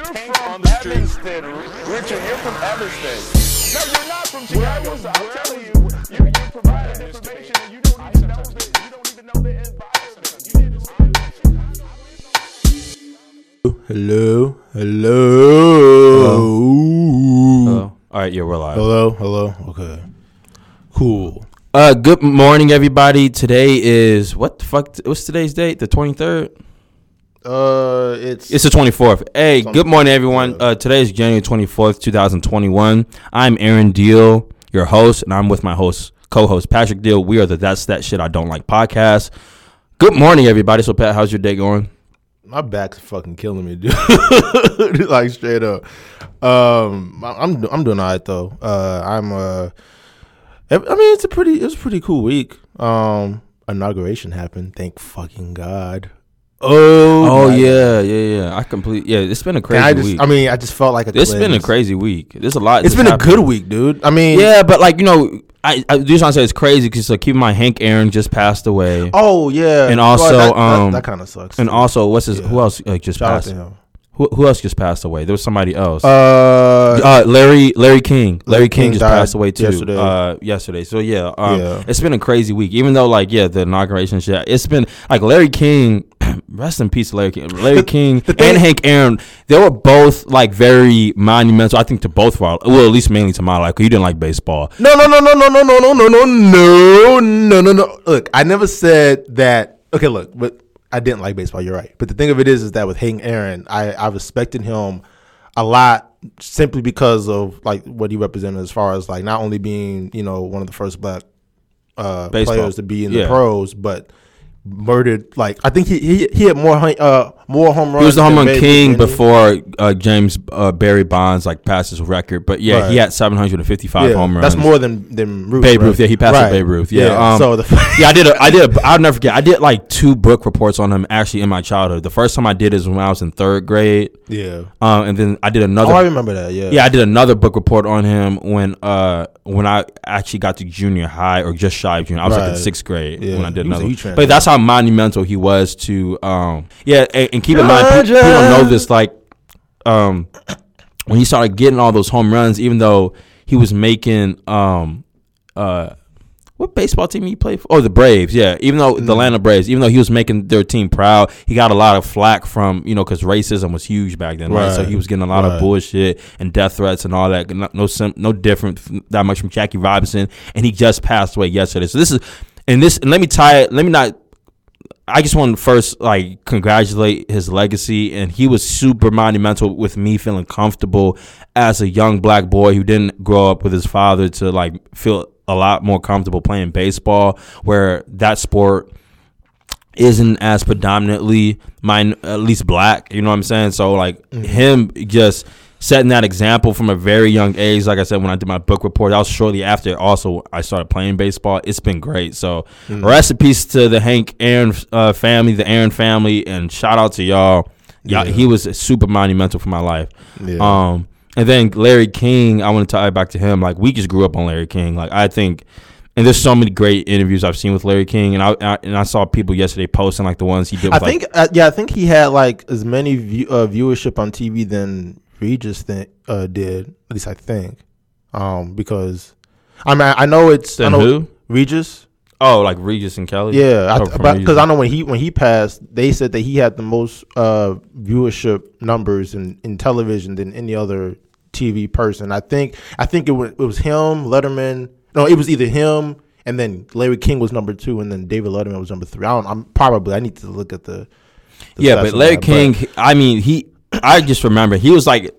you're from Evanston, Richard. You're from Evanston. No, you're not from Chicago. So I'm telling you, you you provided information and you don't even know the, you don't even know the environment. You need to Hello, hello, Hello. All right, yeah, we're live. hello, hello. Okay, cool. Uh, good morning, everybody. Today is what the fuck? What's today's date? The twenty third. Uh, it's It's the twenty fourth. Hey, on good morning, everyone. Uh, today is January twenty fourth, two thousand twenty one. I'm Aaron Deal, your host, and I'm with my host, co-host Patrick Deal. We are the That's That Shit I Don't Like podcast. Good morning, everybody. So, Pat, how's your day going? my back's fucking killing me, dude. like straight up. Um, I'm I'm doing alright though. Uh, I'm uh, I mean it's a pretty it was a pretty cool week. Um, inauguration happened. Thank fucking god. Oh, Oh yeah, yeah, yeah. I complete. Yeah, it's been a crazy I just week. I mean I just felt like a it's been a crazy week. There's a lot. It's been a good week, dude. I mean, Yeah, but like you know, I, I just want to say it's crazy because so keep in mind Hank Aaron just passed away, Oh yeah, And Well, also, that, um, that, kind of sucks. and too. also what's his Yeah. who else like just shout passed? Who, who else just passed away? There was somebody else. Uh, Uh, Larry Larry King. Larry, Larry King, King just passed away too. yesterday. Uh, yesterday. So yeah, um, Yeah. it's been a crazy week. Even though like yeah, the inauguration shit. It's been like Larry King. Rest in peace, Larry King. Larry King the thing- and Hank Aaron. They were both like very monumental. I think to both of our well, at least mainly to my life. 'cause you didn't like baseball. no, no, no, no, no, no, no, no, no, no, no, no, no, no. Look, I never said that. Okay, look, but I didn't like baseball. You're right. But the thing of it is, is that with Hank Aaron, I I respected him a lot simply because of like what he represented as far as like not only being you know one of the first black uh, players to be in the pros, but murdered like I think he he, he had more uh more home runs. He was the home run king before uh, James uh, Barry Bonds like passed his record. But yeah, he had 755 Yeah, home runs. That's more than than Ruth, Babe right? Ruth. Yeah, he passed Right. Babe Ruth. Yeah. um, so the yeah, I did. A, I did. A, I'll never forget. I did like two book reports on him actually in my childhood. The first time I did is when I was in third grade, yeah. um, and then I did Oh, another. I remember that. Yeah. yeah, I did another book report on him when uh when I actually got to junior high or just shy of junior. I was like in sixth grade Yeah, when I did he another. But that's how monumental he was to um yeah, and, and keep in mind pe- people don't know this like um when he started getting all those home runs, even though he was making um uh what baseball team he played for? Oh, the Braves. Yeah, even though Mm. the Atlanta Braves, even though he was making their team proud, he got a lot of flack from you know because racism was huge back then, right? So he was getting a lot of bullshit and death threats and all that. No, no, no different that much from Jackie Robinson, and he just passed away yesterday. So this is and this and let me tie it. Let me not I just want to first like congratulate his legacy, and he was super monumental with me feeling comfortable as a young black boy who didn't grow up with his father to like feel a lot more comfortable playing baseball, where that sport isn't as predominantly mine at least black you know what i'm saying? So like mm-hmm. him just setting that example from a very young age like i said when i did my book report that was shortly after also i started playing baseball it's been great so rest in peace to the hank aaron uh, family the aaron family and shout out to y'all yeah, Yeah. he was super monumental for my life Yeah. um and then larry king i want to tie back to him like we just grew up on larry king like i think and there's so many great interviews I've seen with Larry King, and I, I and I saw people yesterday posting like the ones he did. With I like, think uh, yeah, I think he had like as many view, uh, viewership on TV than Regis th- uh, did. At least I think, um, because I mean I know it's I know who? Regis. Oh, like Regis and Kelly. Yeah, Oh, from because Regis. I know when he when he passed, they said that he had the most uh, viewership numbers in, in television than any other TV person. I think I think it was, it was him, Letterman. No, it was either him and then Larry King was number two, and then David Letterman was number three. I don't. I'm probably. I need to look at the. the yeah, stats but on Larry that, King. I mean, he. I just remember he was like.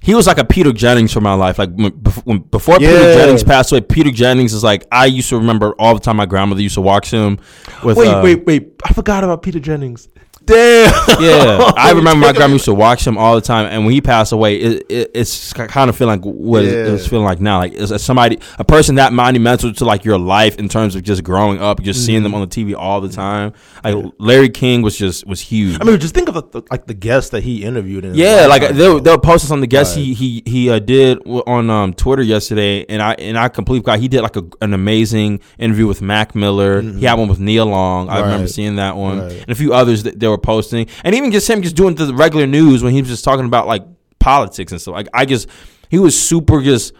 He was like a Peter Jennings for my life. Like when, bef- when, before Peter Jennings passed away, Peter Jennings is like I used to remember all the time. My grandmother used to watch him. With Wait, uh, wait, wait! I forgot about Peter Jennings. Damn. Yeah, I remember my grandma used to watch him all the time, and when he passed away, it, it, it's kind of feeling like what it- Yeah. it's feeling like now, like as somebody, a person that monumental to like your life in terms of just growing up, just seeing them on the TV all the time. Like Larry King was just was huge. I mean, just think of the, like the guests that he interviewed. In Yeah, like they were, they were posting some of the guests Right. he he he uh, did on um, Twitter yesterday, and I and I completely forgot he did like a, an amazing interview with Mac Miller. He had one with Neil Long. I remember Mm-hmm. Seeing that one, Right. and a few others that there were were posting, and even just him just doing the regular news when he was just talking about like politics and stuff. Like I just he was super just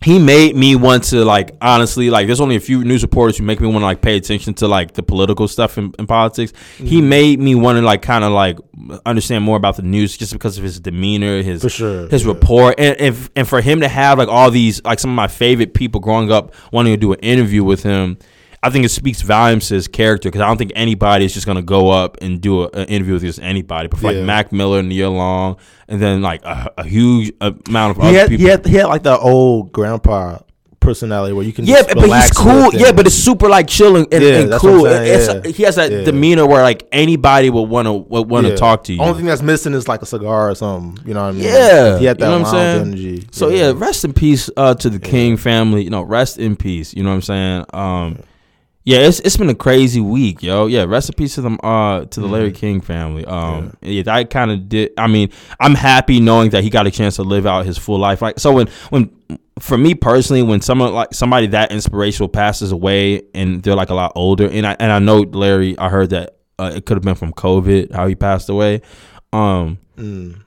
he made me want to like honestly like there's only a few news reporters who make me want to like pay attention to like the political stuff in, in politics he Mm-hmm. made me want to like kind of like understand more about the news just because of his demeanor his For sure, his yeah. rapport and, and and for him to have like all these like some of my favorite people growing up wanting to do an interview with him I think it speaks volumes to his character because I don't think anybody is just gonna go up and do a, an interview with just anybody. But for Yeah. like Mac Miller, Neil Long, and then like a, a huge amount of He other had, people. he had he had like the old grandpa personality where you can Yeah, just but he's cool. Yeah, but it's super like chilling and, Yeah, and that's what I'm cool. yeah. He has that Yeah. demeanor where like anybody would want to want to talk to you. Only thing that's missing is like a cigar or something. You know what I mean? yeah, he had that you know what I'm saying? energy. So yeah. rest in peace uh, to the King family. You know, rest in peace. You know what I'm saying? Um, yeah, it's it's been a crazy week, yo. Yeah, recipes to them uh to the Larry King family. Um, yeah, I kind of did. I mean, I'm happy knowing that he got a chance to live out his full life. Like so, when when for me personally, when someone like somebody that inspirational passes away and they're like a lot older, and I and I know Larry, I heard that uh, it could have been from COVID how he passed away. Um, Mm.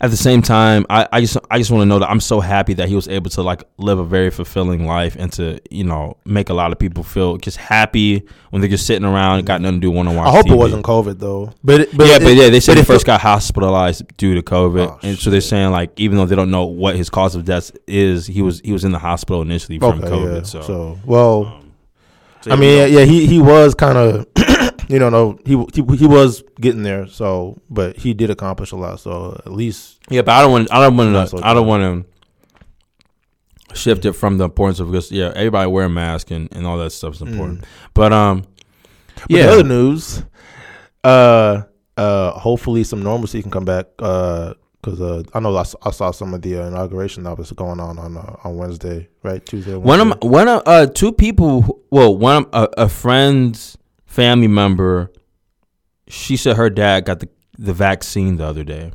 At the same time, I, I just I just want to know that I'm so happy that he was able to like live a very fulfilling life and to you know make a lot of people feel just happy when they're just sitting around and got nothing to do want to watch. I hope TV. it wasn't COVID though. But, it, but yeah, it- but yeah, they said but he first feel- got hospitalized due to COVID, Oh, and so they're saying like even though they don't know what his cause of death is, he was he was in the hospital initially from Okay, COVID. yeah. So, So, well, um, so I mean, we yeah, yeah, he he was kind of, you know, no, he, he he was getting there. So, but he did accomplish a lot. So at least, Yeah, but I don't want. I don't want to. I don't want to shift it from the importance of because yeah, everybody wear a mask and, and all that stuff is important. But um, But yeah, the other news, uh, uh, hopefully some normalcy can come back. Uh, because uh, I know I saw some of the uh, inauguration that was going on on uh, on Wednesday, right? Tuesday. or one of Wednesday. my, one of uh two people. Well, one of a, a friend's family member. She said her dad got the the vaccine the other day.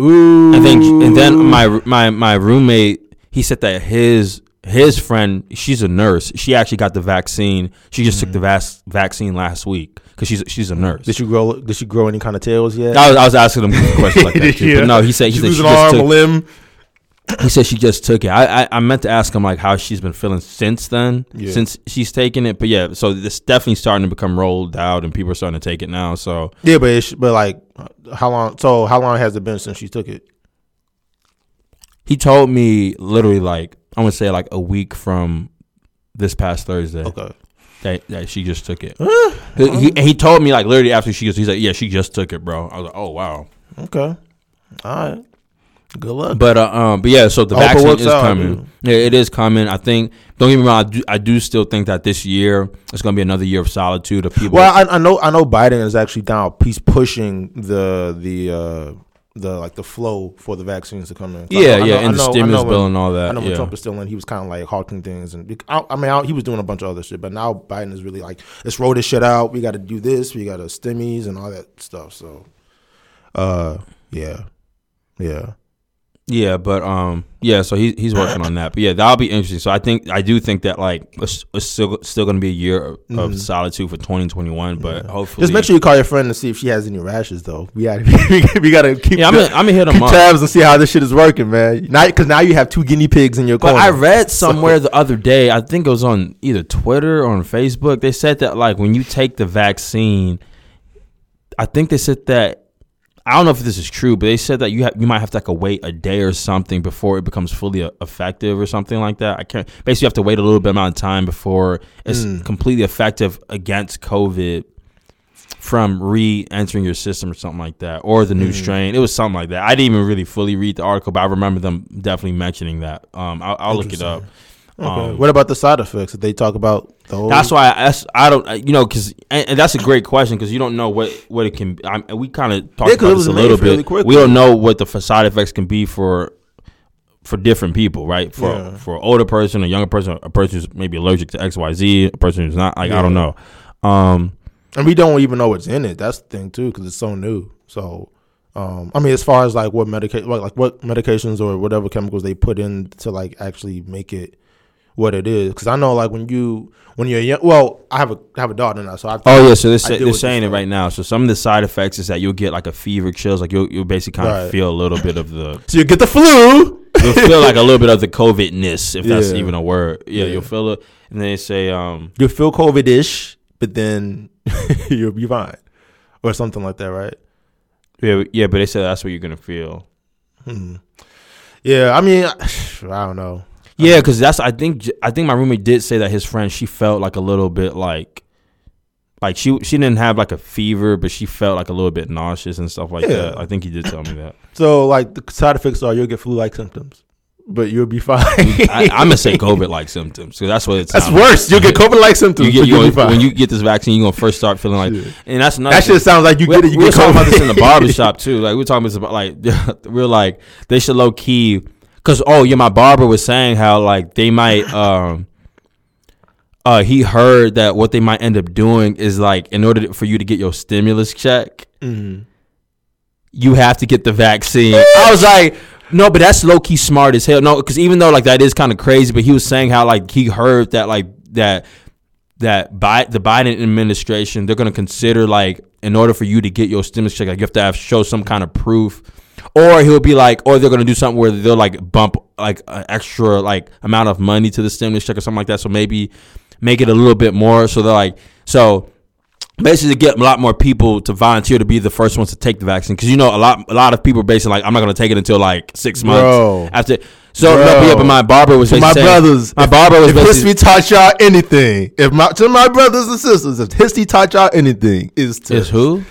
Ooh, and then and then my my my roommate he said that his his friend she's a nurse she actually got the vaccine she just took the vac- vaccine last week because she's she's a nurse. Mm. did she grow? Did she grow any kind of tails yet? I was, I was asking him questions like that too, you? but no he said he she said she an just arm, a limb. He said she just took it. I, I I meant to ask him like how she's been feeling since then Yeah. since she's taken it but yeah so it's definitely starting to become rolled out and people are starting to take it now so Yeah, but it's, but like, how long? So how long has it been since she took it? he told me literally like I would say like a week from this past Thursday. Okay. that, that she just took it. he, uh-huh. he, told me like literally after she just he's like, yeah, she just took it, bro. I was like, oh wow. Okay. All right. Good luck. But uh, um, but yeah, so the I vaccine is out, coming. dude. Yeah, it is coming. I think. Don't get me wrong. I do, I do still think that this year it's going to be another year of solitude of people. Well, I, I know I know Biden is actually down. He's pushing the the uh the like the flow for the vaccines to come in. Yeah, know- yeah, know- and the know- I stimulus bill when- and all that. I know when yeah. Trump was still in, he was kind of like hawking things, and I, I mean, I, he was doing a bunch of other shit. But now Biden is really like, let's roll this shit out. We got to do this. We got to stimmies and all that stuff. So, uh, yeah, yeah. Yeah, but um, yeah. So he's he's working on that. But yeah, that'll be interesting. So I think I do think that like it's, it's still still going to be a year of, of solitude for 2021. But hopefully, Mm-hmm. Just make sure you call your friend to see if she has any rashes, though. We got we got to keep Yeah, I'm gonna, I'm gonna hit them keep up. tabs and see how this shit is working, man. Now, because now you have two guinea pigs in your But corner. I read somewhere the other day, I think it was on either Twitter or on Facebook, they said that like when you take the vaccine, I think they said that I don't know if this is true, but they said that you have you might have to like wait a day or something before it becomes fully uh, effective or something like that. I can't basically you have to wait a little bit amount of time before it's completely effective against COVID from re-entering your system or something like that, or the new strain. It was something like that. I didn't even really fully read the article, but I remember them definitely mentioning that. Um, I'll, I'll look it up. Okay. Um, what about the side effects? Did they talk about the? That's why I, that's, I don't, uh, you know, because and, and that's a great question because you don't know what what it can. I, we kind of talked Yeah, about it this a little bit. quickly. We don't know what the side effects can be for for different people, right? For Yeah. for an older person, a younger person, a person who's maybe allergic to X, Y, Z, a person who's not. Like I don't know. Um, and we don't even know what's in it. That's the thing too, because it's so new. So, um, I mean, as far as like what medica- like, like what medications or whatever chemicals they put in to like actually make it what it is because I know like when you when you're young. Well, I have a I have a daughter now, so I. Oh yeah, so they're, I sa- deal they're saying it right now. So some of the side effects is that you'll get like a fever, chills, like you'll you'll basically kind of feel a little bit of the So you get the flu. you'll feel like a little bit of the COVIDness, if that's Yeah. even a word. Yeah, Yeah. you'll feel it, and they say um you feel COVIDish, but then you'll be fine, or something like that, right? yeah yeah, but they said that's what you're gonna feel. Hmm. Yeah, I mean, I don't know. Yeah, because that's I think I think my roommate did say that his friend she felt like a little bit like like she she didn't have like a fever, but she felt like a little bit nauseous and stuff like Yeah. that. I think he did tell me that. So like the side effects are you'll get flu like symptoms, but you'll be fine. I, I'm gonna say COVID like symptoms because that's what it's. That's worse. You'll get COVID like symptoms. You get you gonna- when you get this vaccine, you're gonna first start feeling like, and that's another. that thing. shit sounds like you we, get it. You we were get talking about this in the barbershop too. Like we're talking about like we're like they should low key because oh yeah, my barber was saying how like they might um uh he heard that what they might end up doing is like in order for you to get your stimulus check, Mhm. you have to get the vaccine. I was like. No, but that's low key smart as hell. No, because even though like that is kind of crazy, but he was saying how like he heard that like that that by the Biden administration they're going to consider like in order for you to get your stimulus check, like you have to have show some kind of proof, or he'll be like, or they're going to do something where they'll like bump like an extra like amount of money to the stimulus check or something like that. So maybe make it a little bit more. So they're like, so basically get a lot more people to volunteer to be the first ones to take the vaccine because you know a lot a lot of people are basically like I'm not going to take it until like six months Bro. after. So no, Bro. but yeah, but my barber was my saying- brothers, My barber was if history taught y'all anything, if my to my brothers and sisters, if history taught y'all anything, is to is who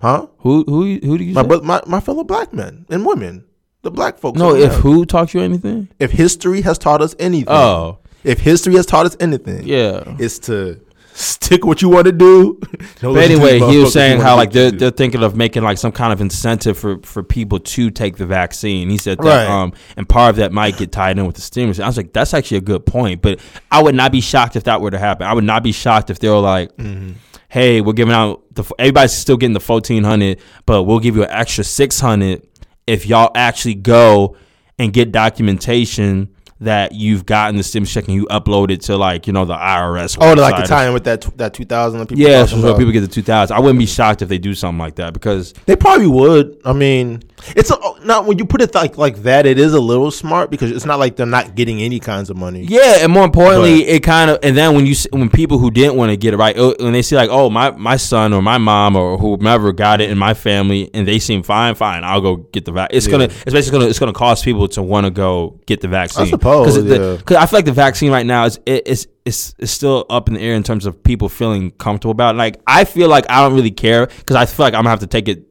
huh? who who who do you My say? my my fellow black men and women, the black folks. No, if who taught you anything? if history has taught us anything, Oh, if history has taught us anything, yeah. it's to stick what you want to do. Don't But anyway, he was saying how like they're they're thinking of making like some kind of incentive for for people to take the vaccine. He said that Right. um and part of that might get tied in with the stimulus. I was like, that's actually a good point. But I would not be shocked if that were to happen. I would not be shocked if they were like, Mm-hmm. Hey, we're giving out the everybody's still getting the fourteen hundred, but we'll give you an extra six hundred if y'all actually go and get documentation that you've gotten the stimulus check and you upload it to like you know the IRS. Oh, like the tie in with that that two thousand people. yeah, so, so people get the two thousand. I wouldn't be shocked if they do something like that because They probably would. I mean, it's a, not when you put it like like that. It is a little smart because it's not like they're not getting any kinds of money. yeah, and more importantly, But- it kind of and then when you when people who didn't want to get it right, uh, when they see like, oh my my son or my mom or whomever got it in my family and they seem fine, fine, I'll go get the vaccine. It's gonna it's basically gonna it's gonna cause people to want to go get the vaccine. Suppose, because yeah. I feel like the vaccine right now is it, it's it's it's still up in the air in terms of people feeling comfortable about. it. Like I feel like I don't really care because I feel like I'm gonna have to take it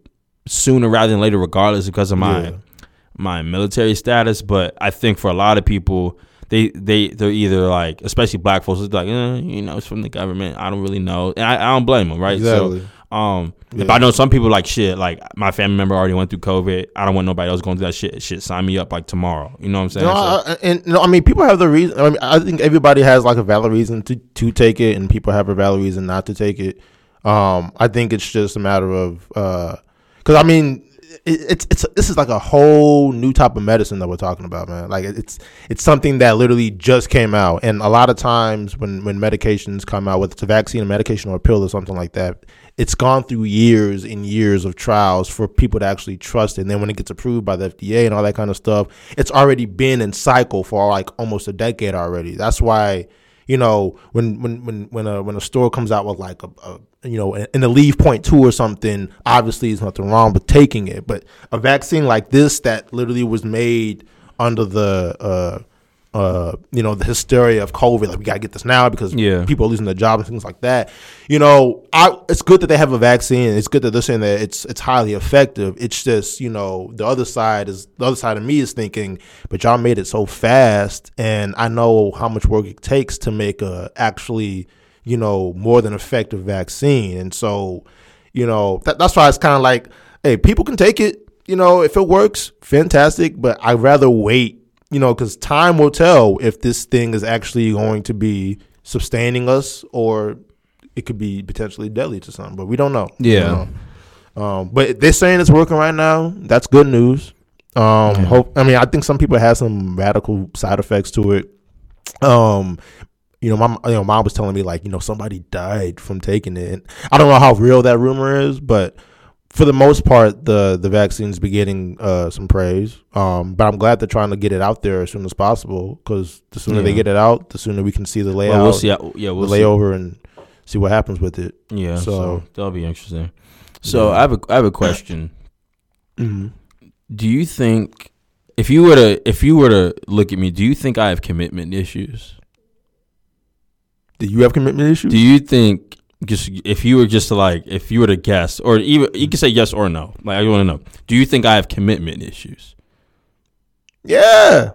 sooner rather than later, regardless because of my Yeah. my military status. But I think for a lot of people, they they they're either like, especially black folks, it's like, eh, you know, it's from the government. I don't really know, and I, I don't blame them, right? Exactly. So, um, if Yeah. I know some people like shit, like my family member already went through COVID. I don't want nobody else going through that shit. Shit, sign me up like tomorrow. You know what I'm saying? No, So- I, and no, I mean people have the reason. I mean, I think everybody has like a valid reason to to take it, and people have a valid reason not to take it. Um, I think it's just a matter of because I mean, it, it's it's this is like a whole new type of medicine that we're talking about, man. Like it's it's something that literally just came out, and a lot of times when when medications come out, whether it's a vaccine, a medication, or a pill, or something like that, it's gone through years and years of trials for people to actually trust it. And then when it gets approved by the FDA and all that kind of stuff, it's already been in cycle for like almost a decade already. That's why you know when when when when a when a store comes out with like a, a you know an leave point two or something, obviously there's nothing wrong with taking it. But a vaccine like this that literally was made under the uh uh, you know, the hysteria of COVID, like we gotta get this now because Yeah. people are losing their jobs and things like that. You know, I it's good that they have a vaccine. It's good that they're saying that it's it's highly effective. It's just you know the other side is the other side of me is thinking, but y'all made it so fast, and I know how much work it takes to make a actually you know more than effective vaccine, and so you know that, that's why it's kind of like, hey, people can take it. You know, if it works, fantastic. But I'd rather wait you know, because time will tell if this thing is actually going to be sustaining us or it could be potentially deadly to something. But we don't know. Yeah. know. Um, but they're saying it's working right now. That's good news. Um, hope. I mean, I think some people have some radical side effects to it. um, you know, my you know, mom was telling me like, you know, somebody died from taking it. I don't know how real that rumor is, but for the most part, the the vaccine's be getting uh, some praise. Um, but I'm glad they're trying to get it out there as soon as possible because the sooner they get it out, the sooner we can see the layout, Well, we'll see. How, yeah, we'll the see. layover, and see what happens with it. Yeah, so, So- that'll be interesting. So Yeah. I have a I have a question. Mm-hmm. Do you think if you were to if you were to look at me, do you think I have commitment issues? Do you have commitment issues? Do you think just if you were just to like if you were to guess or even you can say yes or no. Like I want to know. Do you think I have commitment issues? yeah.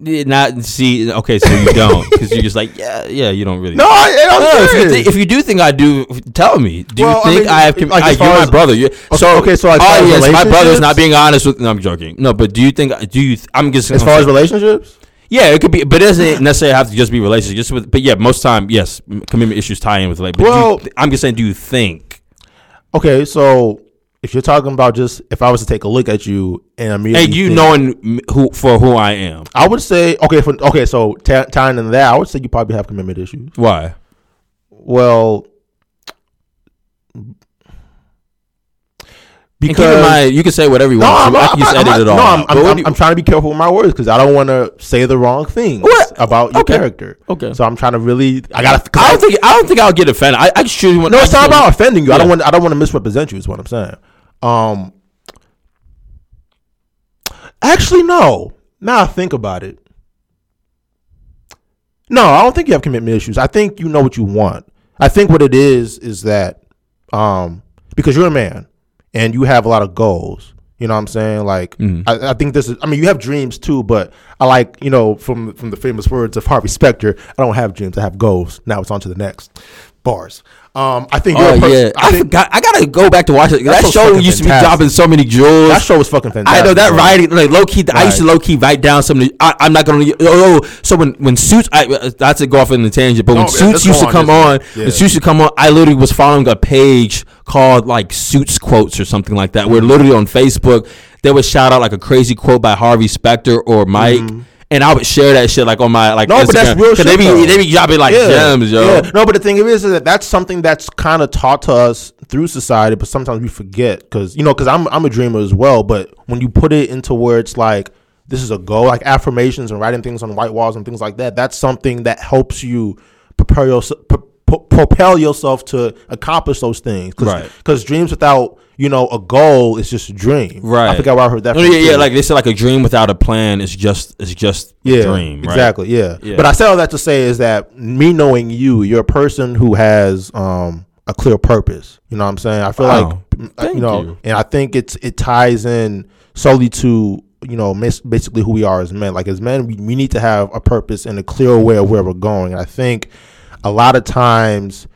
Not see. Okay, so you don't because you're just like yeah, yeah. You don't really. No, I, I'm No, if, you think, if you do think I do, tell me. Do Well, you think mean, I have? Com- like, I, you're my brother. You so okay, so oh, far oh yes, my brother's not being honest with. No, I'm joking. No, but do you think? Do you? I'm just as far as relationships, yeah, it could be, but it doesn't necessarily have to just be relationship. Just with, but yeah, most time, yes, commitment issues tie in with like. But do you Well- I'm just saying, do you think? okay. So if you're talking about just if I was to take a look at you and immediately, And you think- knowing who for who I am? I would say okay. For, okay, so t- tying into that, I would say you probably have commitment issues. Why? Well, And keep because in mind, you can say whatever you no, want. I'm, I I'm, I'm, edit it all. no. I'm, I'm, you- I'm trying to be careful with my words because I don't want to say the wrong things What? about your Okay. character. Okay. So I'm trying to really. I gotta. I don't think I don't think I'll get offended. I, I just want. No, it's not about offending you. I don't want. I don't want to misrepresent you. Is what I'm saying. Um. Actually, no. Now I think about it. No, I don't think you have commitment issues. I think you know what you want. I think what it is is that, um, because you're a man and you have a lot of goals. You know what I'm saying? Like, Mhm. I, I think this is. I mean, you have dreams too, but I like you know from from the famous words of Harvey Specter. I don't have dreams. I have goals. Now it's on to the next bars. Um, I think Oh yeah, I, I think forgot. I gotta go back to watch it. That show's show used to be dropping so many jewels. that show was fucking fantastic. I know that bro. writing, like low key. I used to low key write down some. of the- I, I'm not gonna. Oh, oh, so when when suits, I uh, that's a go off in the tangent. But when No, suits let's used to on, come on, yeah. when suits used to come on, I literally was following a page called like Suits quotes or something like that. Where literally on Facebook they would shout out like a crazy quote by Harvey Specter or Mike. And I would share that shit like on my like. No, Instagram. but that's real shit, They be though. they be dropping like gems, yo. Yeah. No, but the thing is, is that that's something that's kind of taught to us through society, but sometimes we forget because you know, because I'm I'm a dreamer as well. But when you put it into where it's like this is a goal, like affirmations and writing things on white walls and things like that, that's something that helps you prepare yourself. Propel yourself to accomplish those things, Cause, Right. 'cause dreams without you know a goal is just a dream. Right. I forgot where I heard that. From yeah, yeah. Like they said, like a dream without a plan is just is just yeah, a dream. Right? Exactly. Yeah. Yeah. But I say all that to say is that me knowing you, you're a person who has um a clear purpose. You know what I'm saying? I feel Wow. like uh, you know, you. and I think it's it ties in solely to you know mis- basically who we are as men. Like as men, we, we need to have a purpose and a clear way of where we're going. And I think a lot of times,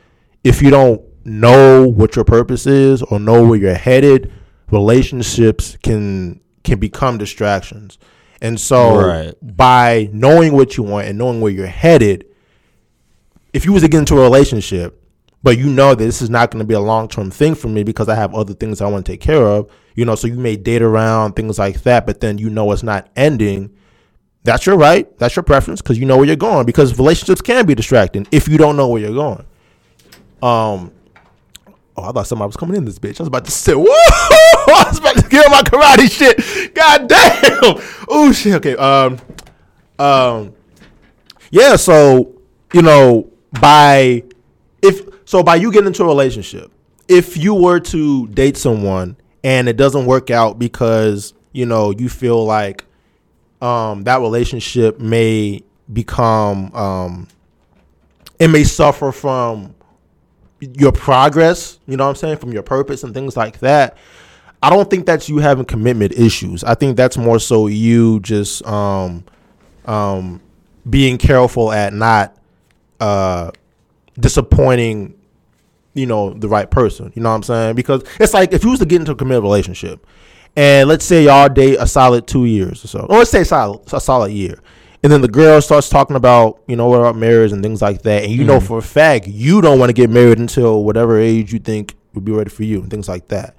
if you don't know what your purpose is or know where you're headed, relationships can can become distractions. And so Right. by knowing what you want and knowing where you're headed, if you was to get into a relationship, but you know that this is not going to be a long term thing for me because I have other things I want to take care of, you know, so you may date around things like that, but then you know it's not ending. That's your right. That's your preference because you know where you're going. Because relationships can be distracting if you don't know where you're going. Um. Oh, I thought somebody was coming in this bitch. I was about to say, whoa! I was about to get my karate shit. God damn! Oh shit. Okay. Um. Um. Yeah. So you know, by if so, by you getting into a relationship, if you were to date someone and it doesn't work out because you know you feel like um that relationship may become um it may suffer from your progress, you know what I'm saying, from your purpose and things like that. I don't think that's you having commitment issues. I think that's more so you just um um being careful at not uh disappointing you know the right person you know what i'm saying because it's like if you was to get into a committed relationship and let's say y'all date a solid two years or so or let's say solid, a solid year and then the girl starts talking about you know what about marriage and things like that and you know mm-hmm. for a fact you don't want to get married until whatever age you think would be ready for you and things like that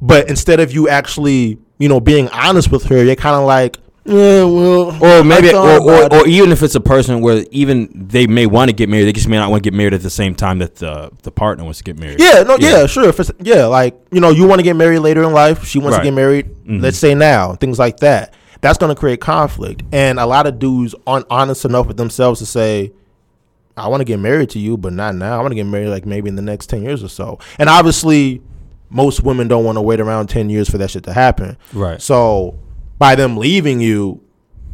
but instead of you actually you know being honest with her you're kind of like Yeah, well, or maybe, or, or, or even if it's a person where even they may want to get married, they just may not want to get married at the same time that the the partner wants to get married. Yeah, no, yeah, Yeah. sure. If it's, yeah, like you know, you want to get married later in life. She wants Right. to get married. Mm-hmm. Let's say now, things like that. That's going to create conflict, and a lot of dudes aren't honest enough with themselves to say, "I want to get married to you, but not now. I want to get married like maybe in the next ten years or so." And obviously, most women don't want to wait around ten years for that shit to happen. Right. So, by them leaving you,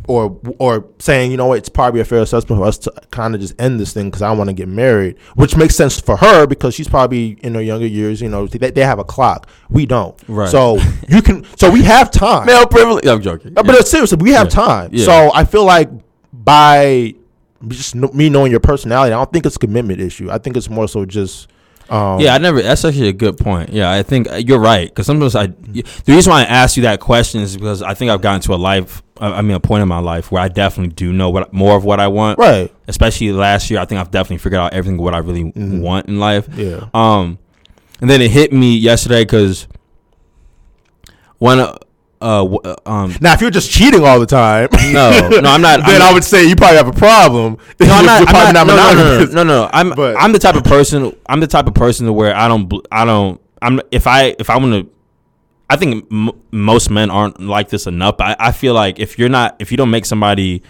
or or saying, you know it's probably a fair assessment for us to kind of just end this thing because I want to get married, which makes sense for her because she's probably in her younger years. You know, they, they have a clock, we don't. Right. So you can, so we have time. Male privilege. I'm joking. But it's seriously, we have Yeah. time. Yeah. So I feel like by just me knowing your personality, I don't think it's a commitment issue. I think it's more so just. Um, Yeah, I never. That's actually a good point. Yeah, I think uh, you're right. Because sometimes I, the reason why I ask you that question is because I think I've gotten to a life. I mean, a point in my life where I definitely do know what more of what I want. Right. Especially last year, I think I've definitely figured out everything what I really want in life. Yeah. Um, and then it hit me yesterday because one. Uh, uh, um, Now, if you're just cheating all the time, no, no, I'm not. then I'm I would say you probably have a problem. No, I'm not. You're I'm probably not, no, no, no, no, no, no. I'm But- I'm the type of person. I'm the type of person to where I don't. I don't. I'm if I if I want to. I think m- most men aren't like this enough. I, I feel like if you're not, if you don't make somebody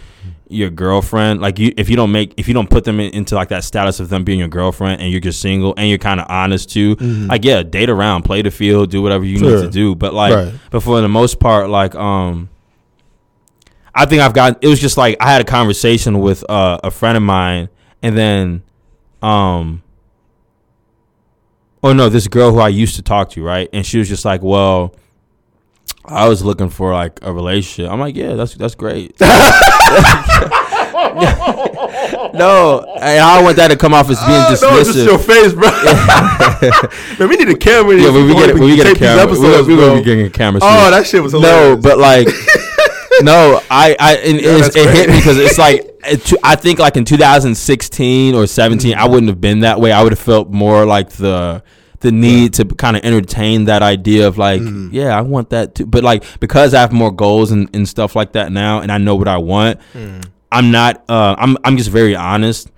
your girlfriend, like you, if you don't make, if you don't put them in, into like that status of them being your girlfriend, and you're just single, and you're kind of honest too, like yeah, date around, play the field, do whatever you need to do. But like, Right. but for the most part, like, um, I think I've got. It was just like I had a conversation with uh, a friend of mine, and then, um, oh no, this girl who I used to talk to, right? And she was just like, "Well, I was looking for like a relationship." I'm like, "Yeah, that's that's great." no, and I don't want that to come off as being Oh, no, dismissive. your face, bro. Man, we need a camera. yeah, when we get when we get a camera, we're, episodes, we're gonna be getting a camera. soon. Oh, that shit was no, but like, no, I, I, and it's- that's it hit me because it's like, it, I think like in 2016 or 17, Mm. I wouldn't have been that way. I would have felt more like the, the need to kind of entertain that idea of like, Mm. yeah, I want that too. But like, because I have more goals and, and stuff like that now, and I know what I want, Mm. I'm not, uh, I'm, I'm just very honest.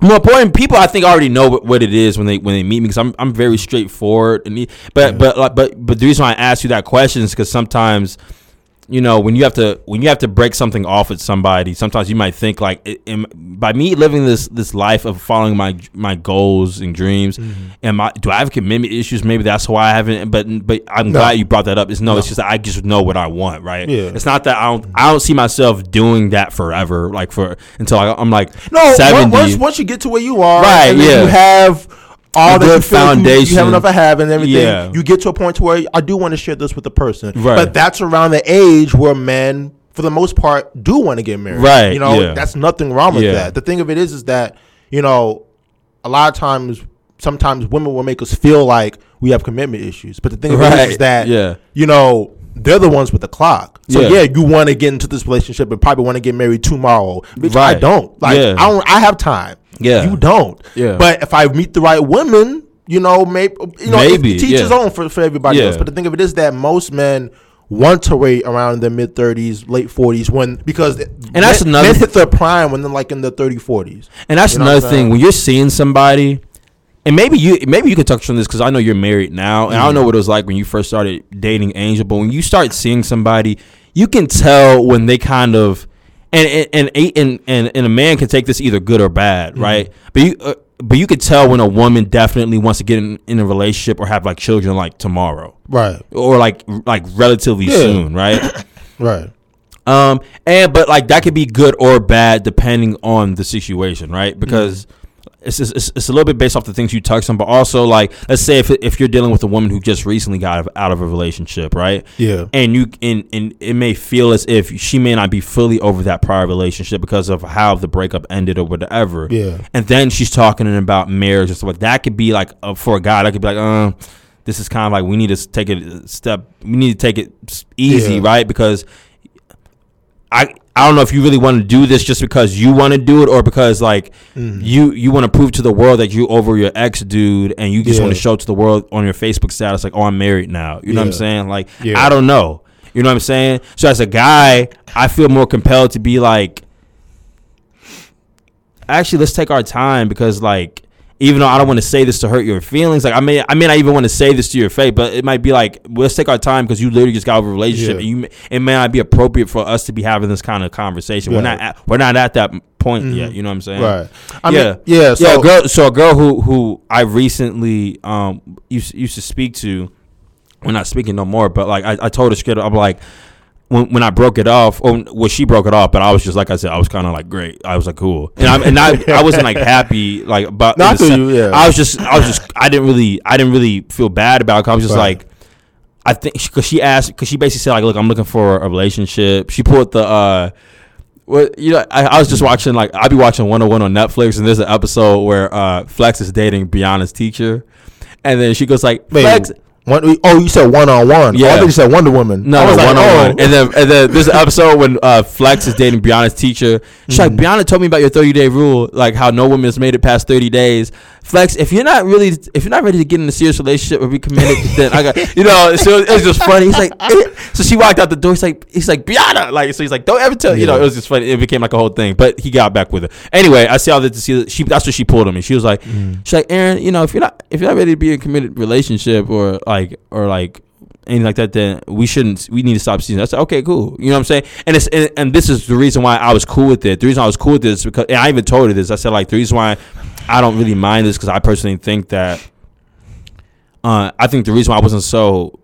More important, people I think already know what, what it is when they when they meet me because I'm I'm very straightforward and but but like but but the reason why I ask you that question is because sometimes you know when you have to when you have to break something off with somebody sometimes you might think like it, am- by me living this this life of following my my goals and dreams Mm-hmm. am I do I have commitment issues maybe that's why I haven't but but I'm glad you brought that up it's no, it's just that I just know what I want right Yeah. it's not that I don't I don't see myself doing that forever like for until I, I'm like no, 70 once, once you get to where you are, Right, and yeah. you have all A that you like you- you, have enough to have and everything. Yeah. You get to a point to where I do want to share this with the person, Right. but that's around the age where men, for the most part, do want to get married. Right, You know, yeah. that's nothing wrong with Yeah. that. The thing of it is, is that you know, a lot of times, sometimes women will make us feel like we have commitment issues, but the thing of it is, is that yeah. you know. They're the ones with the clock. So Yeah. yeah, you want to get into this relationship and probably want to get married tomorrow. Bitch, I Right. don't. Like Yeah. I don't I have time. Yeah. You don't. Yeah. But if I meet the right women, you know, maybe you know, Maybe, it teach yeah. own for, for everybody Yeah. else. But the thing of it is that most men want to wait around their mid thirties, late forties when because and that's men, another- men hit their prime when they're like in their 30, 40s. And that's You know another thing when you're seeing somebody, and maybe you maybe you can touch on this because I know you're married now, and I don't know what it was like when you first started dating Angel, but when you start seeing somebody, you can tell when they kind of, and and and and, and, a man can take this either good or bad, Mm. right? But you. Uh, but you could tell when a woman definitely wants to get in, in a relationship or have like children like tomorrow Right. or like like relatively Yeah. soon, right? Right. Um, and but like that could be good or bad depending on the situation, right? Because it's, it's it's a little bit based off the things you touched on, but also like let's say if if you're dealing with a woman who just recently got out of, out of a relationship, right? Yeah. And you and and it may feel as if she may not be fully over that prior relationship because of how the breakup ended or whatever. Yeah. And then she's talking about marriage and stuff like that. Could be like uh, for a guy that could be like, um. This is kind of like we need to take it a step. We need to take it easy, Yeah. right? Because I I don't know if you really want to do this just because you want to do it or because like Mm-hmm. you you want to prove to the world that you over your ex dude and you just want to show to the world on your Facebook status like oh I'm married now. You know what I'm saying? Like Yeah. I don't know. You know what I'm saying? So as a guy, I feel more compelled to be like, actually, let's take our time because like. Even though I don't want to say this to hurt your feelings, like I may, I may not even want to say this to your face, but it might be like, let's take our time because you literally just got over a relationship, Yeah. and you, it may not be appropriate for us to be having this kind of conversation. We're not, at, we're not at that point yet. You know what I'm saying? Right. I yeah, mean, yeah. So yeah. A girl, so a girl who who I recently um used used to speak to, we're not speaking no more. But like I, I told her straight I'm like. When, when I broke it off, or well, she broke it off, but I was just like I said, I was kind of like great. I was like cool, and I and I, I wasn't like happy like about. No, I in the feel sen- you, yeah. I was just I was just I didn't really I didn't really feel bad about it. 'cause I was just Right. like I think because she asked because she basically said like, look, I'm looking for a relationship. She pulled the uh, what you know, I, I was just watching like I'd be watching One on One on Netflix, and there's an episode where uh Flex is dating Breanna's teacher, and then she goes like, wait, Flex. One, oh, you said one on one. Yeah. I thought you said Wonder Woman. No, no, like, one on oh. one. And then, and then there's an episode when uh, Flex is dating Breanna's teacher. She's like, Breanna told me about your 30 day rule, like how no woman has made it past 30 days. Flex, if you're not really, if you're not ready to get in a serious relationship or be committed, then I got, you know. So it was just funny. He's like, eh. so she walked out the door. He's like, he's like Breanna, like, so he's like, don't ever tell, you know. It was just funny. It became like a whole thing. But he got back with her. Anyway, I see all that to see. She that's what she pulled on me. She was like, she's like, Aaron, you know, if you're not, if you're not ready to be in a committed relationship or like, or like anything like that, then we shouldn't. We need to stop seeing. I said, okay, cool. You know what I'm saying? And it's and, and this is the reason why I was cool with it. The reason I was cool with this is because and I even told her this. I said like the reason why I don't really mind this because I personally think that. Uh, I think the reason why I wasn't so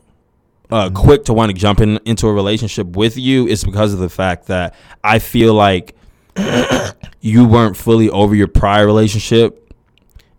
uh, quick to want to jump in into a relationship with you is because of the fact that I feel like you weren't fully over your prior relationship,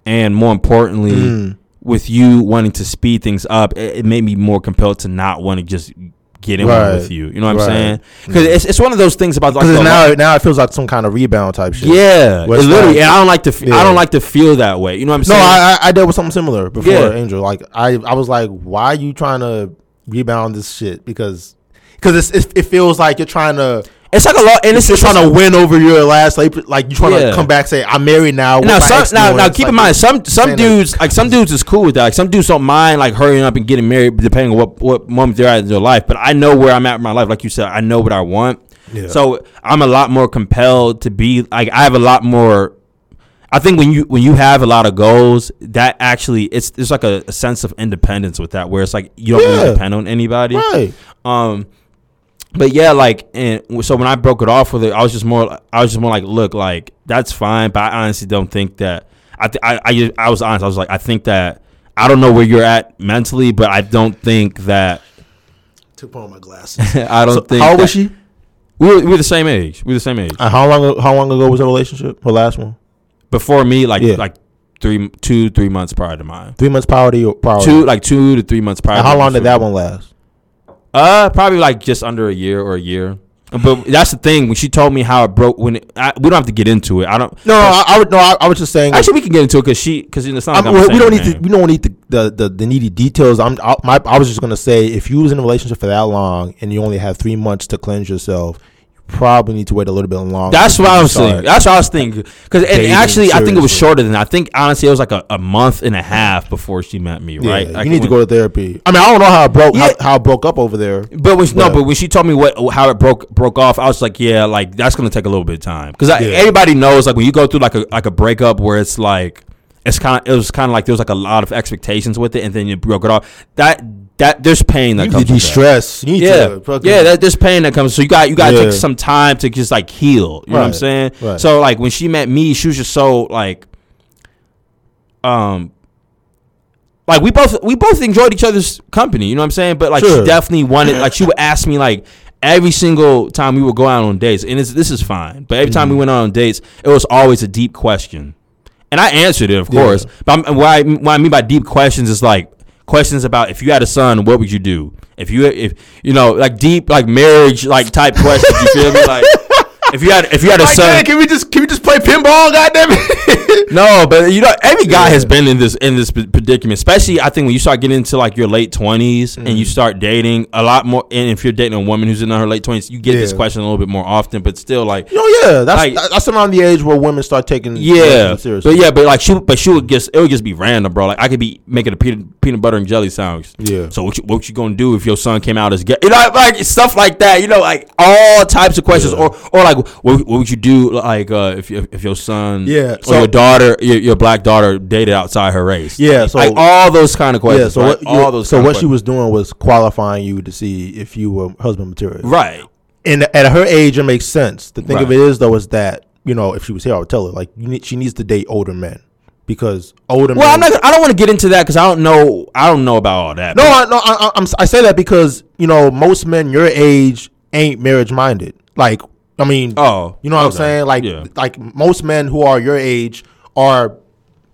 and more importantly, Mm. With you wanting to speed things up, it, it made me more compelled to not want to just get in Right. with you. You know what Right. I'm saying? Because it's, it's one of those things about like Because the- now, now it feels like some kind of rebound type shit. yeah, Where it literally. like- I don't like to. F- I Yeah. don't like to feel that way. You know what I'm saying? I, I I dealt with something similar before Yeah. Angel. Like I, I was like, why are you trying to rebound this shit? Because, because it, it feels like you're trying to. It's like a lot, and it's just trying to win over your last, like, like you're trying Yeah. to come back, say, "I'm married now." now, some, now, now, keep like in mind, some some dudes like some dudes is cool with that. Like some dudes don't mind like hurrying up and getting married, depending on what what moment they're at in their life. But I know where I'm at in my life. Like you said, I know what I want. Yeah. So I'm a lot more compelled to be like I have a lot more. I think when you when you have a lot of goals, that actually it's there's like a, a sense of independence with that, where it's like you don't Yeah. really depend on anybody. right. Um, but yeah, like, and so when I broke it off with it, I was just more, I was just more like, look, like that's fine, but I honestly don't think that. I, th- I, I, I was honest. I was like, I think that I don't know where you're at mentally, but I don't think that. Took on my glasses. I don't So, think. how old that- was she? We were, we were the same age. We were the same age. Uh, how long? How long ago was her relationship? Her last one? Before me, like Yeah. like three, two, three months prior to mine. Three months prior to your prior. Two, like two to three months prior. And how me long did that one last? Uh, probably like just under a year or a year. But that's the thing. When she told me how it broke, when it, I, we don't have to get into it. I don't. No, I, I would. No, I, I was just saying. Actually, we can get into it because she because it's not. Like I'm, I'm we don't need to. We don't need the the, the, the needy details. I'm. I, my, I was just gonna say, if you was in a relationship for that long and you only have three months to cleanse yourself, you probably need to wait a little bit longer. That's what I was thinking. That's what I was thinking. Because and actually, I think it was shorter than that. I think honestly, it was like a, a month and a half before she met me. Yeah, Right? you Like, need to go to therapy. I mean, I don't know how it broke. Yeah. How, how it broke up over there. But when she, no, But- but when she told me what how it broke broke off, I was like, yeah, like that's gonna take a little bit of time because Yeah. everybody knows like when you go through like a like a breakup where it's like it's kind of it was kind of like there was like a lot of expectations with it, and then you broke it off. That that there's pain that You comes. need with that. de-stress. You need Yeah, to yeah. That, there's pain that comes. So you got you got to Yeah. take some time to just like heal. You know what I'm saying? right. So like when she met me, she was just so like, um, like we both we both enjoyed each other's company. You know what I'm saying? But like Sure. she definitely wanted like she would ask me like every single time we would go out on dates, and it's, this is fine. But every time we Mm-hmm. went out on dates, it was always a deep question, and I answered it, of Yeah. course. But I'm, what I what I mean by deep questions is like questions about if you had a son, what would you do? If you if you know like deep like marriage like type questions. You feel me? Like if you had if you had a Like, son. man, can we just can we just play pinball, goddamn it. No, but you know, every guy has been in this in this predicament. Especially, I think when you start getting into like your late 20s and Mm. you start dating a lot more. And if you're dating a woman who's in her late twenties, you get this question a little bit more often. But still, like, Oh yeah, that's Like- that's around the age where women start taking yeah, seriously. but yeah, but like she, but she would just it would just be random, bro. Like I could be making a peanut peanut butter and jelly sandwich. Yeah. So what you, what you gonna do if your son came out as gay? You know, like stuff like that. You know, like all types of questions, Yeah. or or like what, what would you do like uh, if if your son Yeah, or your daughter your, your black daughter dated outside her race? Yeah, so- like all those kind of questions. yeah, so right? what, all those. so what of she was doing was qualifying you to see if you were husband material. right. And at her age, it makes sense. The thing of Right. it is though is that you know if she was here, I would tell her like you need, she needs to date older men because older Well, I'm not. I don't want to get into that because I don't know. I don't know about all that. no, I, no, I, I- I'm, I say that because you know most men your age ain't marriage minded. Like I mean, Oh, you know what I'm saying? Like Yeah. like most men who are your age are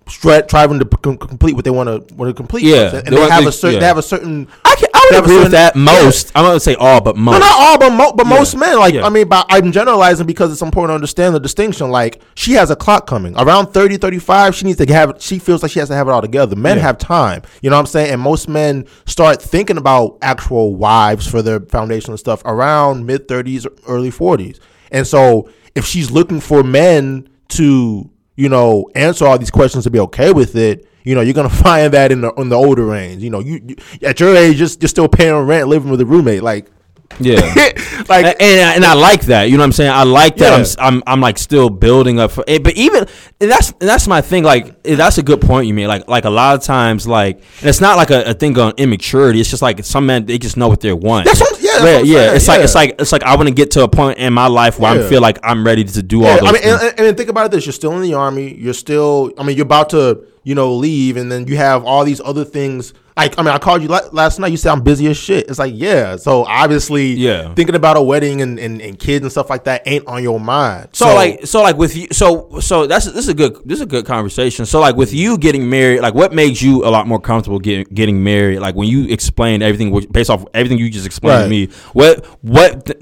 stre- striving to com- complete what they want to want to complete. you know what I'm Yeah. saying? They and they, have they- a certain yeah. they have a certain. I can. I would They have a agree with certain- that. yeah. Most. I'm not gonna say all, but most. No, not all, but mo- but Yeah. most men. Like Yeah. I mean, but I'm generalizing because it's important to understand the distinction. Like she has a clock coming around 30, 35. She needs to have. She feels like she has to have it all together. Men Yeah. have time. You know what I'm saying? And most men start thinking about actual wives for their foundational stuff around mid 30s, early 40s. And so if she's looking for men to you know answer all these questions to be okay with it. You know, you're gonna find that in the in the older range. You know, you, you at your age, just you're still paying rent, living with a roommate. Like, Yeah. like and, and I like that. You know what I'm saying? I like that. I'm Yeah. s- I'm I'm like still building up for it. But even and that's and that's my thing. Like eh, that's a good point you made. Like like a lot of times like and it's not like a, a thing on immaturity. It's just like some men they just know what they want. That's what- yeah, that's yeah. what I'm yeah. It's like it's like it's like I want to get to a point in my life where I feel like I'm ready to do all Yeah, those I mean, and, and, and think about this: you're still in the army. You're still, I mean, you're about to, you know, leave, and then you have all these other things. Like, I mean, I called you la- last night. You said I'm busy as shit. It's like, yeah. So obviously, Yeah. thinking about a wedding and, and, and kids and stuff like that ain't on your mind. So, like so like with you so so that's this is a good this is a good conversation. So like with you getting married, like what makes you a lot more comfortable getting getting married? Like when you explain everything based off everything you just explained to me, what what th-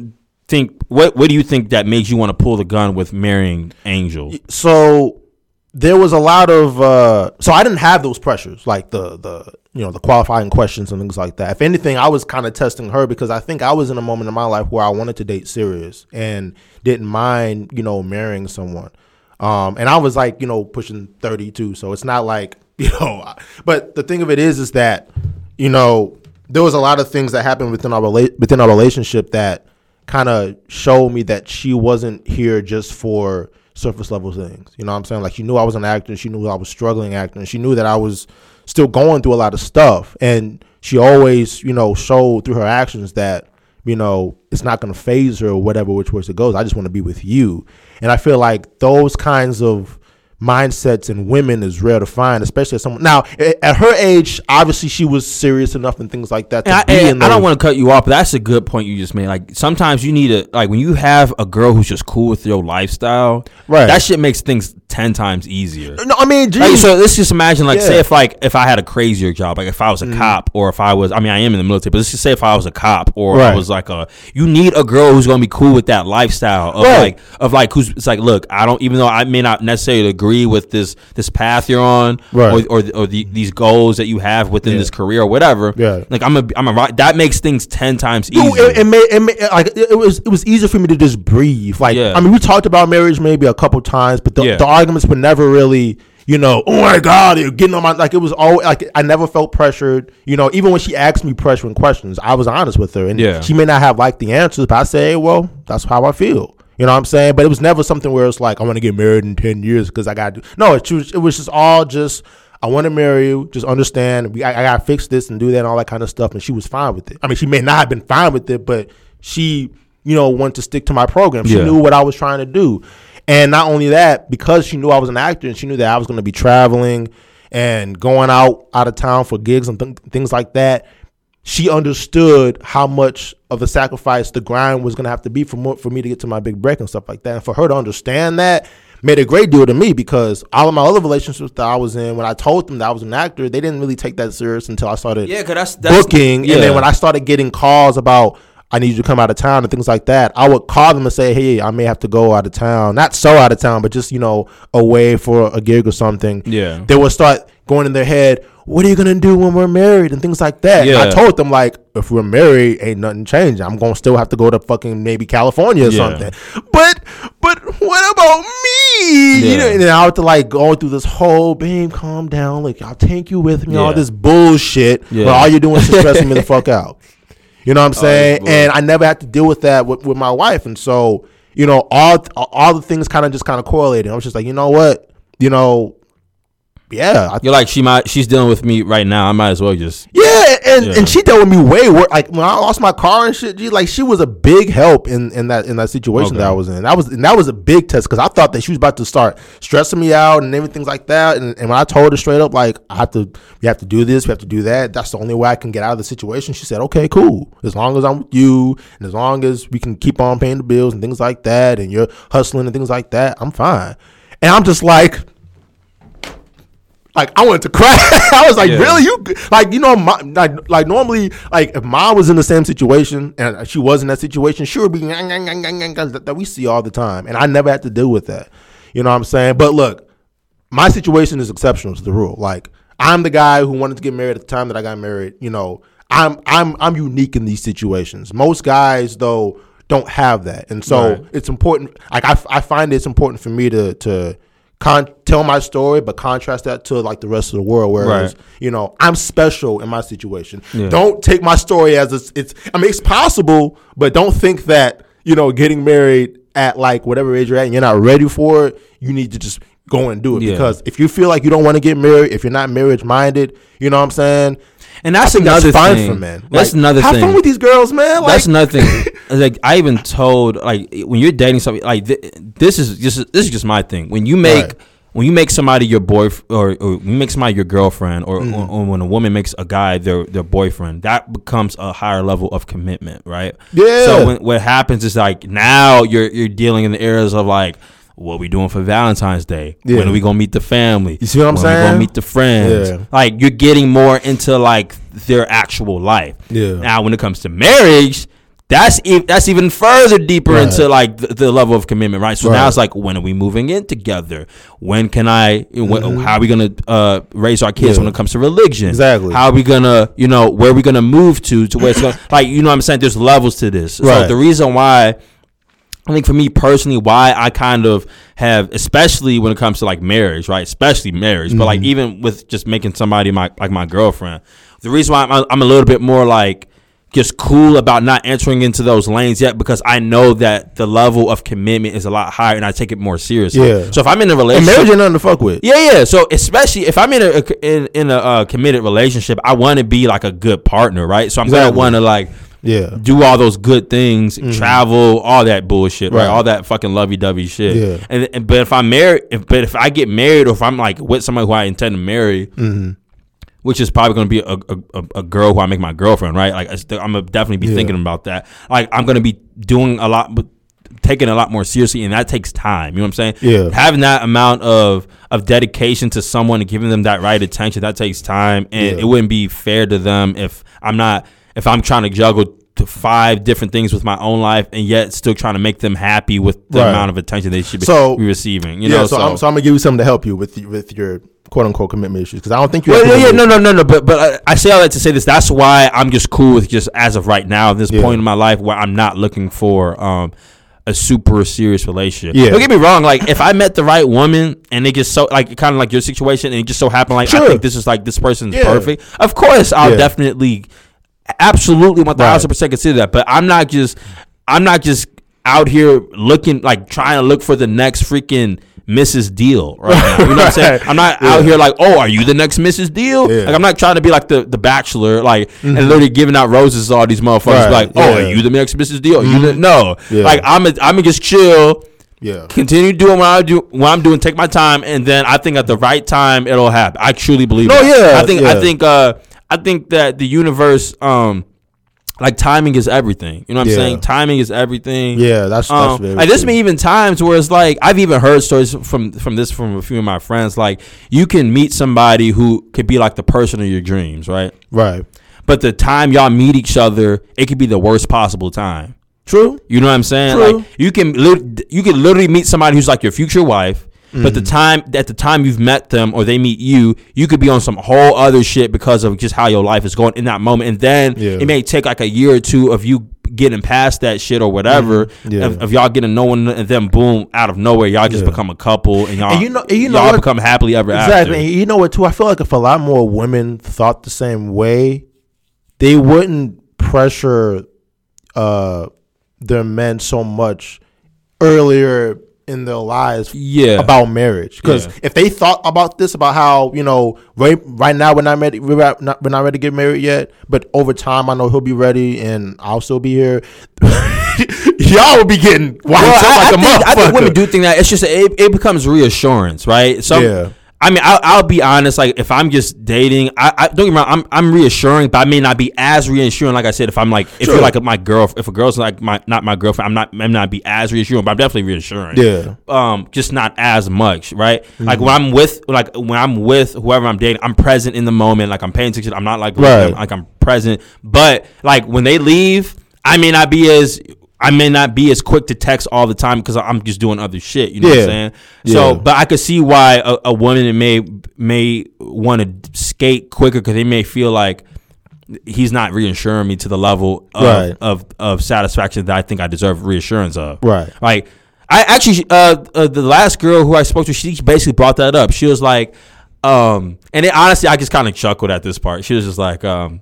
think what what do you think that makes you want to pull the gun with marrying Angel? so there was a lot of uh so I didn't have those pressures like the the you know the qualifying questions and things like that. If anything, I was kind of testing her because I think I was in a moment in my life where I wanted to date serious and didn't mind you know marrying someone. Um, and I was like you know pushing thirty two, so it's not like you know. But the thing of it is, is that you know there was a lot of things that happened within our rela- within our relationship that kind of showed me that she wasn't here just for surface level things. You know what I'm saying? Like she knew I was an actor, she knew I was struggling and she knew that I was still going through a lot of stuff. And she always, you know, showed through her actions that, you know, it's not gonna phase her or whatever which way it goes. I just want to be with you. And I feel like those kinds of mindsets in women is rare to find, especially as someone now at her age. Obviously, she was serious enough and things like that. To And I, in I don't want to cut you off, but that's a good point you just made. Like sometimes you need to like when you have a girl who's just cool with your lifestyle, Right. That shit makes things ten times easier. No, I mean, Like, so let's just imagine, like, say if like if I had a crazier job, like if I was a mm. cop or if I was, I mean, I am in the military, but let's just say if I was a cop or I was like a, you need a girl who's gonna be cool with that lifestyle of Right. like of like who's it's like, look, I don't even though I may not necessarily agree with this this path you're on Right. or or, or the, these goals that you have within Yeah. this career or whatever. Yeah. like I'm a I'm a right that makes things ten times easier. it, it made, it made like it, was it was easier for me to just breathe. Like Yeah. I mean, we talked about marriage maybe a couple times, but the, Yeah. the arguments were never really, you know, oh my god, you're getting on my like it was always like I never felt pressured. You know, even when she asked me pressuring questions, I was honest with her, and Yeah. she may not have liked the answers, but I say, hey, well, that's how I feel. You know what I'm saying? But it was never something where it's like I want to get married in ten years because I got to. No, it was it was just all just. I want to marry you. Just understand, we, I, I got to fix this and do that and all that kind of stuff. And she was fine with it. I mean, she may not have been fine with it, but she, you know, wanted to stick to my program. She Yeah. knew what I was trying to do. And not only that, because she knew I was an actor and she knew that I was going to be traveling and going out out of town for gigs and th- things like that, she understood how much of a sacrifice the grind was going to have to be for mo- for me to get to my big break and stuff like that. And for her to understand that made a great deal to me because all of my other relationships that I was in, when I told them that I was an actor, they didn't really take that serious until I started yeah, cause that's, that's booking. yeah. And then when I started getting calls about I need you to come out of town and things like that, I would call them and say, hey, I may have to go out of town. Not so out of town, but just, you know, away for a gig or something. Yeah. They would start going in their head, what are you going to do when we're married and things like that. Yeah. I told them, like, if we're married, ain't nothing changed. I'm going to still have to go to fucking maybe California or Yeah. something. But, but what about me? You Yeah. know, and then I have to like go through this whole, babe, calm down. Like, I'll take you with me, all this bullshit. Yeah. But all you're doing is stressing me the fuck out. You know what I'm saying? bull- and I never had to deal with that with, with my wife. And so, you know, all all the things kind of just kind of correlated. I was just like, you know what? You know, yeah, I, You're like she might she's dealing with me right now. I might as well just yeah, and, Yeah. and she dealt with me way worse. Like when I lost my car and shit, like she was a big help in, in that in that situation that I was in. That was and that was a big test because I thought that she was about to start stressing me out and everything like that. And, and when I told her straight up, like I have to, we have to do this, we have to do that. That's the only way I can get out of the situation. She said, okay, cool. As long as I'm with you, and as long as we can keep on paying the bills and things like that, and you're hustling and things like that, I'm fine. And I'm just like like I wanted to cry. I was like, Yeah. really? You like you know, my, like like normally, like if mom was in the same situation and she was in that situation, she would be that we see all the time, and I never had to deal with that. You know what I'm saying? But look, my situation is exceptional to the rule. Like I'm the guy who wanted to get married at the time that I got married. You know, I'm I'm I'm unique in these situations. Most guys though don't have that, and so Right. it's important. Like I, I find it's important for me to to con- tell my story, but contrast that to like the rest of the world. Whereas Right. you know I'm special in my situation. Yeah. Don't take my story as it's, it's. I mean, it's possible, but don't think that you know getting married at like whatever age you're at and you're not ready for it. You need to just go and do it Yeah. because if you feel like you don't want to get married, if you're not marriage minded, you know what I'm saying. And that's think another fine thing. for men. That's Like, another have thing. fun with these girls, man. Like, That's another thing. like I even told like when you're dating somebody like th- this is just this is just my thing. When you make Right. when you make somebody your boy or, or you make somebody your girlfriend or, Mm-hmm. or, or when a woman makes a guy their their boyfriend, that becomes a higher level of commitment, right? Yeah. So when, what happens is like now you're you're dealing in the areas of like what we doing for Valentine's Day? Yeah. When are we gonna meet the family? You see what I'm when We saying? gonna meet the friends. Yeah. Like you're getting more into like their actual life. Yeah. Now when it comes to marriage, that's e- that's even further deeper Right. into like the, the level of commitment, right? So Right. now it's like, when are we moving in together? When can I? When, How are we gonna uh, raise our kids Mm-hmm. Yeah. when it comes to religion? Exactly. How are we gonna, you know, where are we gonna move to? To where it's gonna, like, you know, what I'm saying there's levels to this. So Right. the reason why. I think for me personally, why I kind of have, especially when it comes to like marriage, right? Especially marriage, but like Mm-hmm. even with just making somebody my like my girlfriend, the reason why I'm, I'm a little bit more like just cool about not entering into those lanes yet because I know that the level of commitment is a lot higher and I take it more seriously. Yeah. So if I'm in a and relationship, marriage ain't nothing to fuck with. yeah, yeah. So especially if I'm in a in, in a uh, committed relationship, I want to be like a good partner, right? So I'm Exactly. gonna want to like Yeah. do all those good things, travel, all that bullshit, right? Mm-hmm. Right. All that fucking lovey dovey shit. Yeah. And, and but if I'm married, if, but if I get married, or if I'm like with somebody who I intend to marry, Mm-hmm. which is probably going to be a, a, a, girl who I make my girlfriend, right? Like I'm gonna definitely be Yeah. thinking about that. Like I'm gonna be doing a lot, but taking a lot more seriously, and that takes time. You know what I'm saying? Yeah. Having that amount of of dedication to someone and giving them that right attention, that takes time, and Yeah. it wouldn't be fair to them if I'm not if I'm trying to juggle. To five different things with my own life, and yet still trying to make them happy with the Right. amount of attention they should be, So- be receiving. You yeah. know, so, I'm, so I'm gonna give you something to help you with with your quote unquote commitment issues because I don't think you. Well, yeah, yeah, no, no, no, no. But but I, I say all that to say this. That's why I'm just cool with just as of right now, this Yeah. point in my life where I'm not looking for um a super serious relationship. Yeah. Don't get me wrong. Like if I met the right woman and it just so like kind of like your situation and it just so happened like I think this is like this person's Yeah. perfect. Of course, I'll Yeah. definitely, absolutely, one thousand percent consider that. But I'm not just I'm not just out here looking like trying to look for the next freaking. Mrs. Deal, right? Now. You know what I'm saying? I'm not out here like, oh, are you the next Mrs. Deal? Yeah. Like, I'm not trying to be like the, the Bachelor, like, and literally giving out roses to all these motherfuckers. Right, Like, oh, yeah. are you the next Mrs. Deal? Are You the, no, Yeah. like I'm a, I'm gonna just chill, Yeah. continue doing what I do, what I'm doing, take my time, and then I think at the right time it'll happen. I truly believe. No, that. yeah, I think I think uh I think that the universe um like timing is everything. You know what I'm saying? Timing is everything. Yeah, that's that's Um, very like there's been even times where it's like I've even heard stories from from this from a few of my friends. Like you can meet somebody who could be like the person of your dreams, right? right. but the time y'all meet each other, it could be the worst possible time. True. You know what I'm saying? True. Like you can lit- you can literally meet somebody who's like your future wife, but the Mm-hmm. time at the time you've met them or they meet you, you could be on some whole other shit because of just how your life is going in that moment, and then Yeah. it may take like a year or two of you getting past that shit or whatever. Mm-hmm. Yeah. Of, of y'all getting to know one another, and then boom, out of nowhere, y'all just Yeah. become a couple, and y'all And you know- and you know y'all what? become happily ever Exactly. after. And you know what? Too. I feel like if a lot more women thought the same way, they wouldn't pressure uh, their men so much earlier in their lives Yeah. about marriage. Because Yeah. if they thought about this, about how you know, right right now we're not ready, we're not, we're not ready to get married yet, but over time I know he'll be ready and I'll still be here. Y'all will be getting Well, I, like I a think, I think women do think that it's just it, it becomes reassurance, right? So, Yeah. I mean, I'll, I'll be honest. Like, if I'm just dating, I, I don't get me wrong. I'm I'm reassuring, but I may not be as reassuring. Like I said, if I'm like, if Sure. you're like my girl, if a girl's like my not my girlfriend, I'm not I'm not be as reassuring, but I'm definitely reassuring. Yeah. Um, just not as much, right? Like when I'm with like when I'm with whoever I'm dating, I'm present in the moment. Like I'm paying attention. I'm not like Right. like I'm present. But like when they leave, I may not be as I may not be as quick to text all the time because I'm just doing other shit. You know what I'm saying? So, Yeah. but I could see why a, a woman may may want to skate quicker because they may feel like he's not reassuring me to the level of, Right. of of satisfaction that I think I deserve reassurance of. Right. Like I actually uh, uh the last girl who I spoke to, she basically brought that up. She was like, um, and it, honestly, I just kind of chuckled at this part. She was just like, um,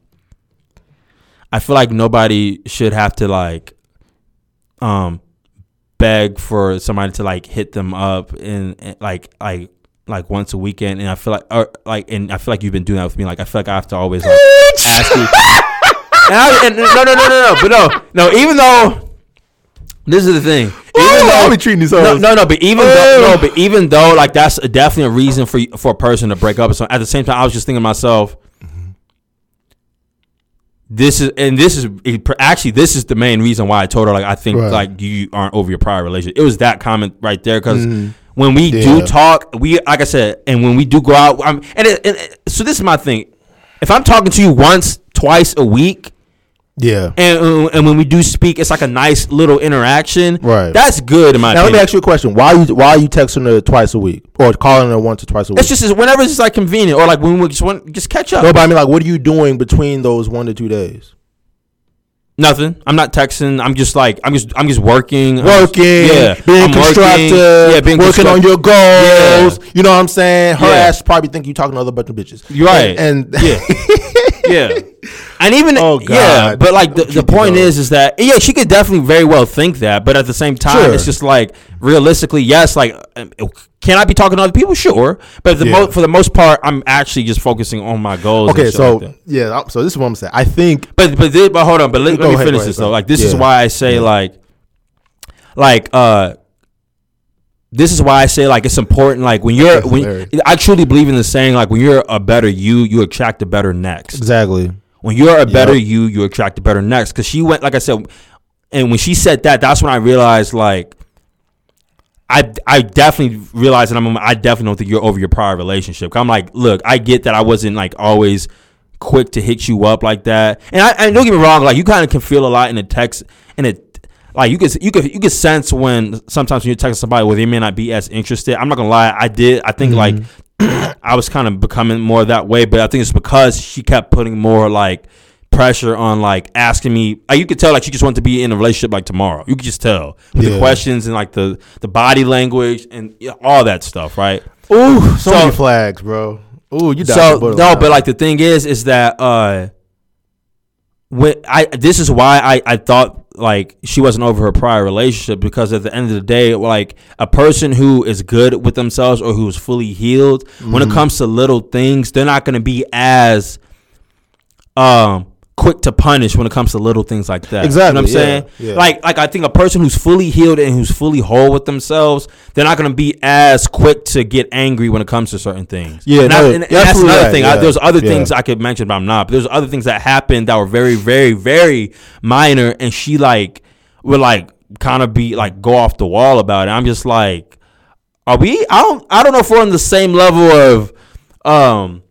I feel like nobody should have to like, um, beg for somebody to like hit them up and, and, like like like once a weekend, and I feel like or like and I feel like you've been doing that with me. Like I feel like I have to always like ask you. And, I, and no, no, no, no, no, but no, no. Even though this is the thing, even though, I'll be treating these no, hoes. no, no, but even though, no, but even though, like that's definitely a reason for you- for a person to break up. So at the same time, I was just thinking to myself, this is and this is actually this is the main reason why I told her like I think Right. like you aren't over your prior relationship. It was that comment right there because when we Mm-hmm. Yeah. do talk, we like I said, and when we do go out, I'm, and, it, and it- so this is my thing. If I'm talking to you once, twice a week, Yeah. and uh, and when we do speak, it's like a nice little interaction. Right. That's good in my Now let me ask you a question. Why are you why are you texting her twice a week or calling her once or twice a week? It's just whenever it's like convenient, or like when we just want just catch up. no, but I mean, like, what are you doing between those one to two days? Nothing. I'm not texting. I'm just like I'm just I'm just working. Working, yeah, being I'm working. constructive, Yeah, being working on your goals. Yeah. You know what I'm saying? Her Yeah. ass probably think you talking to other bunch of bitches. You're right. And, and Yeah. yeah. And even Oh, yeah, but like the, the point is is that yeah, she could definitely very well think that, but at the same time, Sure. it's just like realistically, yes, like um, can I be talking to other people? Sure, but the Yeah. mo- for the most part, I'm actually just focusing on my goals. okay, so like yeah, so this is what I'm saying. I think But but this, but hold on, but let, let me ahead, finish go this though. Like this is why I say Yeah. like like uh this is why I say like it's important like when you're when. I truly believe in the saying like when you're a better you, you attract a better next. exactly. When you're a better Yep. you, you attract a better next. Cause she went like I said, and when she said that, that's when I realized like I I definitely realized that I'm I definitely don't think you're over your prior relationship. I'm like, look, I get that I wasn't like always quick to hit you up like that. And I and don't get me wrong, like you kind of can feel a lot in the text in it. Like you could you could you could sense when sometimes when you're texting somebody where they may not be as interested. I'm not gonna lie, I did. I think like I was kind of becoming more that way, but I think it's because she kept putting more like pressure on like asking me. Like, you could tell like she just wanted to be in a relationship like tomorrow. You could just tell with the questions and like the the body language and yeah, all that stuff, right? Ooh, so, So- many flags, bro. Ooh, you so no, but like the thing is, is that uh, when I this is why I I thought like she wasn't over her prior relationship because at the end of the day, like a person who is good with themselves or who's fully healed, when Mm-hmm. it comes to little things, they're not going to be as um quick to punish when it comes to little things like that. Exactly, You know what I'm yeah, saying? yeah. Like like I think a person who's fully healed and who's fully whole with themselves, they're not going to be as quick to get angry when it comes to certain things. Yeah, and, I- no, and that's another right, thing. I, there's other yeah. things I could mention, but I'm not. But there's other things that happened that were very, very, very minor, and she like would like kind of be like go off the wall about it. I'm just like, are we? I don't. I don't know if we're on the same level of, um,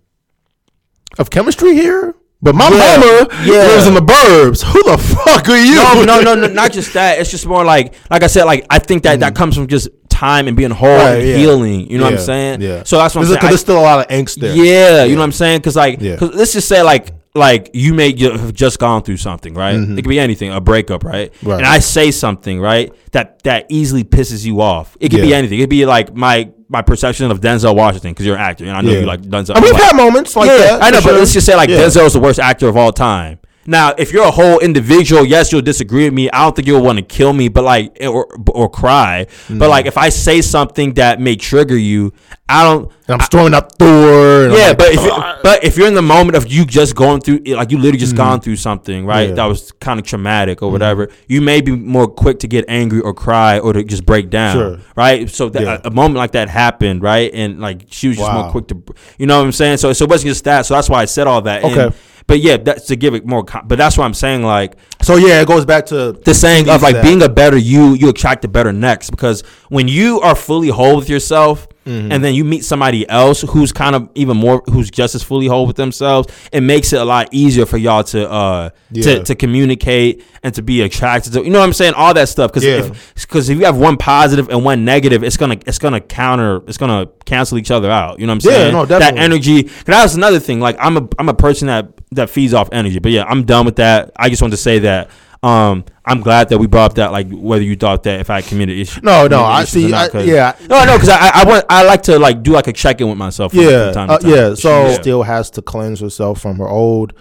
of chemistry here. But my Yeah, mama yeah. lives in the burbs. Who the fuck are you? no, no, no, no, not just that. It's just more like, like I said, like I think that that comes from just time and being whole Mm. Right, and yeah. healing. You know what I'm saying? Yeah. So that's what I'm There's saying. I- there's still a lot of angst there. Yeah, you know what I'm saying? Because like. 'cause let's just say like, like you may have just gone through something, right? It could be anything, a breakup, right? Mm-hmm. Right. And I say something, right, that that easily pisses you off. It could be anything. It could be like my my perception of Denzel Washington because you're an actor, and I know Yeah. you like Denzel. I mean, we've had moments like yeah, that. I know, but sure. let's just say like Yeah. Denzel's the worst actor of all time. Now, if you're a whole individual, yes, you'll disagree with me. I don't think you'll want to kill me, but like or or cry. Mm. But like if I say something that may trigger you, I don't. And I'm storming up Thor. Yeah, like, but if you, but if you're in the moment of you just going through like you literally just gone through something right Mm. Yeah. That was kind of traumatic or whatever, you may be more quick to get angry or cry or to just break down, Sure. right? So that Yeah. a, a moment like that happened, right? And like she was just more quick to, you know what I'm saying? So so it wasn't just that. So that's why I said all that. And- Okay. But yeah, that's to give it more. But that's what I'm saying. Like so yeah, it goes back to the saying of like that. being a better you, you attract a better next. Because when you are fully whole with yourself, Mm-hmm. and then you meet somebody else who's kind of even more, who's just as fully whole with themselves, it makes it a lot easier for y'all to uh Yeah. to, to communicate and to be attracted to. You know what I'm saying? All that stuff. Because Yeah. if because if you have one positive and one negative, it's gonna it's gonna counter, it's gonna cancel each other out. You know what I'm saying Yeah, no, That energy energy. 'cause that was another thing. Like I'm a I'm a person that that feeds off energy. But yeah, I'm done with that. I just wanted to say that. Um, I'm glad that we brought up that, like, whether you thought that if I committed issues. No, no, I see, not, I- yeah. No, no, because I, I, want, I like to like do like a check in with myself. From, yeah, from time to uh, time. yeah. So Yeah. still has to cleanse herself from her old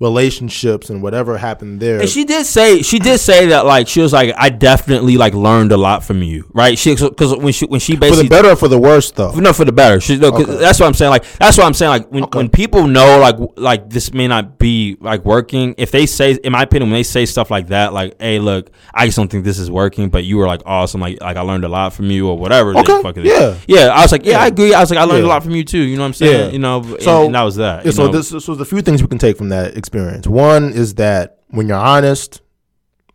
relationships and whatever happened there. And she did say she did say that like she was like I definitely like learned a lot from you, right? She because when she when she basically for the better or for the worse though. No, for the better. She, no, Okay. That's what I'm saying. Like that's what I'm saying. Like when, Okay. when people know like like this may not be like working. If they say, in my opinion, when they say stuff like that, like, "Hey, look, I just don't think this is working," but you were like awesome. Like like I learned a lot from you or whatever. Okay, fuck it is. yeah. yeah. I was like, yeah, I agree. I was like, I learned Yeah. a lot from you too. You know what I'm saying? Yeah. You know. and- So- and that was that. Yeah, so know? this so there's a few things we can take from that experience. One is that when you're honest,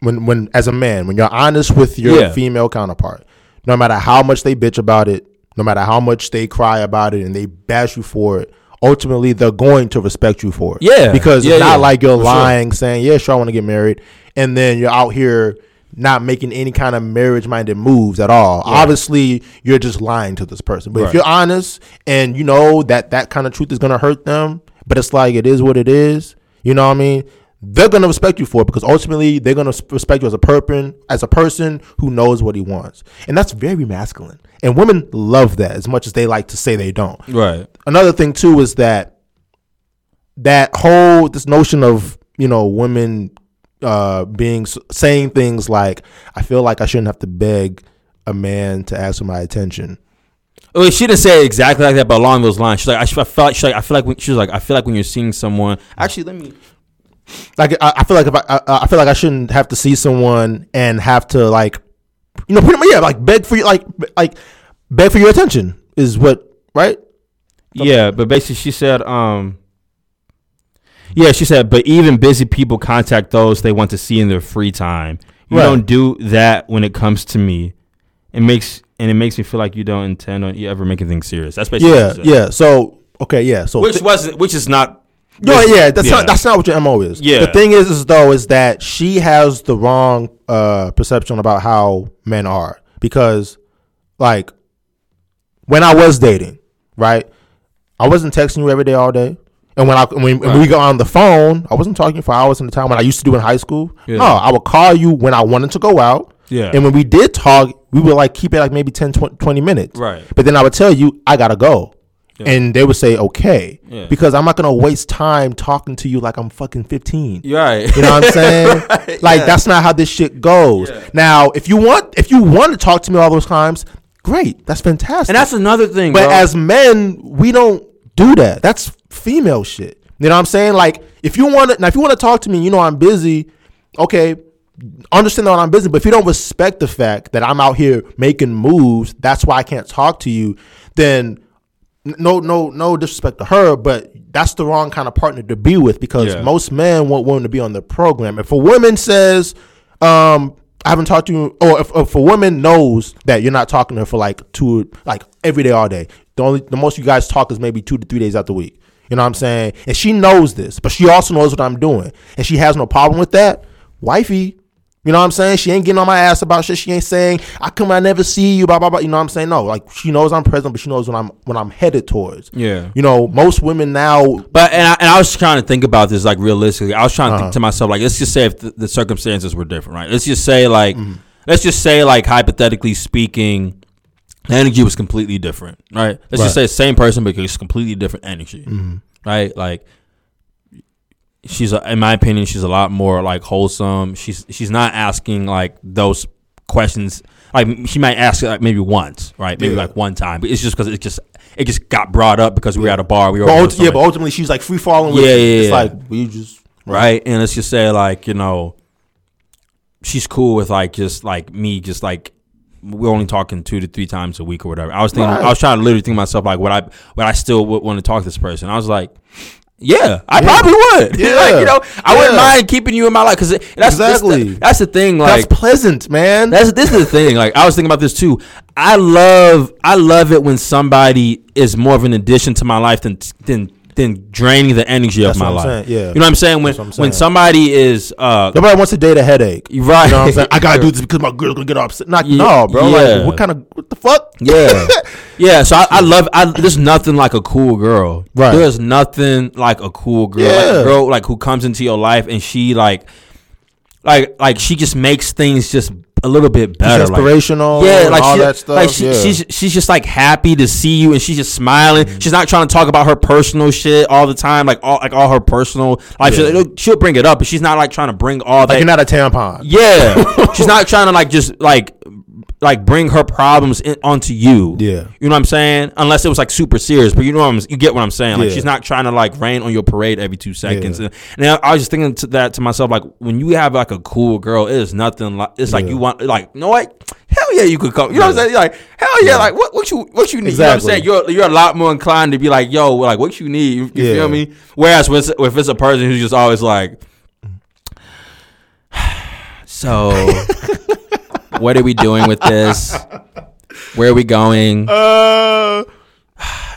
when when as a man, when you're honest with your Yeah. female counterpart, no matter how much they bitch about it, no matter how much they cry about it and they bash you for it, ultimately they're going to respect you for it. Yeah. Because Yeah, it's not yeah. like you're For sure. lying, saying, Yeah, sure I want to get married, and then you're out here not making any kind of marriage minded moves at all. Obviously, you're just lying to this person. But if you're honest and you know that that kind of truth is going to hurt them, but it's like it is what it is, you know what I mean? They're going to respect you for it because ultimately they're going to respect you as a person, as a person who knows what he wants. And that's very masculine. And women love that as much as they like to say they don't right. another thing too is that that whole this notion of you know women uh being saying things like i feel like i shouldn't have to beg a man to ask for my attention Well, she didn't say it exactly like that, but along those lines, she's like, I, I felt like, she's like, I feel like when, she was like, I feel like when you're seeing someone, actually, let me. like i, I feel like if I, I i feel like i shouldn't have to see someone and have to like you know pretty much yeah like beg for you like like beg for your attention is what right Yeah, but basically she said, um, yeah, she said, but even busy people contact those they want to see in their free time. You Right. don't do that when it comes to me. It makes and it makes me feel like you don't intend on you ever making things serious. That's basically yeah what she said. yeah so okay yeah so Which wasn't, which is not. No, yeah, that's yeah. not that's not what your mo is. Yeah. the thing is, is though, is that she has the wrong uh, perception about how men are because, like, when I was dating, right, I wasn't texting you every day all day, and when I when, when we got on the phone, I wasn't talking for hours at a time. When I used to do in high school, Yeah. no, I would call you when I wanted to go out. Yeah. and when we did talk, we would like keep it like maybe 10, 20, 20 minutes. Right. But then I would tell you, I gotta go. Yeah. And they would say, okay. Yeah. Because I'm not gonna waste time talking to you like I'm fucking 15. You're right. You know what I'm saying? Like yeah. that's not how this shit goes. Yeah. Now, if you want if you want to talk to me all those times, great. That's fantastic. and that's another thing. but bro. as men, we don't do that. That's female shit. You know what I'm saying? Like if you want to now if you want to talk to me, you know I'm busy. Okay, understand that I'm busy. But if you don't respect the fact that I'm out here making moves, that's why I can't talk to you. Then no, no, no disrespect to her, but that's the wrong kind of partner to be with because Yeah. most men want women to be on the program. If a woman says, um, I haven't talked to you, or if, if a woman knows that you're not talking to her for like two, like every day, all day, the only, the most you guys talk is maybe two to three days out the week. You know what I'm saying? And she knows this, but she also knows what I'm doing. And she has no problem with that. Wifey, you know what I'm saying? She ain't getting on my ass about shit. She ain't saying, I come, I never see you, blah, blah, blah. You know what I'm saying? No, like she knows I'm present, but she knows what I'm what I'm headed towards. Yeah. You know, most women now But and I, and I was trying to think about this like realistically. I was trying to Uh-huh. think to myself like, let's just say if the, the circumstances were different, right? Let's just say like, Mm-hmm. let's just say like hypothetically speaking, the energy was completely different, right? Let's just say same person but it's completely different energy, Mm-hmm. right? Like, she's a, in my opinion, she's a lot more like wholesome. She's she's not asking like those questions. Like she might ask it like maybe once, right? Maybe Yeah. like one time, but it's just because it just it just got brought up because we were at a bar. We were but over ult- with yeah, but ultimately she's like free falling with Yeah, yeah, It's yeah. like we just right? And let's just say like you know, she's cool with like just like me, just like we're only talking two to three times a week or whatever. I was thinking, Right. I was trying to literally think to myself like, what I, what I still would want to talk to this person? I was like. Yeah, I probably would. Yeah. like, you know, I wouldn't mind keeping you in my life because that's that's the, that's the thing. Like, That's pleasant, man. that's this is the thing. Like I was thinking about this too. I love I love it when somebody is more of an addition to my life than than than draining the energy That's of my life. saying, yeah. You know what I'm saying? When I'm when somebody is uh Nobody wants to date a headache. Right. You know what I'm saying? I gotta do this because my girl's gonna get upset. Not, Yeah, no, bro. yeah. Like, what kind of what the fuck? Yeah, yeah. So I, I love. I there's nothing like a cool girl. Right. There's nothing like a cool girl. Like Yeah. a girl like who comes into your life and she like, like like she just makes things just a little bit better. like- inspirational. yeah, and like all she, that stuff. Like she, yeah. she's she's just like happy to see you, and she's just smiling. Mm-hmm. She's not trying to talk about her personal shit all the time, like all like all her personal life. Yeah. She'll, she'll bring it up, but she's not like trying to bring all that. like you're not a tampon. Yeah, she's not trying to like just like like bring her problems in, onto you. Yeah. you know what I'm saying? Unless it was like super serious, but you know what I'm, you get what I'm saying. Like Yeah. she's not trying to like rain on your parade every two seconds. Yeah. And, and I, I was just thinking to that to myself, like when you have like a cool girl, it is nothing like it's like you want like you know what? Hell yeah, you could come. You know what I'm saying? Like hell yeah, like what what you what you need? Exactly. You know what I'm saying? You're you're a lot more inclined to be like yo, like what you need. You, you Yeah. feel me? Whereas with if it's a person who's just always like. So, what are we doing with this? Where are we going? Uh,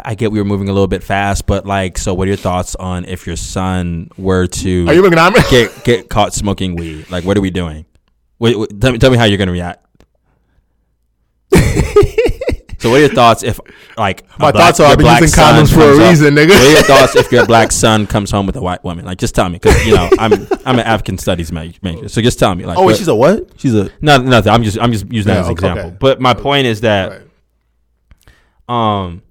I get we were moving a little bit fast, but like, so what are your thoughts on if your son were to are you looking at me? get get caught smoking weed? Like, what are we doing? Wait, wait, tell, me, tell me how you're gonna react. so, what are your thoughts if, like, My black- thoughts are I've been black using son condoms for a comes up- reason, nigga. What are your thoughts if your black son comes home with a white woman? Like, just tell me, because you know, I'm I'm an African studies major, so just tell me. Like, Oh, wait, what- she's a what? She's a no, nothing. I'm just I'm just using that as an okay, example. But my point is that Right. um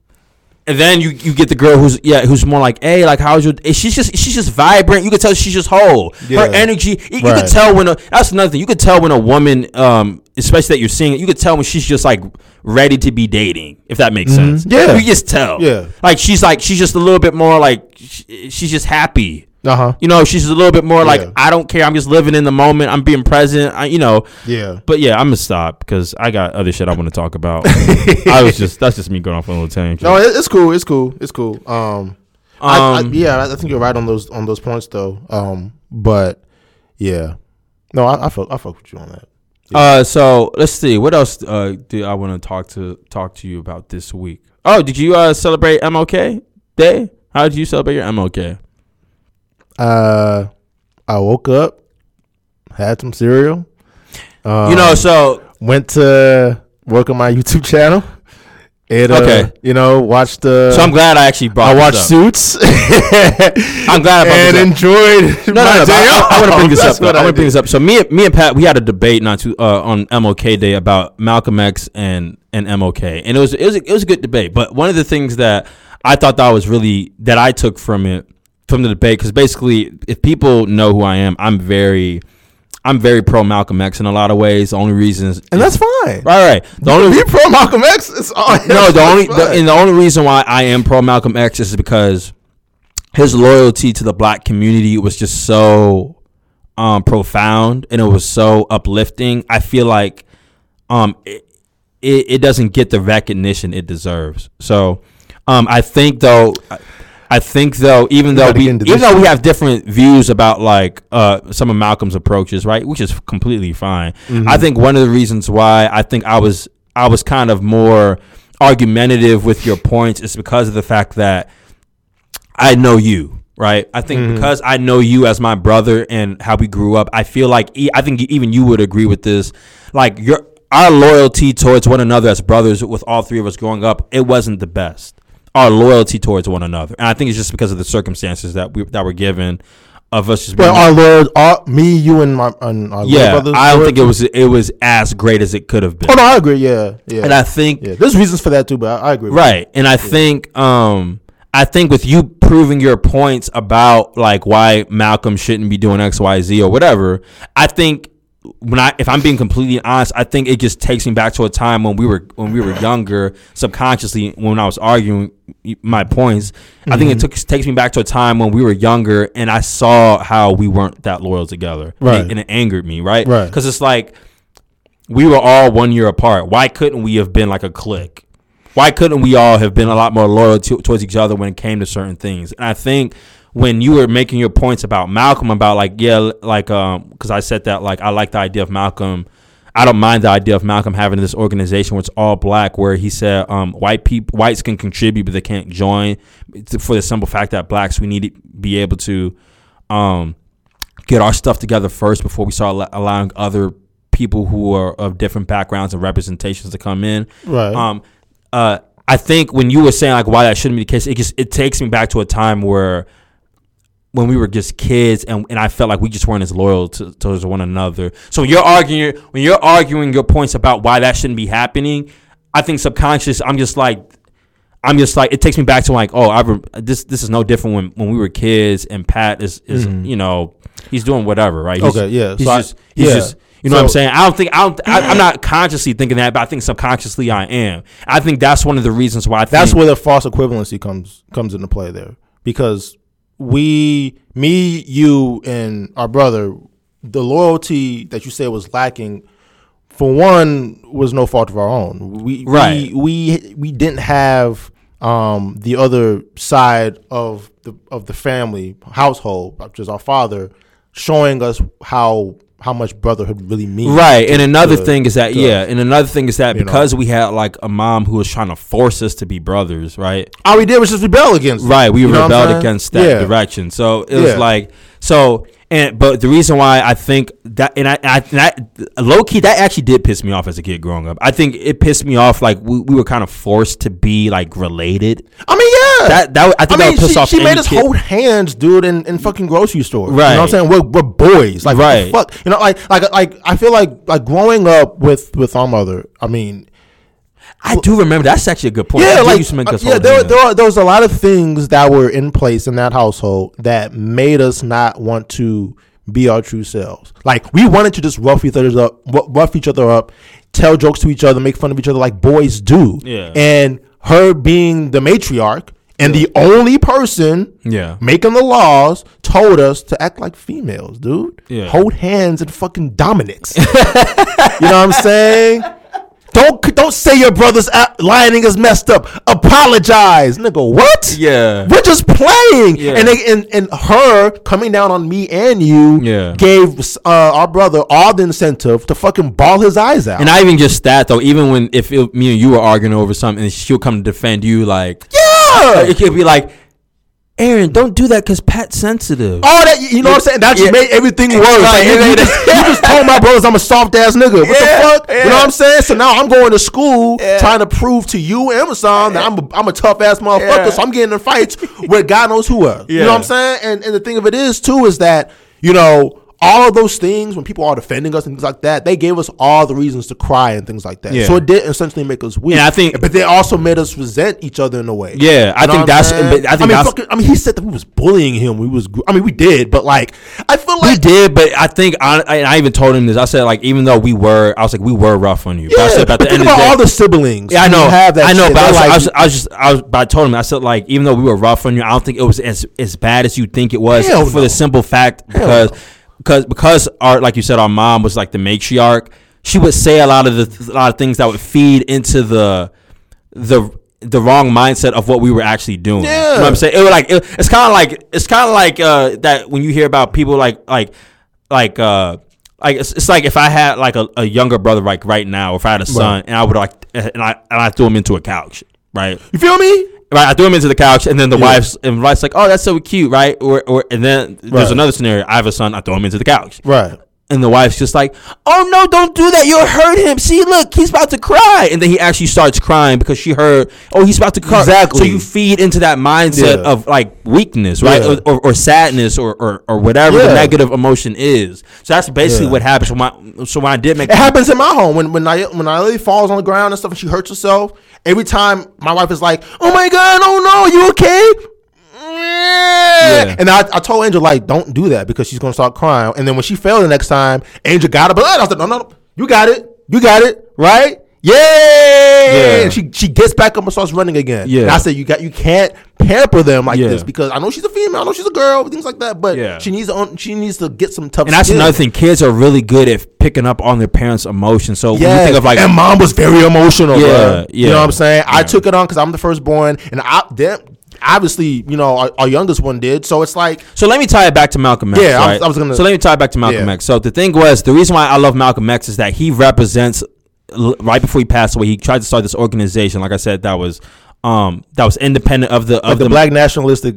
and then you, you get the girl who's yeah who's more like hey like how's your she's just she's just vibrant you can tell she's just whole Yeah. her energy you, you Right. can tell when a that's another thing you can tell when a woman um especially that you're seeing it you could tell when she's just like ready to be dating if that makes sense Mm-hmm. Yeah. you just tell Yeah. like she's like she's just a little bit more like she's just happy Uh huh. you know she's a little bit more like Yeah. I don't care I'm just living in the moment I'm being present I, you know Yeah. but yeah, I'm gonna stop because I got other shit I want to talk about. I was just that's just me going off on a little tangent. No, it's cool. It's cool. It's cool. Um, I, I, Um, yeah, I think you're right on those on those points though. Um, but yeah, no, I, I fuck I fuck with you on that. Uh, so let's see what else uh do I want to talk to talk to you about this week. Oh, did you uh celebrate MLK Day? How did you celebrate your MLK? Uh, I woke up, had some cereal. Um, you know, so went to work on my YouTube channel. It, uh, Okay. you know, watch the. so I'm glad I actually brought. I watched. Suits. I'm glad I brought and enjoyed. No, no, no. day I, I, want to bring this up. what I want to bring this up. So me, me and Pat, we had a debate not too uh, on MLK Day about Malcolm X and and MLK, and it was it was a, it was a good debate. But one of the things that I thought that was really that I took from it from the debate because basically, if people know who I am, I'm very I'm very pro Malcolm X in a lot of ways. The only reasons, and that's fine. right, right. The only Be pro Malcolm X. It's all. no, the only the, and the only reason why I am pro Malcolm X is because his loyalty to the black community was just so um, profound and it was so uplifting. I feel like um, it, it, it doesn't get the recognition it deserves. So um, I think though. I think though, even though we, even though we have different views about like uh, some of Malcolm's approaches, right, which is completely fine. Mm-hmm. I think one of the reasons why I think I was I was kind of more argumentative with your points is because of the fact that I know you, right? I think Mm-hmm. because I know you as my brother and how we grew up, I feel like e- I think even you would agree with this. Like your our loyalty towards one another as brothers, with all three of us growing up, it wasn't the best. Our loyalty towards one another, and I think it's just because of the circumstances that we that were given of us just being. Well, our Lord, our, me, you, and my and our yeah, brothers. I don't think it was it was as great as it could have been. Oh no, I agree. Yeah, yeah. And I think yeah, there's reasons for that too, but I, I agree. Right. And I think um I think with you proving your points about like why Malcolm shouldn't be doing X, Y, Z or whatever, I think when I if I'm being completely honest, I think it just takes me back to a time when we were when we were younger, subconsciously when I was arguing my points. I think it mhm. took takes me back to a time when we were younger and I saw how we weren't that loyal together. Right. And, and it angered me, right? Right. Because it's like we were all one year apart. Why couldn't we have been like a clique? Why couldn't we all have been a lot more loyal to, towards each other when it came to certain things? And I think when you were making your points about Malcolm, about like yeah, like um, because I said that like I like the idea of Malcolm. I don't mind the idea of Malcolm having this organization where it's all black, where he said um, white people, whites can contribute, but they can't join, for the simple fact that blacks we need to be able to um, get our stuff together first before we start allowing other people who are of different backgrounds and representations to come in. Right. Um, uh, I think when you were saying like why that shouldn't be the case, it just it takes me back to a time where when we were just kids and, and I felt like we just weren't as loyal to, towards one another. So when you're arguing when you're arguing your points about why that shouldn't be happening, I think subconscious I'm just like I'm just like it takes me back to like oh I rem- this this is no different when, when we were kids and Pat is is you know he's doing whatever right He's- Mm-hmm. Okay, yeah. he's So I- just he's yeah. just you know what I'm saying I don't think I don't I, I'm not consciously thinking that but I think subconsciously I am I think that's one of the reasons why I think That's where the false equivalency comes comes into play there because we, me, you, and our brother, the loyalty that you say was lacking. For one, was no fault of our own. We Right. we we, we didn't have um, the other side of the of the family household, which is our father, showing us how how much brotherhood really means. Right, and another to- thing is that to yeah, and another thing is that You know. because we had like a mom who was trying to force us to be brothers, right? all we did was just rebel against. Right, we You know what I'm rebelled against that Yeah. direction. So it was like so, and but the reason why I think that and I, I, and I low key that actually did piss me off as a kid growing up. I think it pissed me off like we, we were kind of forced to be like related. I mean, yeah. That that I I think that mean, would piss she, off. she made us kid. hold hands, dude, in, in fucking grocery stores. You know what I'm saying? We're, we're boys. Like, Right. right. fuck. You know, like, like, like, I feel like, like growing up with, with our mother, I mean, I do remember that's actually a good point. yeah, like, used to make uh, yeah, there, there, are, there was a lot of things that were in place in that household that made us not want to be our true selves. Like, we wanted to just rough each other up, rough each other up, tell jokes to each other, make fun of each other like boys do. Yeah. And her being the matriarch and the only person Yeah. making the laws told us to act like females, dude. Yeah. Hold hands and fucking dominance. you know what I'm saying? Don't don't say your brother's lining is messed up. Apologize, nigga. What? Yeah. we're just playing. Yeah. And they, and and her coming down on me and you Yeah. gave uh, our brother all the incentive to fucking ball his eyes out. And not even just that though. Even when if it, me and you were arguing over something, and she'll come to defend you, like yeah, it could be like, Aaron, don't do that because Pat's sensitive. all that you know what I'm saying. That just Yeah. made everything worse. Right, Like, you, it you just, you just told my brothers I'm a soft ass nigga. What Yeah, the fuck? You know what I'm saying? So now I'm going to school Yeah. trying to prove to you, Amazon, that I'm a, I'm a tough ass motherfucker. Yeah. So I'm getting in fights with God knows who else. You know what I'm saying? And and the thing of it is too is that you know. All of those things, when people are defending us and things like that, they gave us all the reasons to cry and things like that. Yeah. So it did essentially make us weak. And I think- but they also made us resent each other in a way. Yeah, I You think that's-? I think mean, that's- fucking- I mean, he said that we was bullying him. We was. I mean, we did, but like, I feel like We did, but I think I, I, I even told him this. I said like, even though we were, I was like, we were rough on you. But I Yeah, said, but think end of about the day, all the siblings. Yeah, I know. Have that I know, shit. but I was, like, I was, I was just, I was, but I told him, I said, like, even though we were rough on you, I don't think it was as as bad as you think it was Hell for no. the simple fact because because because our like you said, our mom was like the matriarch. She would say a lot of the a lot of things that would feed into the the the wrong mindset of what we were actually doing. Yeah. You know what. I'm saying? It was like it, it's kind of like it's kind of like uh that when you hear about people like like like uh like it's, it's like if I had like a, a younger brother like right now, if I had a son and I would like and I and I threw him into a couch, right? you feel me? Right, I threw him into the couch, and then the Yeah. wife's and wife's like, "Oh, that's so cute, right?" Or, or and then there's Right. another scenario. I have a son. I throw him into the couch, Right. and the wife's just like, "Oh no, don't do that! You'll hurt him. See, look, he's about to cry." And then he actually starts crying because she heard, "Oh, he's about to cry." Exactly. So you feed into that mindset Yeah. of like weakness, right, Yeah. or, or, or sadness, or, or or whatever the negative emotion is. So that's basically Yeah. what happens. So, my, so when I did make It happens in my home when when I when Naomi falls on the ground and stuff and she hurts herself. Every time my wife is like, "Oh my god, oh no, you okay?" Yeah. And I, I told Angel like, "Don't do that because she's gonna start crying." And then when she failed the next time, Angel got her blood. I was like, "No, no, no, you got it, you got it, right?" Yay! Yeah. And she she gets back up and starts running again. Yeah. And I said, "You got you can't pamper them like Yeah. this because I know she's a female, I know she's a girl, things like that, but Yeah. she needs to own- she needs to get some tough." and that's skin. another thing. Kids are really good at picking up on their parents' emotions. So when you Yeah, think of like and mom was very emotional. Yeah, Yeah, you know what I'm saying. I took it on because I'm the firstborn, and I them obviously, you know, our, our youngest one did. So it's like, So let me tie it back to Malcolm X. Yeah, I was- I was gonna- So let me tie it back to Malcolm Yeah. X. So the thing was, the reason why I love Malcolm X is that he represents. L- Right before he passed away, he tried to start this organization. Like I said, that was um that was independent of the of like the, black nationalistic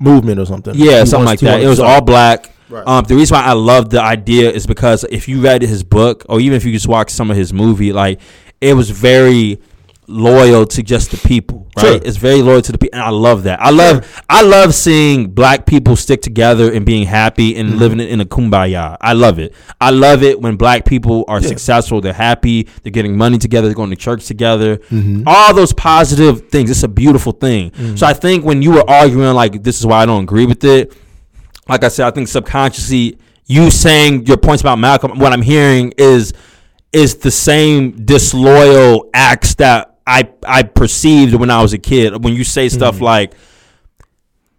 movement or something. Yeah, He something wants- like that. It was to all black. Right. Um, the reason why I love the idea is because if you read his book, or even if you just watch some of his movie, like it was very loyal to just the people, right? Sure. It's very loyal to the people, and I love that. I love, I love seeing black people stick together and being happy and Mm-hmm. living in a kumbaya. I love it. I love it when black people are successful. They're happy. They're getting money together. They're going to church together. Mm-hmm. All those positive things. It's a beautiful thing. So I think when you were arguing like this is why I don't agree with it like I said, I think subconsciously you saying your points about Malcolm, what I'm hearing is is the same disloyal acts that I I perceived when I was a kid. When you say stuff mm-hmm. like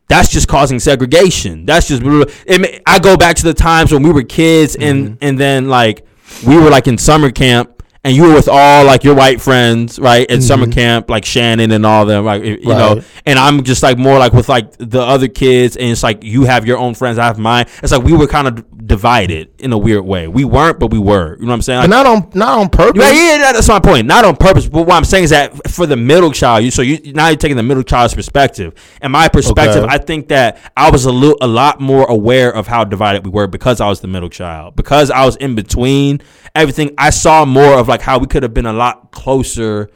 that's just causing segregation. That's just it, I go back to the times when we were kids and mm-hmm. and then like we were like in summer camp and you were with all like your white friends, right? At summer mm-hmm. camp, like Shannon and all them, like you know. And I'm just like more like with like the other kids, and it's like you have your own friends, I have mine. It's like we were kind of divided in a weird way. We weren't, but we were. You know what I'm saying? but not on not on purpose. Yeah, yeah, yeah, that's my point. Not on purpose, but what I'm saying is that for the middle child, you so you now you're taking the middle child's perspective. And my perspective, Okay. I think that I was a little, a lot more aware of how divided we were because I was the middle child, because I was in between everything. I saw more of like how we could have been a lot closer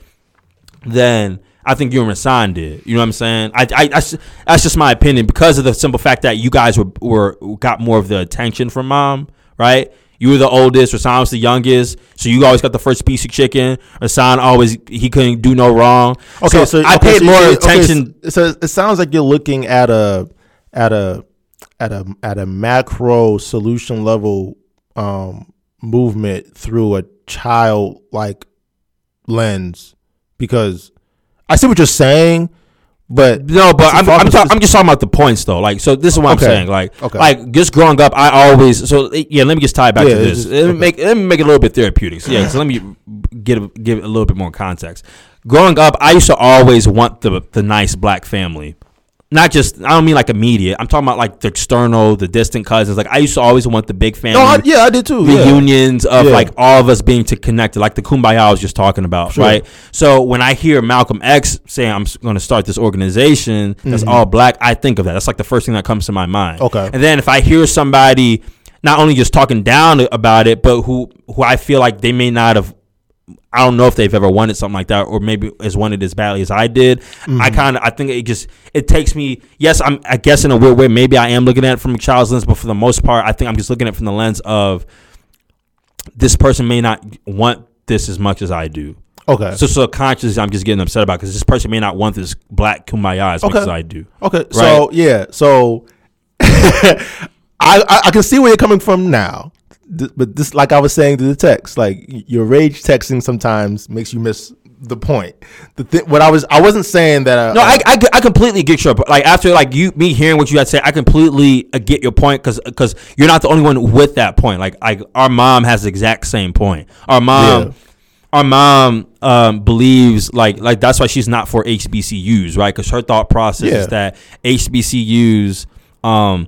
than I think you and Rasan did. You know what I'm saying? I, I, I that's just my opinion because of the simple fact that you guys were, were got more of the attention from mom, right? You were the oldest, Rasan was the youngest, so you always got the first piece of chicken. Rasan always he couldn't do no wrong. Okay, so, I okay, paid so more you- okay, attention. so it sounds like you're looking at a at a at a at a macro solution level um, movement through a child like lens because I see what you're saying, but No, but I'm I'm, spec- I'm just talking about the points though. Like, so this is what Okay. I'm saying. Like, Okay. like just growing up, I always so yeah. Let me just tie it back Yeah, to this. just- let me okay. make let me make it a little bit therapeutic. So, yeah, so let me get a, give a little bit more context. Growing up, I used to always want the the nice black family. Not just I don't mean like immediate. I'm talking about like the external, the distant cousins. Like I used to always want the big family no, I, yeah, I did too. yeah. reunions of Yeah. like all of us being to connected, like the kumbaya I was just talking about, Sure. right? So when I hear Malcolm X saying I'm going to start this organization that's all black, I think of that. That's like the first thing that comes to my mind. Mm-hmm. Okay. And then if I hear somebody not only just talking down about it, but who who I feel like they may not have I don't know if they've ever wanted something like that, or maybe has wanted as badly as I did. Mm-hmm. I kind of, I think it just, it takes me. Yes, I'm. I guess in a weird way, maybe I am looking at it from a child's lens, but for the most part, I think I'm just looking at it from the lens of this person may not want this as much as I do. Okay, So subconsciously, I'm just getting upset about because this person may not want this black kumbaya as much Okay. as I do. Okay, so yeah, so I, I I can see where you're coming from now, Th- but this, like I was saying to the text, like your rage texting sometimes makes you miss the point. The th- what I was I wasn't saying that. Uh, No, I, I, I completely get your like after like you me hearing what you had to say, I completely uh, get your point because you're not the only one with that point. Like like our mom has the exact same point. Our mom. Yeah. Our mom um, believes like like that's why she's not for HBCUs, right? Because her thought process Yeah. is that HBCUs, um,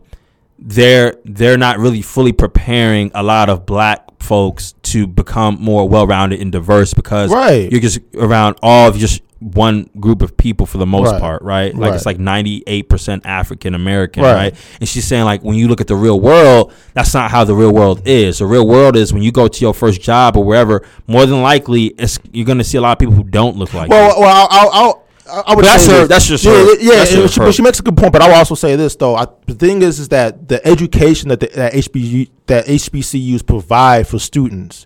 they're they're not really fully preparing a lot of black folks to become more well-rounded and diverse because Right. you're just around all of just one group of people for the most Right. part, right? Like it's like 98% African American, Right. right. And she's saying like when you look at the real world, that's not how the real world is. The real world is when you go to your first job or wherever, more than likely it's, you're going to see a lot of people who don't look like you. Well, well, I'll, I'll, I'll I would that's say her- that's just yeah, her- yeah. that's and just she, her. but she makes a good point. But I will also say this though. I, the thing is, is that the education that the, that HBU that HBCUs provide for students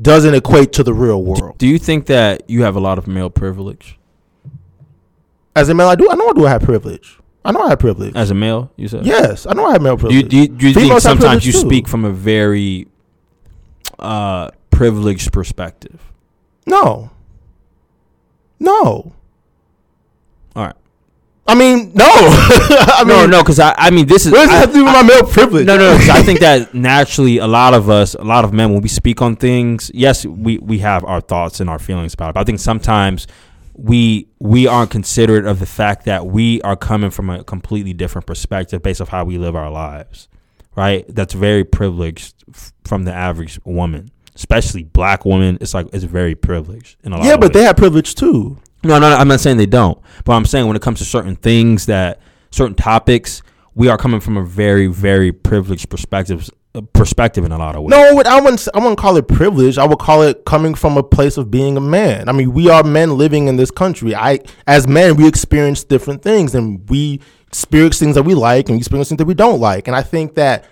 doesn't equate to the real world. Do you think that you have a lot of male privilege As a male, I do. I know I do have privilege. I know I have privilege. as a male? You said yes, I know I have male Do privilege. you, do you, do you think sometimes you too. speak from a very uh, privileged perspective? No. No. All right. I mean, no. I mean, No, no, because I, I mean, this is. What does I- that have to do with my male privilege? No, no, no. 'cause I think that naturally, a lot of us, a lot of men, when we speak on things, yes, we we have our thoughts and our feelings about it. But I think sometimes we we aren't considerate of the fact that we are coming from a completely different perspective based off how we live our lives, right? That's very privileged f- from the average woman, especially black woman. It's like it's very privileged in a lot. Yeah, but ways. they have privilege too. No, no, I'm not saying they don't. But I'm saying when it comes to certain things that certain topics, we are coming from a very, very privileged perspective perspective in a lot of ways. No, I wouldn't- I wouldn't call it privilege. I would call it coming from a place of being a man. I mean, we are men living in this country. I, as men, we experience different things, and we experience things that we like, and we experience things that we don't like. And I think that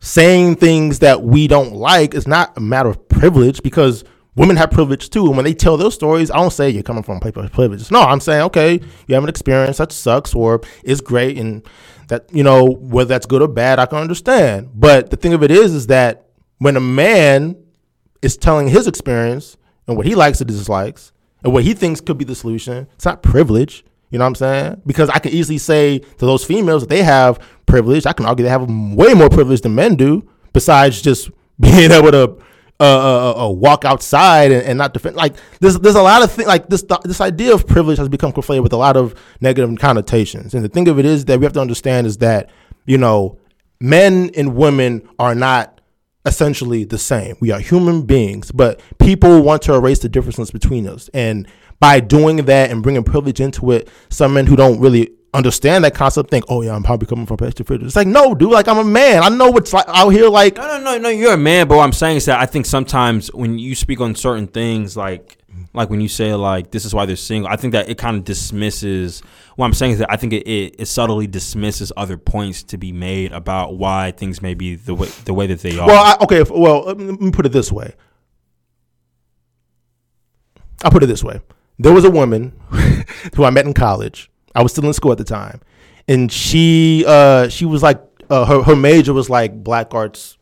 saying things that we don't like is not a matter of privilege because women have privilege too. And when they tell their stories, I don't say you're coming from a place of privilege. No, I'm saying okay, you have an experience that sucks or is great, and that you know whether that's good or bad, I can understand. But the thing of it is, is that when a man is telling his experience and what he likes and dislikes and what he thinks could be the solution, it's not privilege. You know what I'm saying? Because I can easily say to those females that they have privilege. I can argue they have way more privilege than men do. Besides just being able to uh, uh, uh, walk outside and, and not defend. Like there's there's a lot of things like this. This idea of privilege has become conflated with a lot of negative connotations. And the thing of it is that we have to understand is that you know men and women are not essentially the same. We are human beings, but people want to erase the differences between us. And by doing that and bringing privilege into it, some men who don't really understand that concept think, "Oh yeah, I'm probably coming from privilege." It's like, no, dude. Like I'm a man. I know what's like out here. Like No, no, no, no. You're a man, but what I'm saying is that I think sometimes when you speak on certain things, like like when you say like this is why they're single, I think that it kind of dismisses. What I'm saying is that I think it, it, it subtly dismisses other points to be made about why things may be the way the way that they are. Well, I, okay. if- Well, let me put it this way. I'll put it this way. There was a woman who I met in college. I was still in school at the time, and she uh, she was like uh, her her major was like black arts,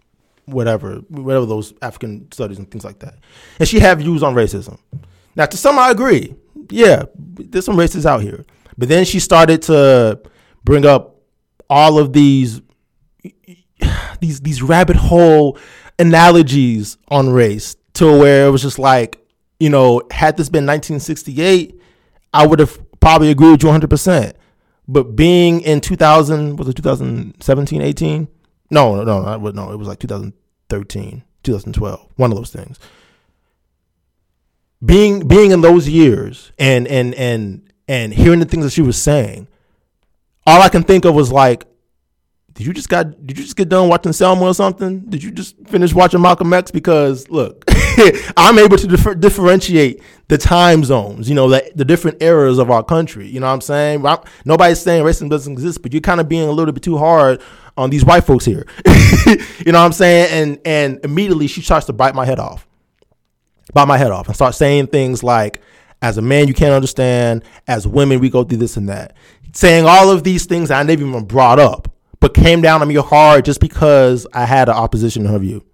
whatever, whatever those African studies and things like that. And she had views on racism. Now, to some, I agree. Yeah, there's some racists out here. But then she started to bring up all of these these these rabbit hole analogies on race to where it was just like, you know, had this been 1968, I would have probably agreed with you 100%. But being in 2000, was it 2017, 18? No, no, no, no, no, it was like 2013, 2012, one of those things. Being being in those years and and and and hearing the things that she was saying, all I can think of was like, did you just got did you just get done watching Selma or something? Did you just finish watching Malcolm X? Because look, I'm able to differ, differentiate the time zones, you know, the, the different eras of our country. You know what I'm saying? I'm, nobody's saying racism doesn't exist, but you're kind of being a little bit too hard on these white folks here. you know what I'm saying? And and immediately she starts to bite my head off, bite my head off, and start saying things like, "As a man, you can't understand. As women, we go through this and that." Saying all of these things I never even brought up but came down on me hard just because I had an opposition to her view.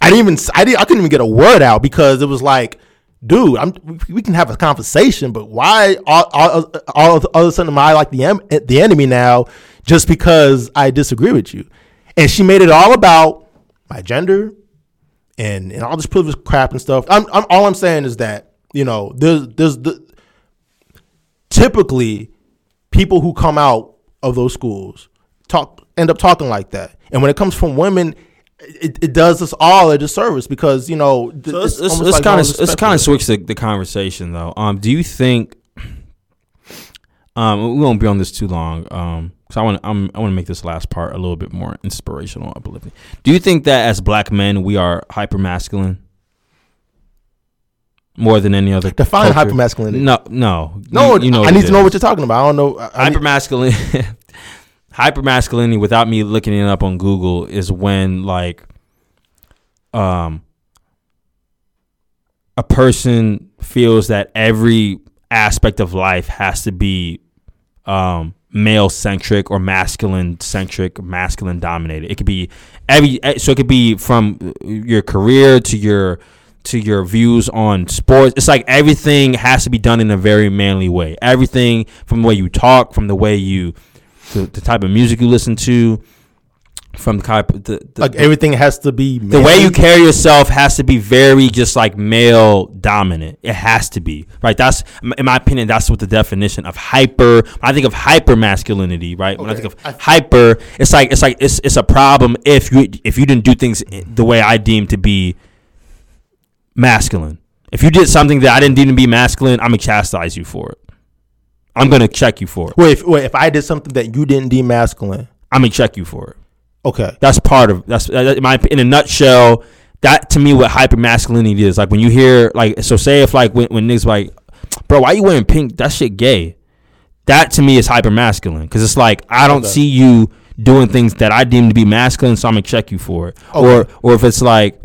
I didn't even I didn't I couldn't even get a word out because it was like, dude, I'm we can have a conversation, but why all all, all of, all of a sudden am I like the em, the enemy now just because I disagree with you? And she made it all about my gender and and all this privilege crap and stuff. I'm, I'm all I'm saying is that you know there's there's the typically people who come out of those schools talk end up talking like that. And when it comes from women, it, it does us all a disservice because you know th- So almost let's like kind of let's kind of it. switch the, the conversation though. Um, do you think? Um, we won't be on this too long. Um, because I want I'm I want to make this last part a little bit more inspirational, uplifting. Do you think that as black men we are hyper masculine more than any other? Define culture? hypermasculinity. No, no, No, You, you know I need to know what you're talking about. I don't know. I, I need- hyper masculinity without me looking it up on Google is when like um a person feels that every aspect of life has to be um male centric or masculine centric masculine dominated it could be every eh, so it could be from your career to your to your views on sports. It's like everything has to be done in a very manly way. Everything from the way you talk from the way you the, the type of music you listen to from the type the, the, like everything has to be the way you carry yourself has to be very just like male dominant. It has to be right. That's in my opinion. That's what the definition of hyper. When I think of hyper masculinity, right? When I think of hyper, it's like it's like it's it's a problem if you if you didn't do things the way I deem to be masculine. If you did something that I didn't deem to be masculine, I'm gonna chastise you for it. I'm gonna check you for it. Wait, if, wait, if I did something that you didn't deem masculine, I'm gonna check you for it. okay, That's part of that's that- in my in a nutshell. That to me, what hyper masculinity is like when you hear like so. Say if like when when niggas like, bro, why you wearing pink? That shit gay. That to me is hyper masculine because it's like I don't Okay. see you doing things that I deem to be masculine, so I'm gonna check you for it. Or or if it's like,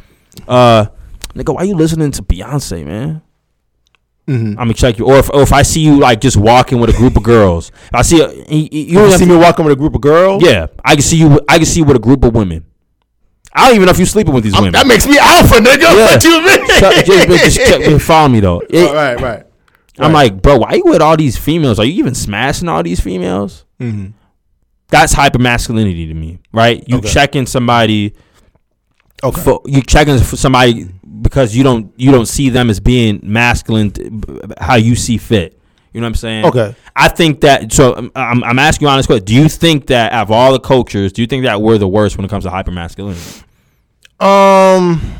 uh, nigga, why you listening to Beyonce, man? Mhm. I'm gonna check you. Or if or if I see you like just walking with a group of girls, if I see a, you, you, you, see to- me walking with a group of girls. yeah, I can see you. I can see you with a group of women. I don't even know if you're sleeping with these I'm- women. that makes me alpha, nigga. Yeah. What you mean? Just, just check, follow me though. It- All right, right. I'm like, bro, why you with all these females? Are you even smashing all these females? Mhm. That's hyper masculinity to me, right? You Okay. checking somebody, Okay. for, you checking for somebody because you don't you don't see them as being masculine t- how you see fit. You know what I'm saying? Okay. I think that. So um, I'm, I'm asking you honest question. Do you think that out of all the cultures, do you think that we're the worst when it comes to hyper masculinity? Um.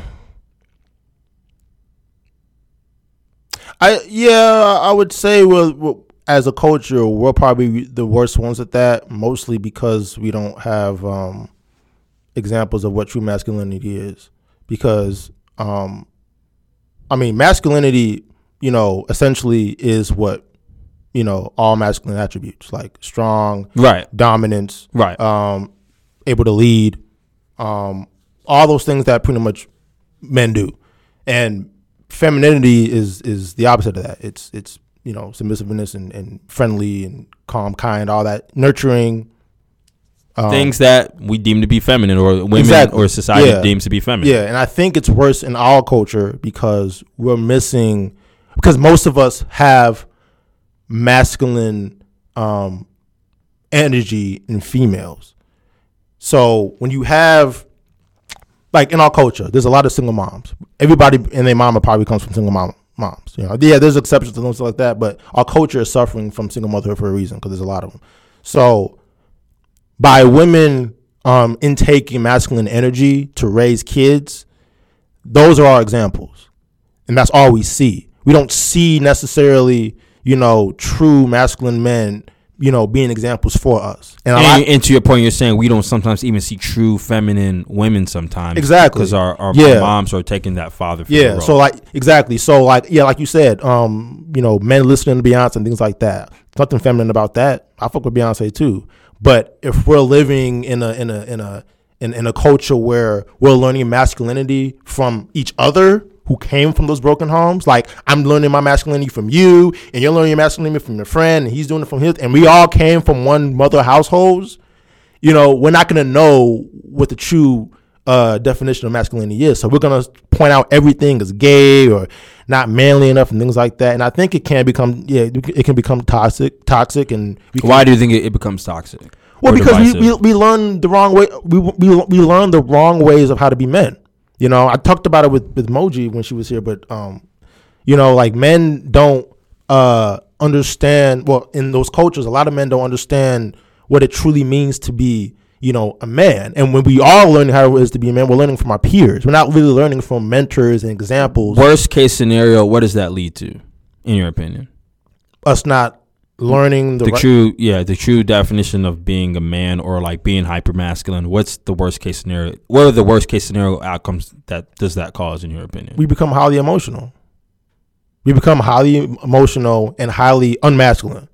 I yeah, I would say we're, we're as a culture we're probably the worst ones at that. Mostly because we don't have um, examples of what true masculinity is. Because um, I mean, masculinity, you know, essentially is what you know all masculine attributes like strong, Right. dominance, Right. um, able to lead, um, all those things that pretty much men do, and femininity is is the opposite of that. It's it's you know submissiveness and, and friendly and calm, kind, all that nurturing. Um, Things that we deem to be feminine, or women Exactly. or society Yeah. deems to be feminine. Yeah, and I think it's worse in our culture because we're missing because most of us have masculine um, energy in females. So when you have like in our culture, there's a lot of single moms. Everybody and their mama probably comes from single mom moms. You know, yeah, there's exceptions to things like that, but our culture is suffering from single motherhood for a reason because there's a lot of them. So by women um, intaking masculine energy to raise kids, those are our examples, and that's all we see. We don't see necessarily, you know, true masculine men, you know, being examples for us. And, a lot- And, and to your point, you're saying we don't sometimes even see true feminine women sometimes. Exactly. Because our, our Yeah. moms are taking that father figure Yeah. role. So like exactly. So like yeah, like you said, um, you know, men listening to Beyonce and things like that. Nothing feminine about that. I fuck with Beyonce too. But if we're living in a in a in a in, in a culture where we're learning masculinity from each other who came from those broken homes, like I'm learning my masculinity from you, and you're learning your masculinity from your friend, and he's doing it from his, and we all came from one mother households you know, we're not gonna know what the true uh, definition of masculinity is. So we're gonna point out everything as gay or not manly enough and things like that. And I think it can become yeah, it can become toxic, toxic, and can, Why do you think it, it becomes toxic? well because we, we we learn the wrong way. We we we learn the wrong ways of how to be men. You know, I talked about it with with Moji when she was here, but um, you know, like men don't uh understand. Well, in those cultures, a lot of men don't understand what it truly means to be, you know, a man. And when we are learning how it is to be a man, we're learning from our peers. We're not really learning from mentors and examples. Worst case scenario, what does that lead to, in your opinion? Us not learning the, The right- true, yeah, the true definition of being a man or like being hyper masculine. What's the worst case scenario? What are the worst case scenario outcomes that does that cause, in your opinion? we become highly emotional. We become highly emotional and highly unmasculine.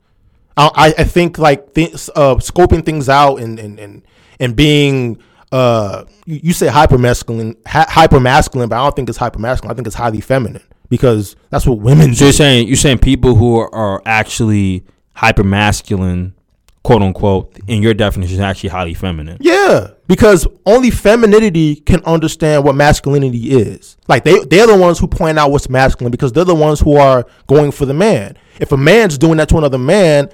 I, I think like th- uh, scoping things out and and and, and being uh you, you say hyper masculine hyper masculine, but I don't think it's hyper masculine. I think it's highly feminine because that's what women So do. you're saying you're saying people who are, are actually hyper masculine, quote unquote, in your definition, is actually highly feminine. Yeah, because only femininity can understand what masculinity is. Like they they're the ones who point out what's masculine because they're the ones who are going for the man. If a man's doing that to another man,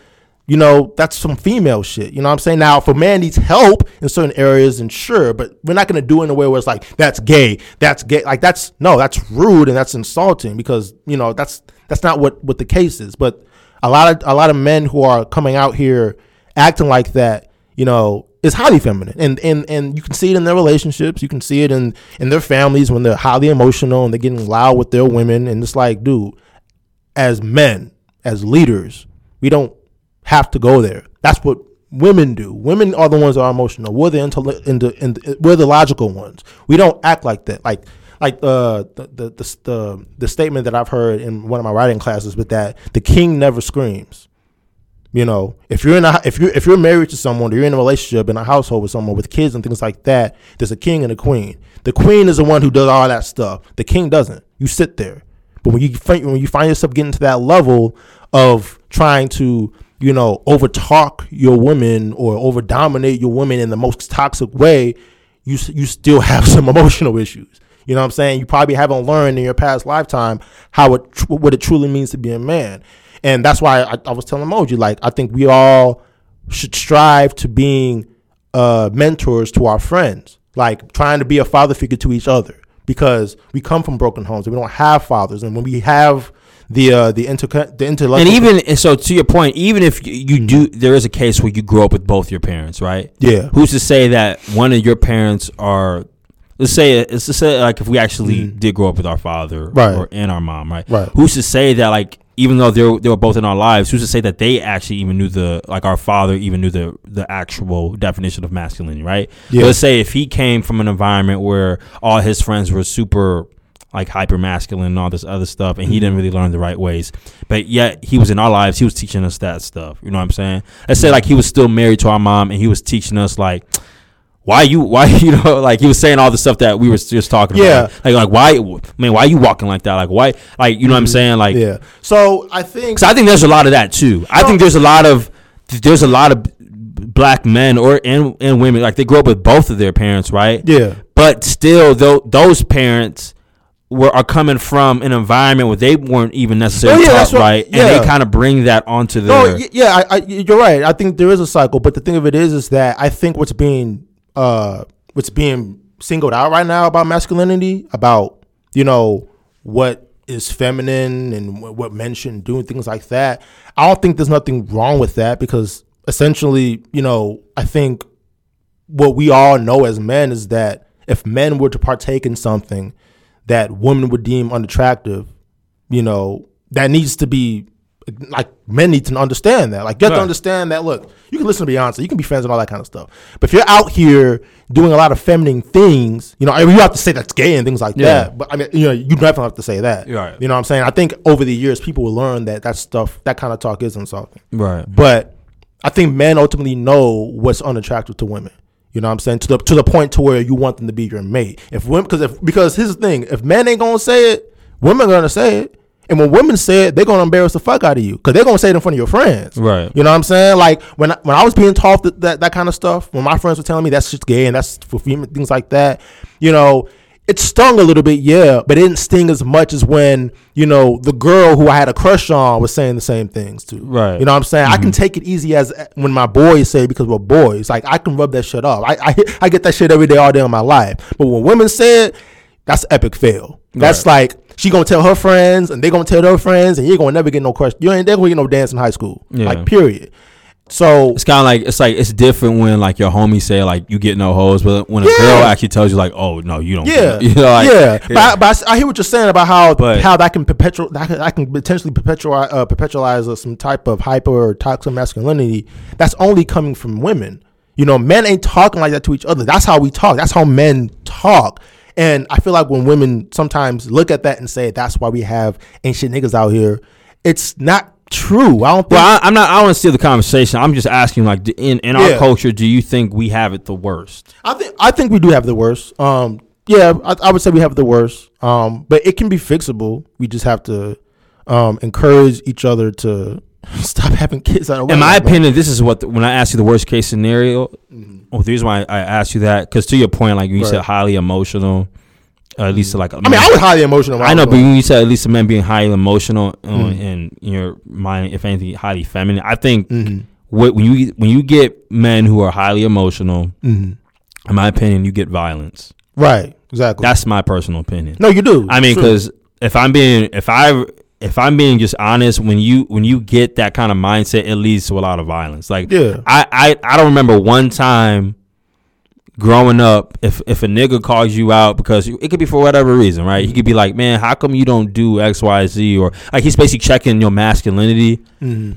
you know, that's some female shit. You know what I'm saying? Now, if a man needs help in certain areas, then sure, but we're not gonna do it in a way where it's like, that's gay, that's gay. Like that's no, that's rude and that's insulting because, you know, that's that's not what, what the case is. But a lot of a lot of men who are coming out here acting like that, you know, is highly feminine. And and and you can see it in their relationships. You can see it in in their families when they're highly emotional and they're getting loud with their women. And it's like, dude, as men, as leaders, we don't have to go there. That's what women do. Women are the ones that are emotional. We're the intell- in the, in the we're the logical ones. We don't act like that. Like like uh, the, the the the the statement that I've heard in one of my writing classes with that the king never screams. You know, if you're in a if you're if you're married to someone or you're in a relationship in a household with someone with kids and things like that, there's a king and a queen. The queen is the one who does all that stuff. The king doesn't. You sit there. But when you find when you find yourself getting to that level of trying to you know overtalk your women or over dominate your women in the most toxic way, you you still have some emotional issues. You know what I'm saying? You probably haven't learned in your past lifetime how it what it truly means to be a man, and that's why I, I was telling Moji like I think we all should strive to being uh, mentors to our friends, like trying to be a father figure to each other because we come from broken homes and we don't have fathers, and when we have the uh, the inter the intellectual And even and so, to your point, even if you, do, there is a case where you grow up with both your parents, right? Yeah. Who's to say that one of your parents are? Let's say let's just say like if we actually did grow up with our father, Right. or and our mom, right? Right. Who's to say that like even though they were, they were both in our lives, who's to say that they actually even knew the like our father even knew the the actual definition of masculinity, right? Yeah. Let's say if he came from an environment where all his friends were super like hyper masculine and all this other stuff, and he didn't mm-hmm. really learn the right ways. But yet he was in our lives. He was teaching us that stuff. You know what I'm saying? Let's say like he was still married to our mom, and he was teaching us like. Why you? Why you know? Like he was saying all the stuff that we were just talking Yeah. about. Like, like why? Man, why you walking like that? Like why? Like you know what I'm mm-hmm. saying? Like yeah. So I think I think there's a lot of that too. I think there's a lot of there's a lot of black men or and, and women like they grow up with both of their parents, right? yeah. But still, though those parents were are coming from an environment where they weren't even necessarily Oh, yeah, taught what- right, and they kind of bring that onto No, their. y- yeah, I, I, you're right. I think there is a cycle, but the thing of it is, is that I think what's being, uh, what's being singled out right now about masculinity, about you know what is feminine and what, what men shouldn't do and things like that. I don't think there's nothing wrong with that because essentially, you know, I think what we all know as men is that if men were to partake in something that women would deem unattractive, you know, that needs to be like men need to understand that. Like, you have Right. to understand that. Look, you can listen to Beyonce, you can be friends and all that kind of stuff. But if you're out here doing a lot of feminine things, you know, I mean, you have to say that's gay and things like Yeah. that. But I mean, you know, you definitely have to say that. Right. You know what I'm saying? I think over the years, people will learn that that stuff, that kind of talk is insulting. Right. But I think men ultimately know what's unattractive to women. You know what I'm saying? To the to the point to where you want them to be your mate. If women because if because here's the thing, if men ain't gonna say it, women are gonna say it. And when women say it, they're gonna embarrass the fuck out of you because they're gonna say it in front of your friends. Right. You know what I'm saying? Like when I, when I was being taught that, that that kind of stuff, when my friends were telling me that's just gay and that's for female things like that, you know, it stung a little bit, yeah, but it didn't sting as much as when you know the girl who I had a crush on was saying the same things too. Right. You know what I'm saying? I can mm-hmm. take it easy as when my boys say because we're boys. Like I can rub that shit off. I, I I get that shit every day all day in my life. But when women say it, that's epic fail. That's like she gonna tell her friends and they gonna tell their friends and you're gonna never get no crush. You ain't never gonna get no dance in high school. Yeah. Like period. So It's kind of like it's like it's different when like your homie say like you get no hoes, but when a Yeah. girl actually tells you like, oh no, you don't. Yeah, you know, like, yeah. But, I, but I I, hear what you're saying about how But- how that can perpetual that can, that can potentially perpetualize uh, perpetualize uh, some type of hyper or toxic masculinity that's only coming from women. You know, men ain't talking like that to each other. That's how we talk. That's how men talk. And I feel like when women sometimes look at that and say that's why we have ancient niggas out here, it's not true. I don't think. Well, I, I'm not. I don't want to steal the conversation. I'm just asking, like, in in our Yeah. culture, do you think we have it the worst? I think I think we do have the worst. Um, yeah, I, I would say we have the worst. Um, but it can be fixable. We just have to um, encourage each other to stop having kids out of In my wedlock, opinion, this is what the, when I ask you the worst case scenario. Well, the reason why I, asked you that because to your point, like you said highly emotional, at least like I mean, I was highly emotional. I know, but when you said at least a man being highly emotional uh, Mm. and in your mind, if anything, highly feminine. I think Mhm. what, when you when you get men who are highly emotional, Mhm. in my opinion, you get violence. right, exactly. That's my personal opinion. no, you do. I mean, because if I'm being if I if I'm being just honest, when you when you get that kind of mindset, it leads to a lot of violence. Like, Yeah. I I, I don't remember one time growing up if if a nigga calls you out because it could be for whatever reason, right? He could be like, man, how come you don't do X Y Z or like he's basically checking your masculinity. Mhm.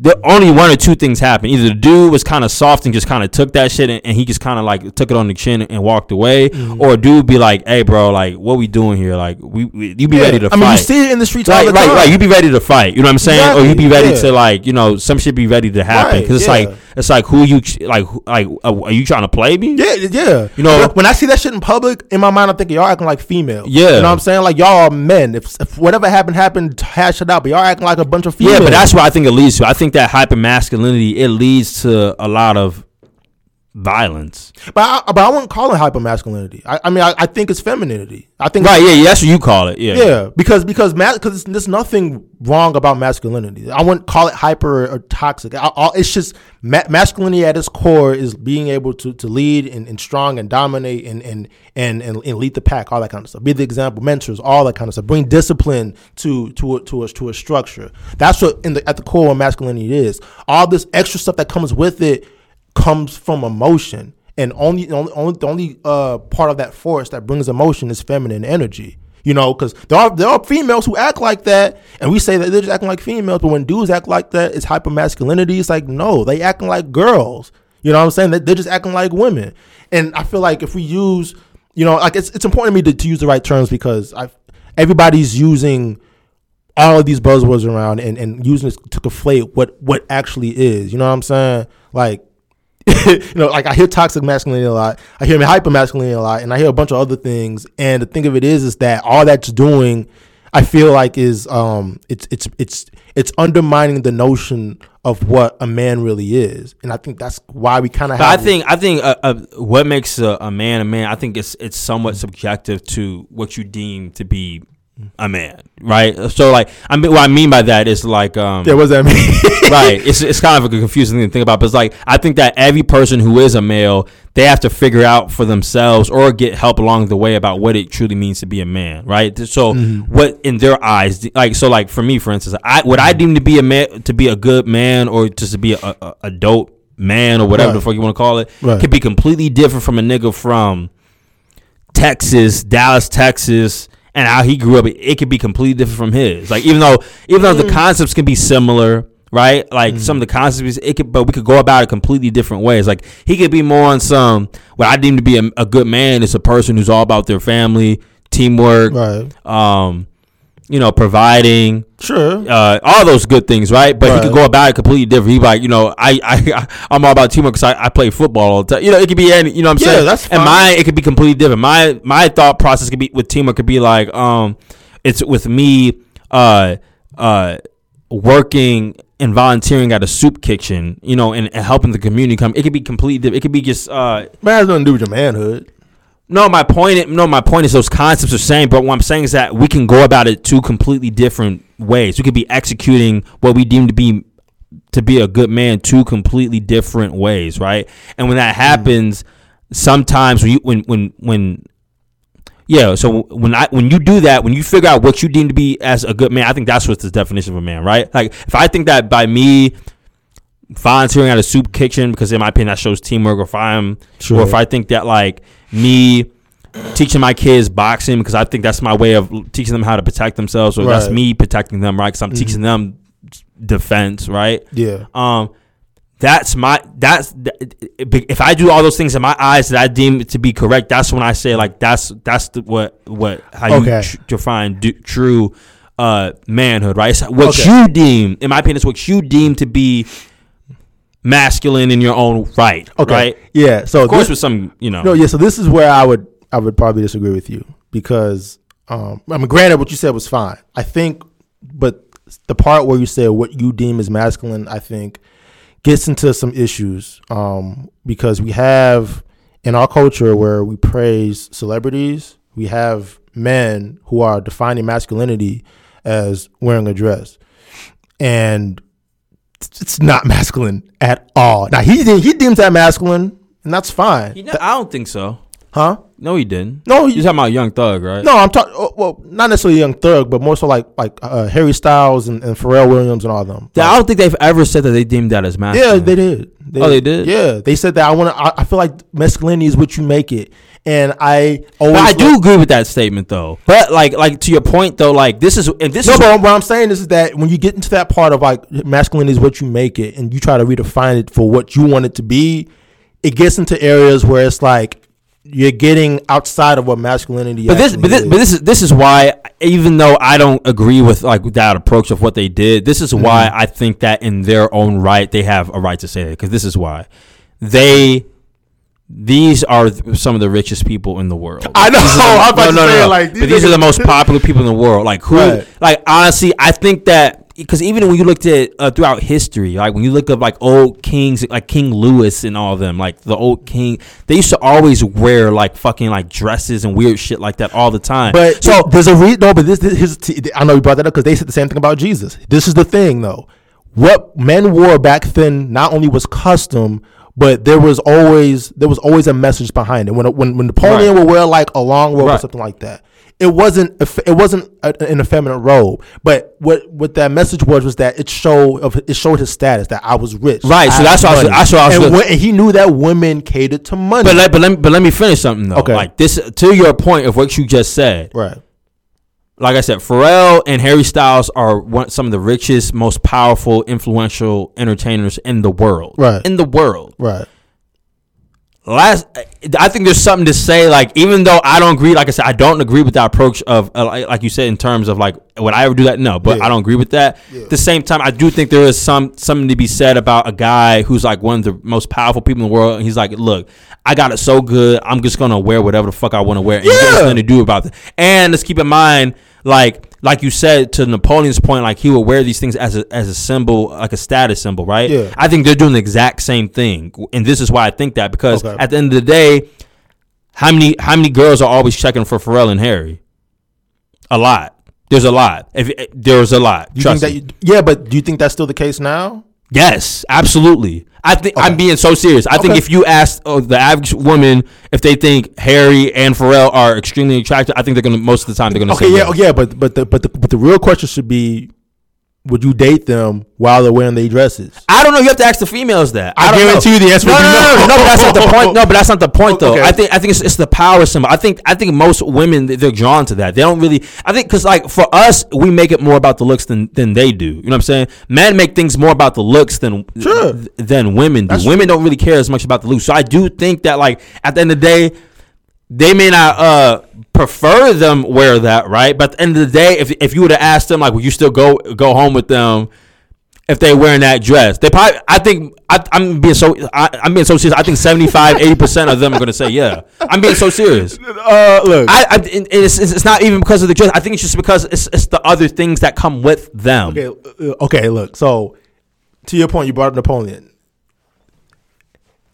The only one or two things happened. Either the dude was kind of soft and just kind of took that shit and, and he just kind of like took it on the chin and walked away, Mm-hmm. or a dude be like, "Hey, bro, like, what we doing here? Like, we, we you be Yeah. ready to I fight." I mean, you see it in the streets all Right, the right, time. right. You be ready to fight. You know what I'm saying? or you be ready yeah. to like, you know, some shit be ready to happen Right, because it's yeah. like, it's like who you like, like, uh, are you trying to play me? Yeah, yeah. You know- when, I see that shit in public, in my mind, I'm thinking y'all acting like female. Yeah. you know what I'm saying? Like y'all are men. If, if whatever happened happened, hash it out. But y'all acting like a bunch of females. Yeah, but that's what I think it leads to. I think that hyper masculinity it leads to a lot of violence. But I, but I wouldn't call it hypermasculinity. I, I mean, I, I think it's femininity. I think Right? Yeah, yeah, that's what you call it. Yeah. Yeah, because because because there's nothing wrong about masculinity. I wouldn't call it hyper or toxic. I, I, it's just ma- masculinity at its core is being able to to lead and, and strong and dominate and and, and and and lead the pack, all that kind of stuff. Be the example, mentors, all that kind of stuff. Bring discipline to to a, to a, to a structure. That's what in the at the core of masculinity is. All this extra stuff that comes with it comes from emotion. And only, only, only the only uh, part of that force that brings emotion is feminine energy. You know, because there are there are females who act like that, and we say that they're just acting like females. But when dudes act like that, it's hyper masculinity. It's like no, they acting like girls. You know what I'm saying? They, they're just acting like women. And I feel like if we use, you know, like it's it's important to me to, to use the right terms because I everybody's using all of these buzzwords around and, and using this to conflate what what actually is. You know what I'm saying? Like you know, like I hear toxic masculinity a lot. I hear hyper masculinity a lot, and I hear a bunch of other things. And the thing of it is, is that all that's doing, I feel like, is um, it's it's it's it's undermining the notion of what a man really is. And I think that's why we kind of. I think I think uh, uh, what makes a, a man a man, I think it's it's somewhat subjective to what you deem to be a man, right? So like, I mean, what I mean by that is like, um, yeah, what does that mean? right? It's it's kind of a confusing thing to think about, but it's like I think that every person who is a male, they have to figure out for themselves or get help along the way about what it truly means to be a man, right? So what in their eyes, like so, like for me, for instance, I what I deem to be a man, to be a good man, or just to be a, a, a dope man, or whatever the fuck you want to call it, Right. could be completely different from a nigga from Texas, Dallas, Texas, and how he grew up, it, it could be completely different from his. Like even though even though the concepts can be similar, right? Like some of the concepts, it could, but we could go about it completely different ways. Like he could be more on some what I deem to be a, a good man is a person who's all about their family, teamwork, right. um, you know, providing, Sure. uh, all those good things, right? But he could go about it completely different. He be like, you know, I, I, I'm all about teamwork because I, I play football all the time. You know, it could be any, you know what I'm Yeah, saying? that's And fine. mine, it could be completely different. My, my thought process could be with teamwork could be like, um, it's with me, uh, uh, working and volunteering at a soup kitchen, you know, and, and helping the community come. It could be completely different. It could be just, uh, Man has nothing to do with your manhood. No, my point. No, my point is those concepts are same, but what I'm saying is that we can go about it two completely different ways. We could be executing what we deem to be to be a good man two completely different ways, right? And when that mm. happens, sometimes when you when when when yeah, so when I when you do that, when you figure out what you deem to be as a good man, I think that's what's the definition of a man, right? Like if I think that by me volunteering at a soup kitchen because in my opinion that shows teamwork. Or if I'm, Sure. or if I think that like me teaching my kids boxing because I think that's my way of teaching them how to protect themselves, or that's me protecting them, right? Because I'm teaching them defense, right? Yeah. Um, that's my that's if I do all those things in my eyes that I deem to be correct. That's when I say like that's that's the, what what how you Okay. tr- define do, true uh manhood, right? It's what Okay. you deem, in my opinion, it's what you deem to be masculine in your own right, Okay. right? Yeah. So Of course, this- with some you know, No, yeah. So this is where I would I would probably disagree with you because um, I mean, granted, what you said was fine. I think, but the part where you said what you deem as masculine, I think, gets into some issues um, because we have in our culture where we praise celebrities, we have men who are defining masculinity as wearing a dress, and it's- not masculine at all. Now he he deems that masculine, and that's fine, I don't think so. huh? No, he didn't. No, You're talking about Young Thug, right? no, I'm talking. Well, not necessarily Young Thug, but more so like like uh, Harry Styles and, and Pharrell Williams and all of them. Yeah, I don't think they've ever said that they deemed that as masculine. yeah, they did. Oh, they did? Yeah, they said that. I want to. I, I feel like masculinity is what you make it, and I always. But I do agree with that statement though. But like like to your point though, like this is and this No, is but what I'm saying is that when you get into that part of like masculinity is what you make it, and you try to redefine it for what you want it to be, it gets into areas where it's like you're getting outside of what masculinity. but this but this is. but this is this is why even though I don't agree with like that approach of what they did, this is why Mm-hmm. I think that in their own right they have a right to say that because this is why they these are some of the richest people in the world. I know. I'm about no, to no, say no. like but these are the most popular people in the world. Like who? Right. Like honestly, I think that because even when you looked at uh, throughout history, like when you look up like old kings, like King Louis and all of them, like the old king, they used to always wear like fucking like dresses and weird shit like that all the time. But so there's a re- no, but this, this his I know you brought that up because they said the same thing about Jesus. This is the thing though. What men wore back then not only was custom, but there was always there was always a message behind it. When when, when Napoleon Right. would wear like a long robe or something like that, it wasn't it wasn't an effeminate robe. But what what that message was was that it showed of it showed his status that I was rich. Right, so that's what I that's what I was and, when- and he knew that women catered to money. but let, but let me but let me finish something though. Okay. Like this to your point of what you just said. right. like I said, Pharrell and Harry Styles are one, some of the richest, most powerful, influential entertainers in the world. Right. In the world. Right. Last, I think there's something to say. Like, even though I don't agree, like I said, I don't agree with the approach of, uh, like you said, in terms of like, would I ever do that? No, but Yeah. I don't agree with that. At the same time, I do think there is some something to be said about a guy who's like one of the most powerful people in the world, and he's like, look, I got it so good, I'm just gonna wear whatever the fuck I want to wear, and there's nothing to do about it. And let's keep in mind, like like you said to Napoleon's point, like he would wear these things as a as a symbol, like a status symbol, right? Yeah. I think they're doing the exact same thing, and this is why I think that because Okay. at the end of the day, how many how many girls are always checking for Pharrell and Harry? A lot. There's a lot. If eh, there's a lot. You Trust think me. that you, yeah, but do you think that's still the case now? Yes, absolutely. I think I'm being so serious. I think if you ask uh, the average woman if they think Harry and Pharrell are extremely attractive, I think they're gonna most of the time they're gonna Okay, say yeah, yes. yeah, but but the but the but the real question should be, would you date them while they're wearing their dresses? I don't know. You have to ask the females that. I don't guarantee know. you the answer No, would no, be no, no, no. no, but that's not the point. No, but that's not the point, though. Okay. I think I think it's, it's the power symbol. I think I think most women they're drawn to that. They don't really. I think because like for us, we make it more about the looks than than they do. You know what I'm saying? Men make things more about the looks than Sure. than women do. That's women don't really care as much about the looks. So I do think that like at the end of the day. They may not uh, prefer them wear that, right? But at the end of the day, if, if you would have asked them, like, would you still go go home with them if they're wearing that dress. They probably, I think, I, I'm being so, I, I'm being so serious. I think 75, 80 percent of them are going to say yeah. I'm being so serious. Uh, look, I, I it's, it's it's not even because of the dress. I think it's just because it's it's the other things that come with them. okay, uh, okay. Look, so to your point, you brought up Napoleon.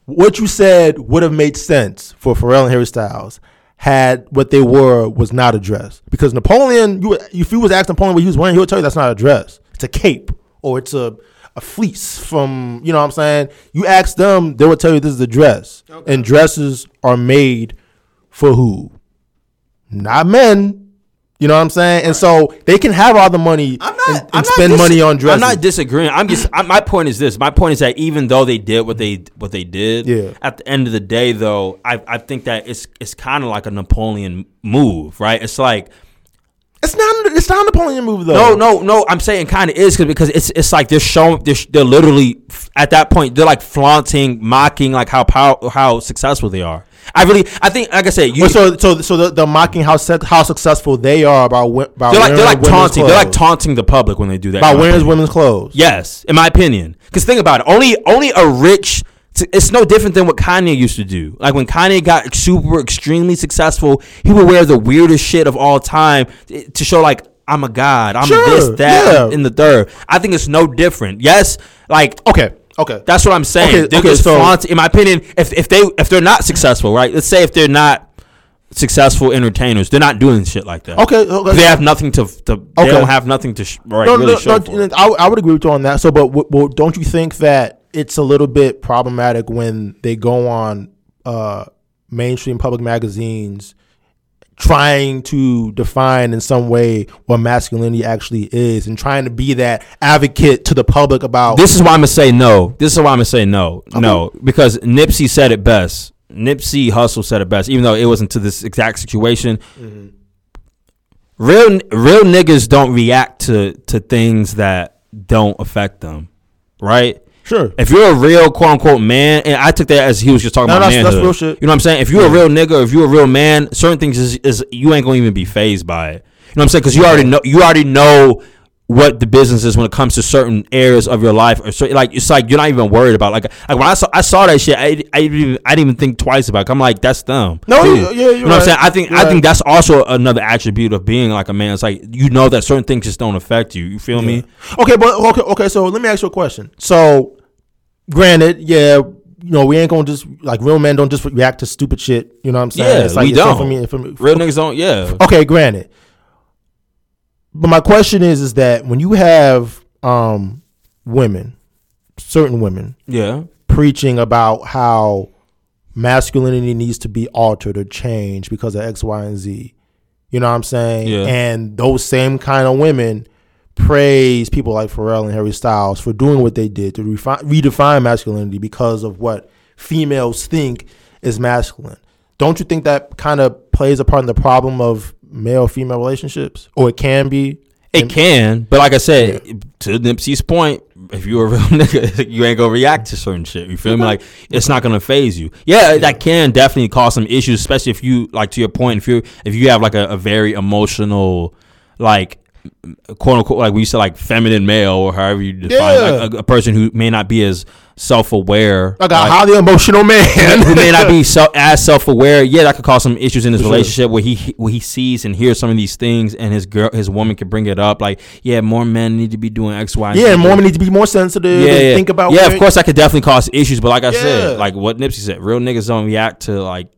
What you said would have made sense for Pharrell and Harry Styles had what they wore was not a dress. Because Napoleon, you if you was asking Napoleon what he was wearing, he would tell you that's not a dress. It's a cape or it's a a fleece from you know what I'm saying. You ask them, they would tell you this is a dress. And dresses are made for who? Not men, You know what I'm saying? And so they can have all the money I'm not, and, I'm and not spend dis- money on dresses. I'm not disagreeing. I'm just I, my point is this. My point is that even though they did what they what they did, Yeah. at the end of the day, though, I I think that it's it's kind of like a Napoleon move, right? It's like it's not. It's not a Napoleon move though. no, no, no. I'm saying kind of is because because it's it's like they're showing they're, they're literally at that point they're like flaunting, mocking like how power how successful they are. I really I think like I said you. Well, so so so the, the mocking how se- how successful they are about wi- about they're like they're like taunting. They're like taunting the public when they do that. about in wearing women's clothes. Yes, in my opinion. Because think about it. Only only a rich. It's no different than what Kanye used to do. Like when Kanye got super extremely successful, he would wear the weirdest shit of all time to show like I'm a god. I'm Sure, this that yeah. in the third. I think it's no different. Yes, like Okay. Okay. that's what I'm saying. Okay, okay, so- flaunt- in my opinion, if if they if they're not successful, right? Let's say if they're not successful entertainers, they're not doing shit like that. Okay, okay. They have nothing to. to They don't have nothing to sh- right, no, really no, no. I, I would agree with you on that. So, but w- well, don't you think that it's a little bit problematic when they go on uh, mainstream public magazines trying to define in some way what masculinity actually is and trying to be that advocate to the public about This is why I'm gonna say no. This is why I'm gonna say no. No, because Nipsey said it best. Nipsey Hussle said it best, even though it wasn't to this exact situation. Real real niggas don't react to to things that don't affect them, right? Sure. If you're a real quote unquote man, and I took that as he was just talking No, about that's- that's manhood. real shit. You know what I'm saying? If you're a real nigga, if you're a real man, certain things is, is you ain't gonna even be phased by it. You know what I'm saying? Because you already know you already know what the business is when it comes to certain areas of your life, or certain, like it's like you're not even worried about. Like, like when I saw I saw that shit, I, I didn't even, I didn't even think twice about. it. I'm like, that's dumb. No, Dude. yeah, yeah, you know what I'm saying? I think You're I right. think that's also another attribute of being like a man. It's like you know that certain things just don't affect you. You feel me? Okay, but okay, okay. So let me ask you a question. So, granted, yeah, you know, we ain't gonna just like real men don't just react to stupid shit. You know what I'm saying? Yeah, it's like we don't. For me, for me, Real niggas don't. Yeah. okay, granted. But my question is, is that when you have um women, certain women, Yeah. preaching about how masculinity needs to be altered or changed because of X, Y, and Z. You know what I'm saying? Yeah. And those same kind of women praise people like Pharrell and Harry Styles for doing what they did to refi- redefine masculinity because of what females think is masculine. Don't you think that kind of plays a part in the problem of male female relationships? Or it can be? It can, but like I said, to Nipsey's point, if you're a real nigga, you ain't gonna react to certain shit. You feel me? Like it's not gonna phase you. Yeah, that can definitely cause some issues, especially if you like to your point. If you if you have like a, a very emotional, like quote unquote, like we used to like feminine male or however you define Yeah. like a, a person who may not be as self aware, Like a highly emotional man. who may not be so, as self aware, yeah, that could cause some issues in his sure. relationship where he where he sees and hears some of these things, and his girl, his woman can bring it up, like, yeah, more men need to be doing X, Y, and yeah, and more men need to be more sensitive Yeah, yeah. think about yeah, of course, that could definitely cause issues, but like I Yeah. said, like what Nipsey said, real niggas don't react to like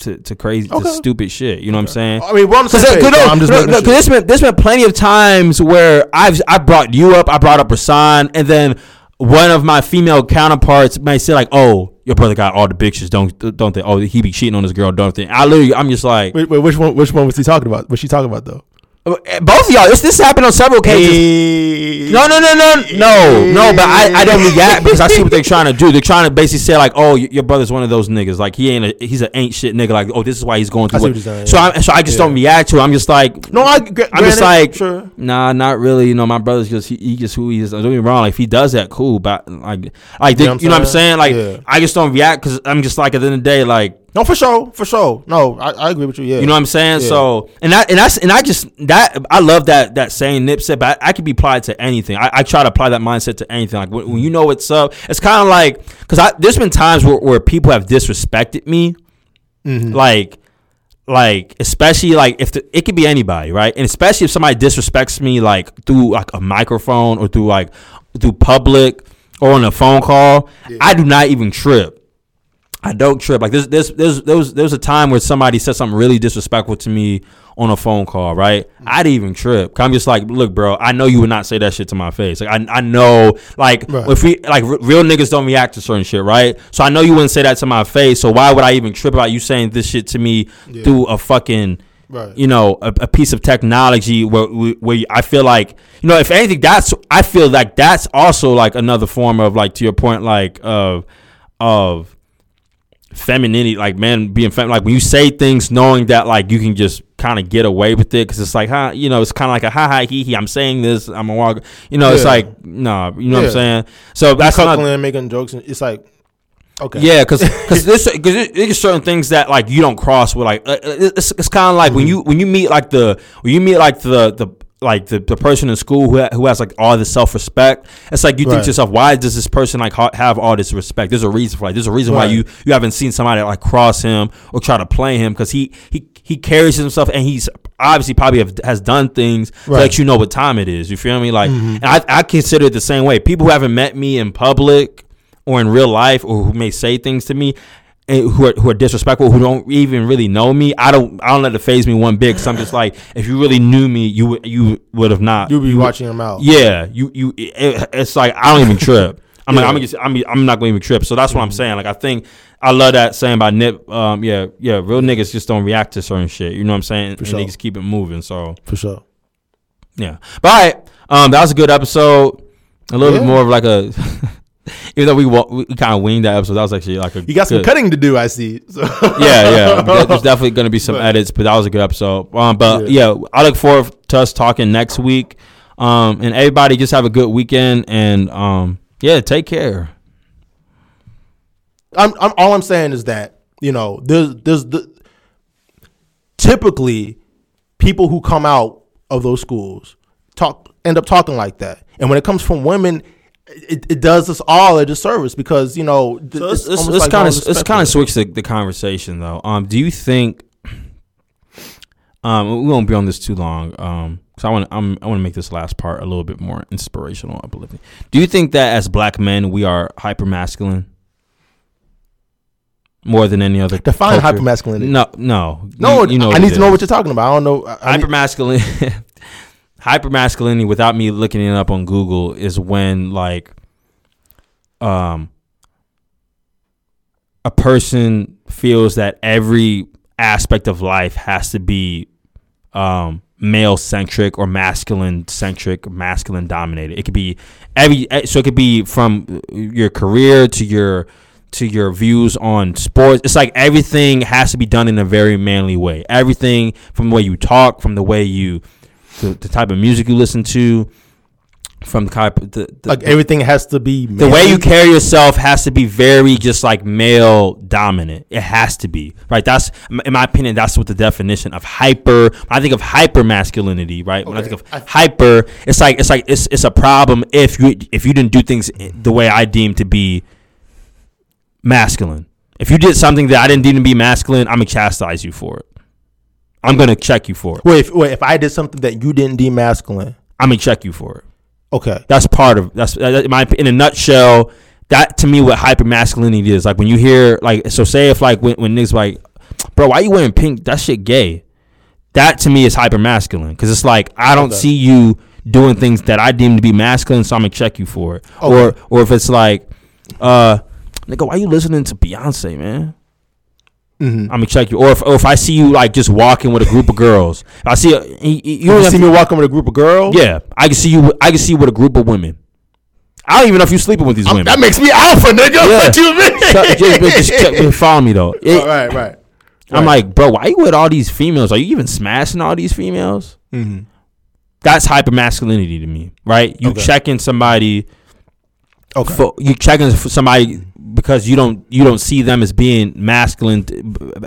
to, to crazy, to stupid shit. You know what I'm saying? I mean, we're on the same Because page, so I'm just making sure. there's been there's been plenty of times where I've I brought you up, I brought up Rasan, and then one of my female counterparts may say like, "Oh, your brother got all the bitches, don't don't they? Oh, he be cheating on his girl, don't they?" I literally, I'm just like, Wait, wait, which one? Which one was he talking about? What's she talking about though? Uh, both of y'all. This this happened on several occasions. No, no, no, no, no, no. But I, I don't react because I see what they're trying to do. They're trying to basically say like, oh, your brother's one of those niggas. Like he ain't a, he's an ain't shit nigga. Like oh, this is why he's going through. What. saying, So yeah. I so I just don't react to it. I'm just like, No, I. I'm just like, sure. nah, not really. You know, my brother's just he, he just who he is. Don't get me wrong. Like if he does that, cool. But like, like You you know what you know I'm what I'm saying? Like? Yeah. I just don't react because I'm just like at the end of the day, like No, for sure, for sure. No, I, I agree with you. Yeah, you know what I'm saying? Yeah. So and that and that's and I just that I love that that saying Nip said, but I, I can be applied to anything. I, I try to apply that mindset to anything. Like when, when you know what's up, it's kind of like because I there's been times where, where people have disrespected me, Mm-hmm. like like especially like if the, it could be anybody, right? And especially if somebody disrespects me like through like a microphone or through like through public or on a phone call, I do not even trip. I don't trip. Like there's there's there's there was there was a time where somebody said something really disrespectful to me on a phone call, right? Mm-hmm. I didn't even trip. I'm just like, look, bro, I know you would not say that shit to my face. Like I I know like Right. if we like r- real niggas don't react to certain shit, right? So I know you wouldn't say that to my face. So why would I even trip about you saying this shit to me through a fucking Right. you know, a, a piece of technology where where I feel like, you know, if anything, that's I feel like that's also like another form of like to your point, like of of femininity, like men being fem, like when you say things knowing that like you can just kind of get away with it because it's like, huh, you know, it's kind of like a ha ha he he. I'm saying this, I'm a walk, you know, it's like no, you know what I'm saying. So that's not making jokes, and it's like, okay, yeah, because because there's because there's certain things that like you don't cross with like uh, uh, it's, it's kind of like when you when you meet like the when you meet like the the like the, the person in school who, ha- who has like all this self respect. It's like you think Right. to yourself, why does this person like ha- have all this respect? There's a reason for it. There's a reason why you you haven't seen somebody like cross him or try to play him because he he he carries himself and he's obviously probably have, has done things to Right. Mm-hmm. let you know what time it is. You feel me? Like and I I consider it the same way. People who haven't met me in public or in real life or who may say things to me who are, who are disrespectful who don't even really know me I don't I don't let it phase me one bit because I'm just like if you really knew me you would you would have not you'll be you would- watching him out. yeah you you it, it's like I don't even trip I'm like I'm just I'm, I'm not going to even trip so that's what I'm saying like I think I love that saying by Nip um yeah yeah real niggas just don't react to certain shit you know what I'm saying and sure. they just keep it moving so for sure. yeah. But all right, um, that was a good episode. A little bit more of like a, even though we we kind of winged that episode, that was actually like a. You got some good- cutting to do, I see. So. Yeah, yeah. There- There's definitely going to be some But- edits, but that was a good episode. Um, but yeah. I look forward to us talking next week. Um, and everybody just have a good weekend and um, yeah, take care. I'm, I'm all I'm saying is that you know there's there's the typically people who come out of those schools talk end up talking like that, and when it comes from women, it, it does us all a disservice because you know th- So it's let's, almost let's like kind of no kind of switch the, the conversation though. Um, do you think? Um, we won't be on this too long. Um, because I want I'm I want to make this last part a little bit more inspirational, I uplifting. Do you think that as black men we are hyper masculine more than any other? define hypermasculinity. No, no, No, You, you know I need to know what you're talking about. I don't know. I, I need- hyper masculine hyper masculinity without me looking it up on Google is when like um a person feels that every aspect of life has to be um male centric or masculine centric masculine dominated it could be every eh, so it could be from your career to your to your views on sports. It's like everything has to be done in a very manly way. Everything from the way you talk from the way you the, the type of music you listen to from the type the, the, like everything has to be the way you carry yourself has to be very just like male dominant. It has to be right. That's in my opinion. That's what the definition of hyper. When I think of hyper masculinity, right? When I think of I- hyper, it's like it's like it's it's a problem if you if you didn't do things the way I deem to be masculine. If you did something that I didn't deem to be masculine, I'm gonna chastise you for it. I'm gonna check you for it. Wait, if, wait, if I did something that you didn't deem masculine, I'm gonna check you for it. okay, That's part of that's that- in my in a nutshell. That to me, what hyper masculinity is like when you hear like so. Say if like when when niggas like, bro, why you wearing pink? That shit gay. That to me is hyper masculine because it's like I don't Okay. see you doing things that I deem to be masculine, so I'm gonna check you for it. Or or if it's like, uh, nigga, why you listening to Beyonce, man? Mhm. I'm gonna check you. Or if or if I see you like just walking with a group of girls, if I see a, you, you you, don't see to- me walking with a group of girls. yeah, I can see you. I can see you with a group of women. I don't even know if you're sleeping with these I'm- women. that makes me alpha, nigga. Yeah. What you mean? Just, just check, follow me though. It- All right, right. I'm like, bro, why you with all these females? Are you even smashing all these females? Mm-hmm. That's hyper masculinity to me, right? You Okay. checking somebody, Okay. for, you checking for somebody because you don't you don't see them as being masculine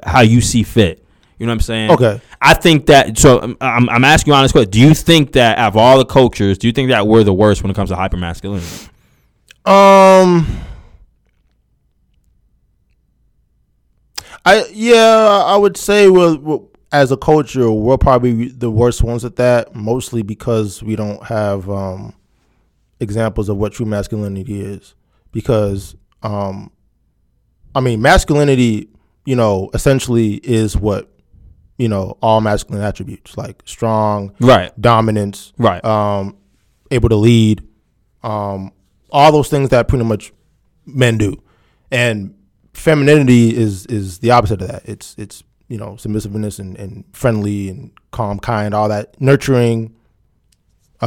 how you see fit. You know what I'm saying? Okay. I think that. So um, I'm, I'm asking you honest question. Do you think that out of all the cultures, do you think that we're the worst when it comes to hyper masculinity? Um. I yeah, I would say we're, we're as a culture we're probably the worst ones at that. Mostly because we don't have um, examples of what true masculinity is. Because um, I mean, masculinity, you know, essentially is what you know all masculine attributes like strong, Right. dominance, Right. um, able to lead, um, all those things that pretty much men do, and femininity is is the opposite of that. It's it's you know submissiveness and, and friendly and calm, kind, all that nurturing.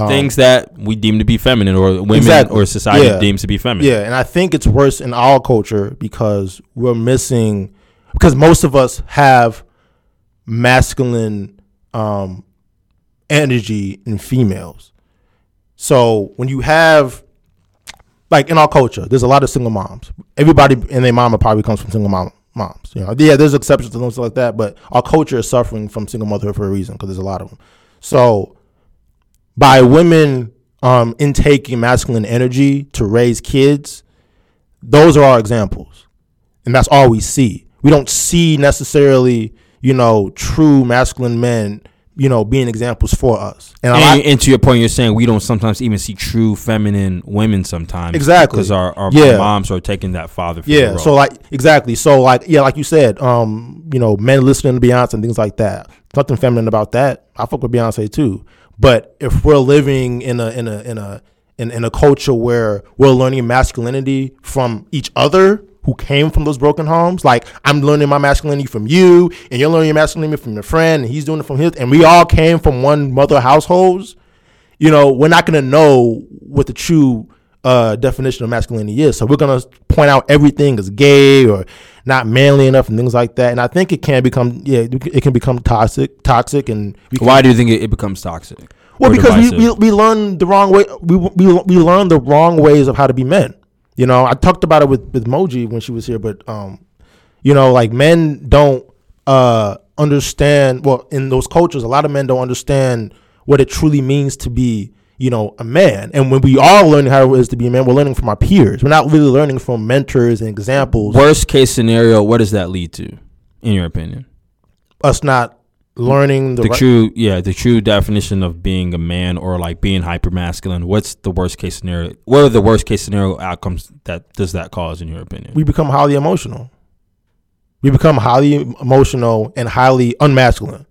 Um, Things that we deem to be feminine, or women Exactly. or society Yeah. deems to be feminine. Yeah, and I think it's worse in our culture because we're missing because most of us have masculine um, energy in females. So when you have like in our culture, there's a lot of single moms. Everybody and their mama probably comes from single mom moms. You know, yeah, there's exceptions to things like that, but our culture is suffering from single motherhood for a reason because there's a lot of them. So by women um, intaking masculine energy to raise kids, those are our examples, and that's all we see. We don't see necessarily, you know, true masculine men, you know, being examples for us. And a lot, And, and to your point, you're saying we don't sometimes even see true feminine women sometimes. Exactly. Because our, our Yeah. moms are taking that father figure Yeah. role. So like exactly. So like yeah, like you said, um, you know, men listening to Beyonce and things like that. Nothing feminine about that. I fuck with Beyonce too. But if we're living in a in a in a in, in a culture where we're learning masculinity from each other who came from those broken homes, like I'm learning my masculinity from you, and you're learning your masculinity from your friend, and he's doing it from his, and we all came from one mother households you know, we're not to know what the true uh, definition of masculinity is. So we're to point out everything as gay or not manly enough and things like that. And I think it can become, yeah, it can become toxic, toxic, and can, Why do you think it, it becomes toxic? well, because we, we we learn the wrong way. We we we learn the wrong ways of how to be men. You know, I talked about it with with Moji when she was here, but um, you know, like men don't uh understand. Well, in those cultures, a lot of men don't understand what it truly means to be. You know, a man, and when we are learning how it is to be a man, we're learning from our peers. We're not really learning from mentors and examples. Worst case scenario, what does that lead to, in your opinion? Us not learning the, The right- true, yeah, the true definition of being a man or like being hyper masculine. What's the worst case scenario? What are the worst case scenario outcomes that does that cause, in your opinion? we become highly emotional. We become highly emotional and highly unmasculine.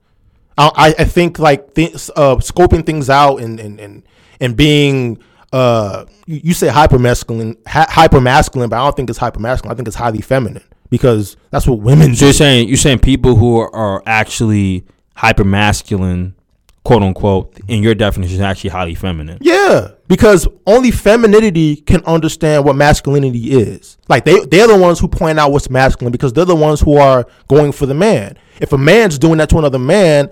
I, I- think like things, uh, scoping things out and and and, and being uh, you, say hyper masculine, hyper masculine, but I don't think it's hyper masculine. I think it's highly feminine because that's what women So do. you're saying you're saying people who are, are actually hyper masculine, quote unquote, in your definition, is actually highly feminine. Yeah, because only femininity can understand what masculinity is. Like they they're the ones who point out what's masculine because they're the ones who are going for the man. If a man's doing that to another man,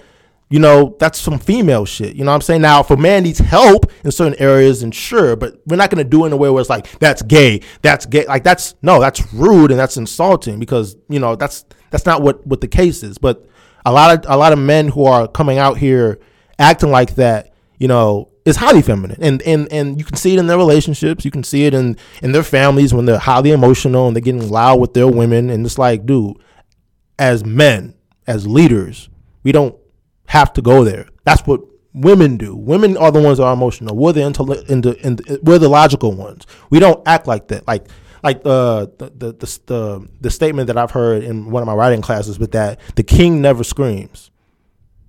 you know, that's some female shit. You know what I'm saying? Now, if a man needs help in certain areas, and sure, but we're not gonna do it in a way where it's like that's gay, that's gay. Like that's no, that's rude and that's insulting because you know that's that's not what what the case is. But a lot of a lot of men who are coming out here acting like that, you know, is highly feminine, and and and you can see it in their relationships. You can see it in in their families when they're highly emotional and they're getting loud with their women, and it's like, dude, as men, as leaders, we don't have to go there. That's what women do. Women are the ones that are emotional. We're the intell- in the, in the we're the logical ones. We don't act like that. Like like uh, the the the the the statement that I've heard in one of my writing classes with that the king never screams.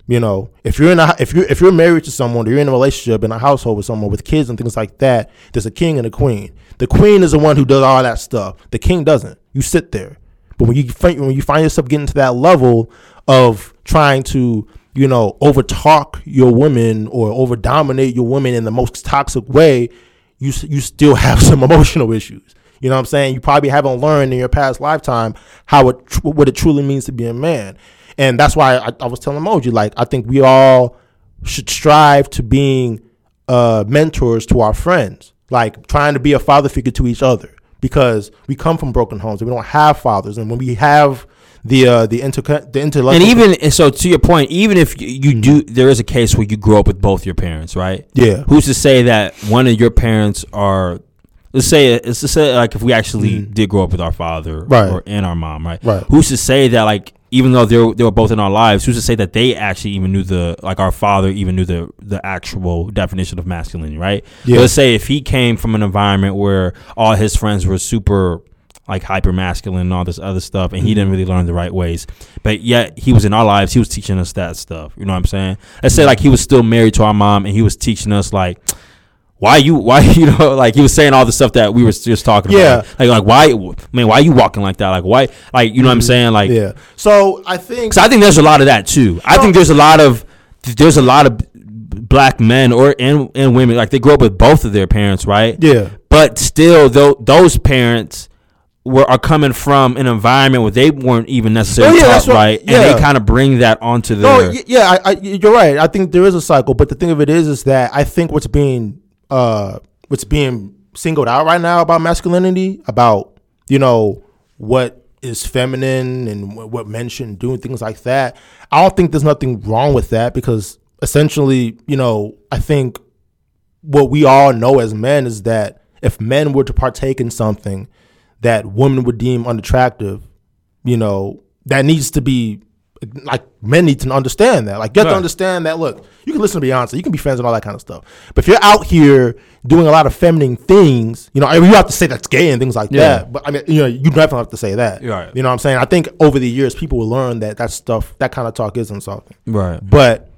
You know, if you're in a if you're if you're married to someone or you're in a relationship in a household with someone with kids and things like that, there's a king and a queen. The queen is the one who does all that stuff. The king doesn't. You sit there. But when you find when you find yourself getting to that level of trying to you know overtalk your woman or over dominate your woman in the most toxic way, you you still have some emotional issues. You know what I'm saying? You probably haven't learned in your past lifetime how it what it truly means to be a man, and that's why I, I was telling Moji like I think we all should strive to being uh, mentors to our friends, like trying to be a father figure to each other because we come from broken homes and we don't have fathers, and when we have the uh, the inter the intellectual And even and so, to your point, even if you, you do, there is a case where you grow up with both your parents, right? Yeah. Who's to say that one of your parents are? Let's say let's just say like if we actually did grow up with our father. Right. or and our mom, right? Right. Who's to say that like even though they were, they were both in our lives, who's to say that they actually even knew the like our father even knew the the actual definition of masculinity, right? Yeah. Let's say if he came from an environment where all his friends were super like hyper masculine and all this other stuff, and he didn't mm-hmm. really learn the right ways. But yet he was in our lives, he was teaching us that stuff. You know what I'm saying? Let's say like he was still married to our mom, and he was teaching us like why you why you know like he was saying all the stuff that we were just talking Yeah. about. Like like why man why you walking like that? Like why like you know what I'm mm-hmm. saying? Like Yeah. So I think so I think there's a lot of that too. I think there's a lot of there's a lot of black men or and, and women like they grow up with both of their parents, right? Yeah. But still, though those parents were are coming from an environment where they weren't even necessarily Oh, yeah, taught what- right, and they kind of bring that onto No, their. y- yeah, I, I, you're right. I think there is a cycle, but the thing of it is, is that I think what's being, uh, what's being singled out right now about masculinity, about you know what is feminine and wh- what men shouldn't do and things like that. I don't think there's nothing wrong with that because essentially, you know, I think what we all know as men is that if men were to partake in something that women would deem unattractive, you know, that needs to be like men need to understand that. Like you have Right. to understand that look, you can listen to Beyonce, you can be friends and all that kind of stuff. But if you're out here doing a lot of feminine things, you know, I mean, you have to say that's gay and things like Yeah. that. But I mean, you know, you definitely have to say that. Right. You know what I'm saying? I think over the years people will learn that that stuff, that kind of talk is insulting. Right. But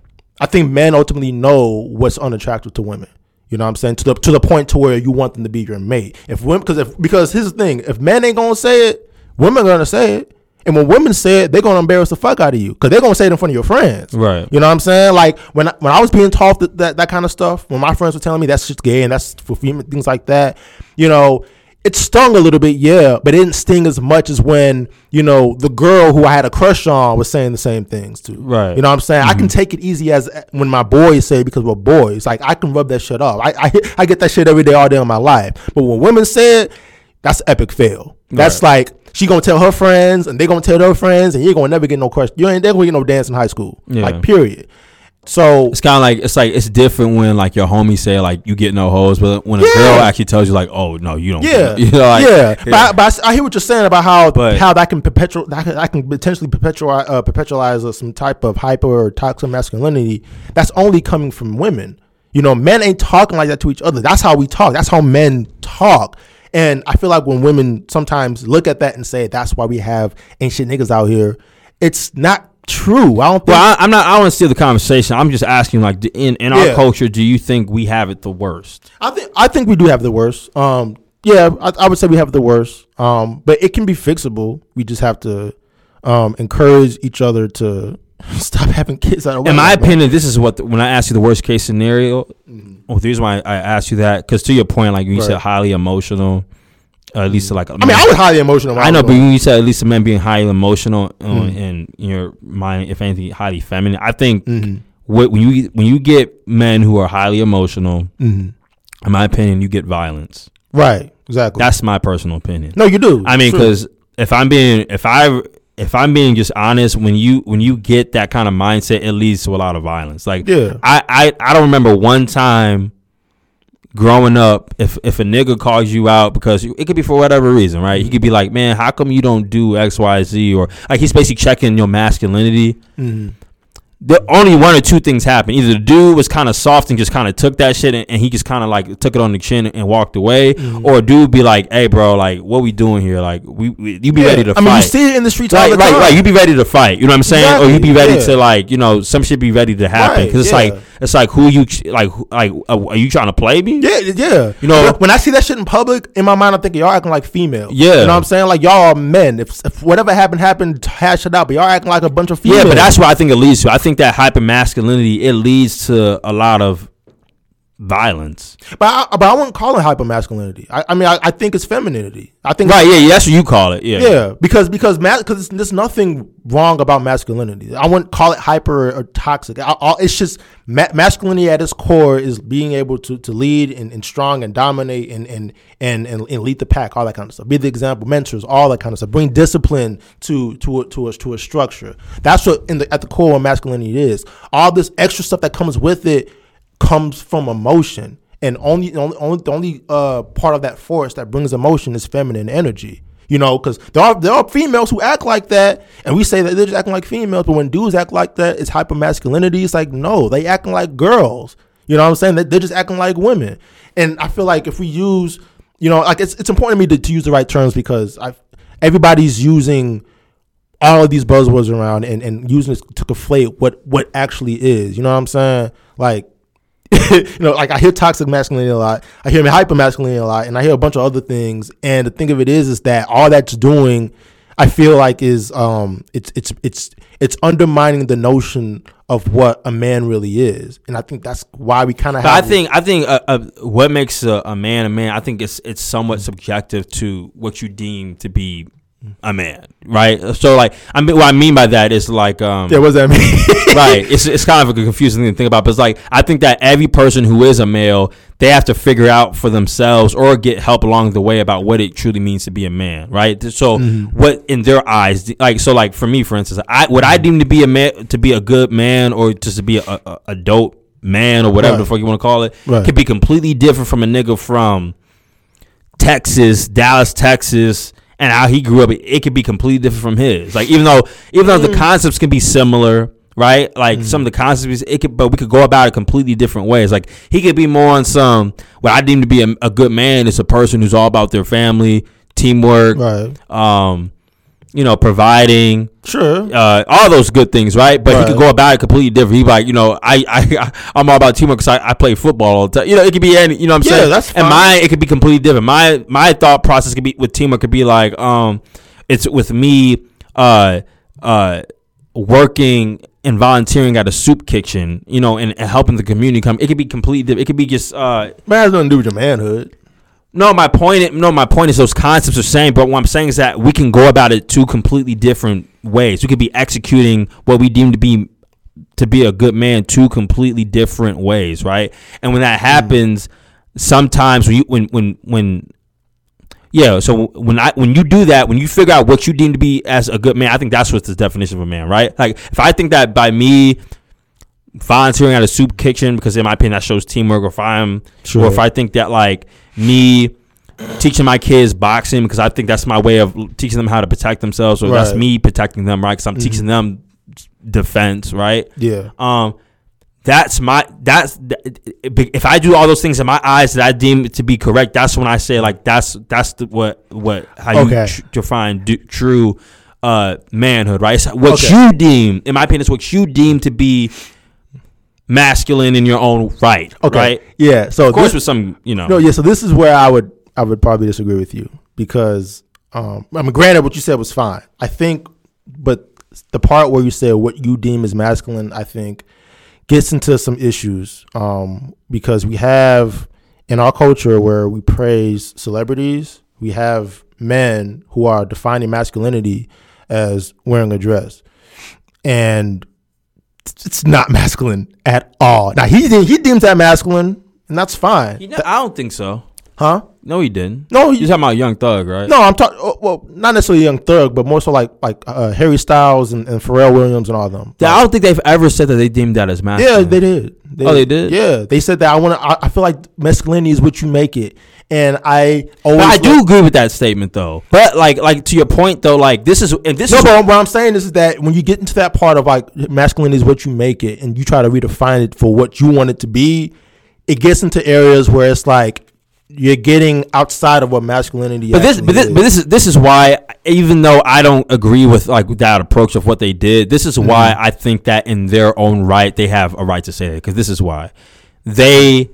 I think men ultimately know what's unattractive to women. You know what I'm saying? To the to the point to where you want them to be your mate. If women because if because here's the thing, if men ain't gonna say it, women are gonna say it. And when women say it, they're gonna embarrass the fuck out of you because they're gonna say it in front of your friends. Right. You know what I'm saying? Like when I, when I was being taught that, that that kind of stuff, when my friends were telling me that's just gay and that's for female things like that, you know, it stung a little bit, yeah, but it didn't sting as much as when you know the girl who I had a crush on was saying the same things to. Right. You know what I'm saying? I can mm-hmm. take it easy as when my boys say because we're boys. Like I can rub that shit off. I, I I get that shit every day, all day in my life. But when women say it, that's epic fail. That's like she gonna tell her friends, and they gonna tell their friends, and you're gonna never get no question. You ain't never gonna get no dance in high school. Yeah. Like period. So It's kind of like it's like it's different when like your homies say like you get no hoes, but when a Yeah. girl actually tells you like, oh no, you don't. yeah, get you know, like, yeah. But, I, but I I, hear what you're saying about how But- how that can perpetual that can, that can potentially perpetualize uh, perpetualize uh, some type of hyper or toxic masculinity that's only coming from women. You know, men ain't talking like that to each other. That's how we talk. That's how men talk. And I feel like when women sometimes look at that and say that's why we have ancient niggas out here, it's not true. I don't think. Well, I, I'm not. I don't want to steal the conversation. I'm just asking, like, in in our Yeah. culture, do you think we have it the worst? I think I think we do have the worst. Um, yeah, I, I would say we have the worst. Um, but it can be fixable. We just have to um, encourage each other to stop having kids In my opinion, this is what the, when I ask you the worst case scenario. Well, the reason why I, asked you that because to your point, like you said highly emotional, uh, at least like I mean, I was highly emotional. I know, but when you said at least a man being highly emotional uh, Mm. and in your mind, if anything, highly feminine. I think Mhm. what, when you when you get men who are highly emotional, Mhm. in my opinion, you get violence. right, exactly. That's my personal opinion. no, you do. I mean, because if I'm being if I if I'm being just honest, when you when you get that kind of mindset, it leads to a lot of violence. Like Yeah. I I, I don't remember one time growing up if if a nigga calls you out because it could be for whatever reason, right? He could be like, man, how come you don't do X Y Z or like he's basically checking your masculinity. Mhm. The only one or two things happen. Either the dude was kind of soft and just kind of took that shit and, and he just kind of like took it on the chin and walked away, Mm-hmm. or dude be like, "Hey, bro, like, what we doing here? Like, we, we you be Yeah. ready to I fight." I mean, you see it in the streets all Right, the right, time. right. You be ready to fight. You know what I'm saying? Or you be ready yeah. to like, you know, some shit be ready to happen Right, because it's yeah. like, it's like who you like, like, uh, are you trying to play me? Yeah, yeah. You know- when I see that shit in public, in my mind, I'm thinking y'all acting like females. Yeah. you know what I'm saying? Like y'all are men. If, if whatever happened happened, hash it out. But y'all acting like a bunch of females. Yeah, but that's what I think it leads to. I think that hyper masculinity it leads to a lot of violence. But I, but I wouldn't call it hypermasculinity. I, I mean, I, I think it's femininity. I think Right? Yeah, yeah, that's what you call it. Yeah. Yeah, because because mas- cause there's nothing wrong about masculinity. I wouldn't call it hyper or toxic. I, I, it's just ma- masculinity at its core is being able to, to lead and, and strong and dominate and and, and and and lead the pack, all that kind of stuff. Be the example, mentors, all that kind of stuff. Bring discipline to to a, to a, to a structure. That's what in the at the core of masculinity is. All this extra stuff that comes with it comes from emotion. And only, only, only the only uh, part of that force that brings emotion is feminine energy. You know, because there are there are females who act like that, and we say that they're just acting like females. But when dudes act like that, it's hyper masculinity. It's like no, they acting like girls. You know what I'm saying? They- They're just acting like women. And I feel like if we use, you know, like it's it's important to me to, to use the right terms because I everybody's using all of these buzzwords around and, and using this to conflate what what actually is. You know what I'm saying? Like you know, like I hear toxic masculinity a lot. I hear hyper masculinity a lot, and I hear a bunch of other things. And the thing of it is, is that all that's doing, I feel like, is um, it's it's it's it's undermining the notion of what a man really is. And I think that's why we kind of. I think I think uh, uh, what makes a, a man a man. I think it's it's somewhat subjective to what you deem to be a man, right? So like, I mean, what I mean by that is like, um, yeah, what does that mean? right? It's it's kind of a confusing thing to think about, but it's like I think that every person who is a male, they have to figure out for themselves or get help along the way about what it truly means to be a man, right? So what in their eyes, like so, like for me, for instance, I what I deem to be a man, to be a good man, or just to be a, a, a dope man, or whatever the fuck you want to call it, Right. could be completely different from a nigga from Texas, Dallas, Texas, and how he grew up, it, it could be completely different from his. Like even though even though the concepts can be similar, right? Like some of the concepts, it could, but we could go about it completely different ways. Like he could be more on some what I deem to be a, a good man is a person who's all about their family, teamwork, right. um, you know, providing, Sure. uh, all those good things, right? But he could go about it completely different. He be like, you know, I, I, I'm all about teamwork because I, I play football all the time. You know, it could be any, you know what I'm Yeah, saying? that's And fine. mine, it could be completely different. My, my thought process could be with teamwork could be like, um, it's with me, uh, uh, working and volunteering at a soup kitchen, you know, and, and helping the community come. It could be completely different. It could be just, uh, Man has nothing to do with your manhood. No, my point. No, my point is those concepts are same, but what I'm saying is that we can go about it two completely different ways. We could be executing what we deem to be to be a good man two completely different ways, right? And when that mm. happens, sometimes when you, when when when yeah, so when I when you do that, when you figure out what you deem to be as a good man, I think that's what's the definition of a man, right? Like if I think that by me volunteering at a soup kitchen because in my opinion that shows teamwork or if I'm Sure. or if I think that like me teaching my kids boxing because I think that's my way of teaching them how to protect themselves or that's me protecting them right because I'm teaching them defense right Yeah. um that's my that's if I do all those things in my eyes that I deem to be correct that's when I say like that's that's the, what what how Okay. you tr- define do, true uh manhood right it's what Okay. you deem in my opinion it's what you deem to be masculine in your own right Okay. right Yeah. So of course this- with some you know No, yeah. So this is where I would I would probably disagree with you because um, I mean, granted, what you said was fine. I think, but the part where you said what you deem as masculine, I think, gets into some issues um, because we have in our culture where we praise celebrities, we have men who are defining masculinity as wearing a dress, and it's not masculine at all. Now he he deems that masculine, and that's fine. You know, I don't think so Huh? No he didn't No, you're talking about Young Thug right no, I'm talking. Well, not necessarily Young Thug, but more so like like uh, Harry Styles and, and Pharrell Williams and all of them. Yeah, I don't think they've ever said that they deemed that as masculine. yeah, they did. Oh, they did? Yeah, they said that. I want to. I, I feel like masculinity is what you make it, and I always. But I do agree with that statement though. But like like to your point though, like this is and this No, is but what I'm saying is that when you get into that part of like masculinity is what you make it, and you try to redefine it for what you want it to be, it gets into areas where it's like you're getting outside of what masculinity. but this but this is. but this is this is why even though I don't agree with like that approach of what they did, this is why Mm-hmm. I think that in their own right they have a right to say it because this is why they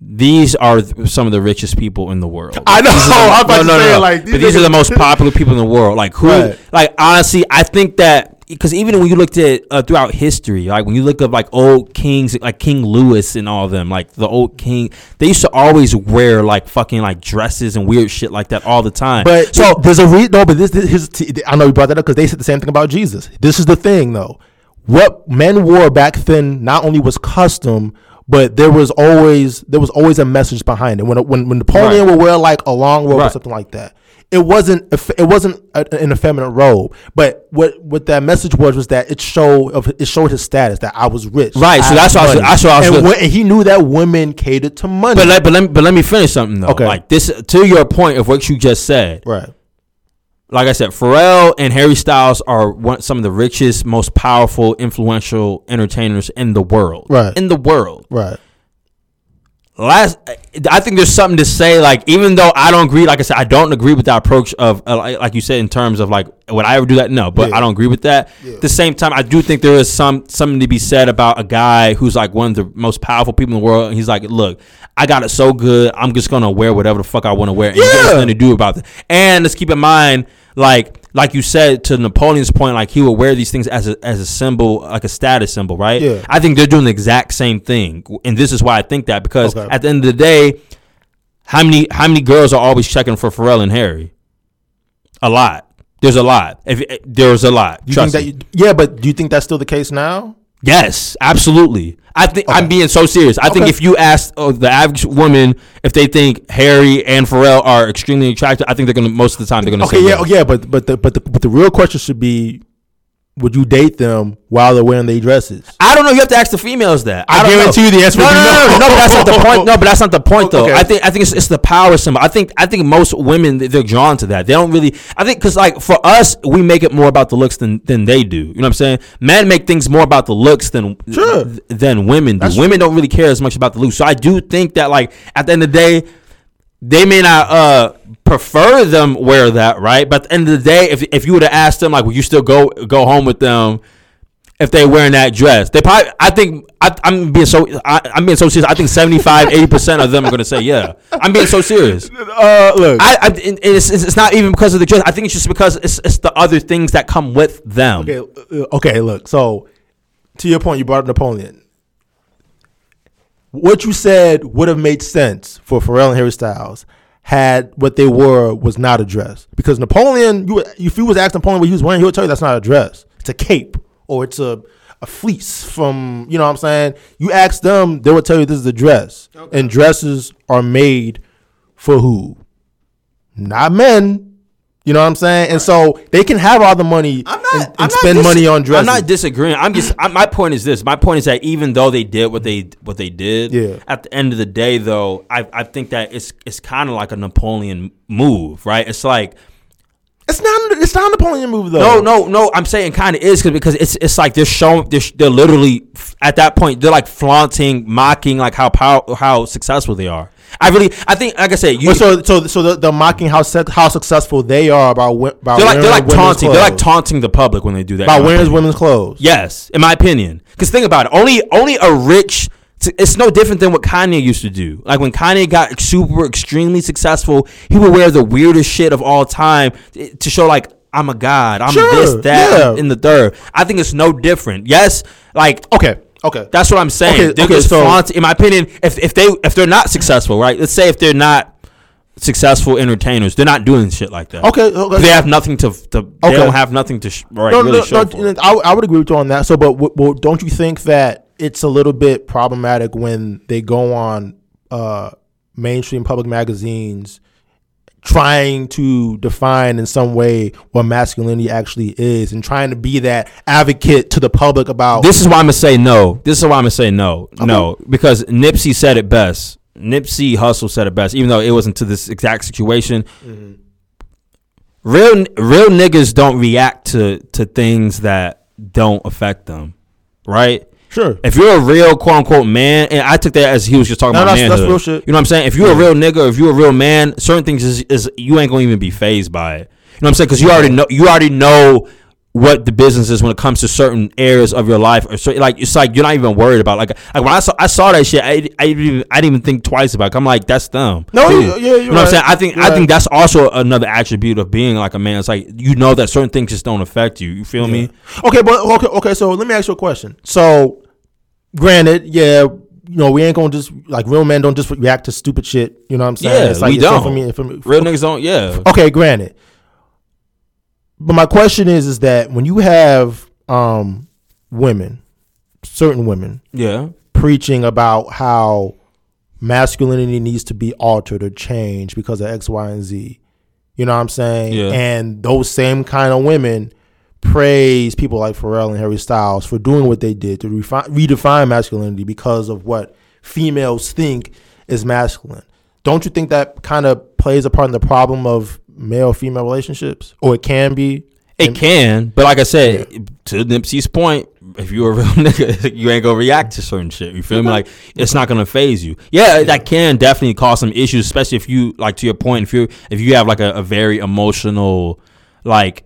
these are th- some of the richest people in the world. I know. The- I'm about to say, like, but these these are the most popular people in the world. Like who? Right. Like honestly, I think that because even when you looked at uh, throughout history, like when you look up like old kings, like King Louis and all of them, like the old king, they used to always wear like fucking like dresses and weird shit like that all the time. But so there's a re- no, but this, this t- I know you brought that up because they said the same thing about Jesus. This is the thing though. What men wore back then not only was custom, but there was always there was always a message behind it. When when when Napoleon Right. would wear like a long robe or something like that, it wasn't it wasn't an effeminate robe. But what what that message was was that it showed of it showed his status that I was rich. Right, so that's what I was- that's what I was and, when- and he knew that women catered to money. but let, but let me, but let me finish something though. Okay. Like this to your point of what you just said. right. like I said, Pharrell and Harry Styles are one, some of the richest, most powerful, influential entertainers in the world. Right. In the world. Right. Last I think there's something to say like even though I don't agree like I said I don't agree with the approach of uh, like you said in terms of like would I ever do that no but Yeah. I don't agree with that at the same time I do think there is some something to be said about a guy who's like one of the most powerful people in the world and he's like look I got it so good I'm just gonna wear whatever the fuck I want to wear and yeah. Yeah. nothing to do about it and let's keep in mind like like you said to Napoleon's point like he would wear these things as a as a symbol like a status symbol right Yeah. I think they're doing the exact same thing, and this is why I think that because Okay. at the end of the day, how many how many girls are always checking for Pharrell and Harry? A lot. There's a lot. If eh, there's a lot. You Trust think that? You, yeah, but do you think that's still the case now? Yes, absolutely. I think I'm being so serious. I think if you ask uh, the average woman if they think Harry and Pharrell are extremely attractive, I think they're gonna most of the time they're gonna Okay, say yeah, oh, yeah, but but the but the but the real question should be, would you date them while they're wearing their dresses? I don't know. You have to ask the females that. I don't guarantee know. you the answer No, no, be no, no. no, no, but that's not the point. No, but that's not the point, though. Okay. I think I think it's, it's the power symbol. I think I think most women they're drawn to that. They don't really. I think because like for us, we make it more about the looks than than they do. You know what I'm saying? Men make things more about the looks than Sure. th- than women do. That's women don't really care as much about the looks. So I do think that like at the end of the day. They may not uh, prefer them wear that, right? But at the end of the day, if, if you would have asked them, like, would you still go go home with them if they're wearing that dress. They probably, I think, I, I'm being so, I, I'm being so serious. I think 75, 80 percent of them are gonna say yeah. I'm being so serious. Uh, look, I, I it's, it's it's not even because of the dress. I think it's just because it's it's the other things that come with them. okay, uh, okay. Look, so to your point, you brought up Napoleon. What you said would have made sense for Pharrell and Harry Styles had what they wore was not a dress. Because Napoleon, you, if you was asking Napoleon what he was wearing, he would tell you that's not a dress. It's a cape or it's a a fleece from you know what I'm saying. You ask them, they would tell you this is a dress. And dresses are made for who? Not men. You know what I'm saying? And so they can have all the money not, and, and spend dis- money on dresses. I'm not disagreeing. I'm just I, my point is this. My point is that even though they did what they what they did, Yeah. at the end of the day, though, I I think that it's it's kind of like a Napoleon move, right? It's like it's not. It's not a Napoleon move though. No, no, no. I'm saying kind of is cause, because it's it's like they're showing they're, they're literally at that point they're like flaunting, mocking like how power how successful they are. I really I think like I said you Well, so so so the, the mocking how sec- how successful they are about wi- about they're like they're like taunting they're like taunting the public when they do that. about wearing women's clothes. Yes, in my opinion. Because think about it. Only only a rich. It's no different than what Kanye used to do. Like when Kanye got super extremely successful, he would wear the weirdest shit of all time to show like I'm a god. I'm Sure, this that yeah. in the third. I think it's no different. Yes, like Okay. Okay. that's what I'm saying. Okay, they're okay, just so- flaunting- in my opinion, if if they if they're not successful, right? Let's say if they're not successful entertainers, they're not doing shit like that. Okay, okay. They have nothing to. to They Okay. don't have nothing to sh- right, no, really no, show no. I, I would agree with you on that. So, but w- well, don't you think that it's a little bit problematic when they go on uh, mainstream public magazines trying to define in some way what masculinity actually is and trying to be that advocate to the public about This is why I'm gonna say no. This is why I'm gonna say no. No, because Nipsey said it best. Nipsey Hussle said it best, even though it wasn't to this exact situation. Real real niggas don't react to to things that don't affect them, right? Sure. If you're a real quote unquote man, and I took that as he was just talking No, about that's- that's manhood. real shit. You know what I'm saying? If you're a real nigga, if you're a real man, certain things is, is you ain't gonna even be phased by it. You know what I'm saying? Because you already know you already know what the business is when it comes to certain areas of your life, or certain, like it's like you're not even worried about. Like like when I saw I saw that shit, I, I didn't even, I didn't even think twice about. it. I'm like that's them. No, you- yeah, you know what I'm saying? I think You're I right. think that's also another attribute of being like a man. It's like you know that certain things just don't affect you. You feel me? Okay, but okay, okay. So let me ask you a question. So, granted, yeah, you know, we ain't gonna just like real men don't just react to stupid shit. You know what I'm saying? Yeah, it's like we it's don't. For me, for me, Real niggas don't. Yeah. okay, granted. But my question is, is that when you have um women, certain women, Yeah. preaching about how masculinity needs to be altered or changed because of X, Y, and Z. You know what I'm saying? Yeah. And those same kind of women praise people like Pharrell and Harry Styles for doing what they did to refi- redefine masculinity because of what females think is masculine. Don't you think that kind of plays a part in the problem of male female relationships? Or it can be? It can, but like I said, to Nipsey's point, if you're a real nigga, you ain't gonna react to certain shit. You feel me? Like it's not gonna phase you. Yeah, that can definitely cause some issues, especially if you like to your point. If you if you have like a, a very emotional, like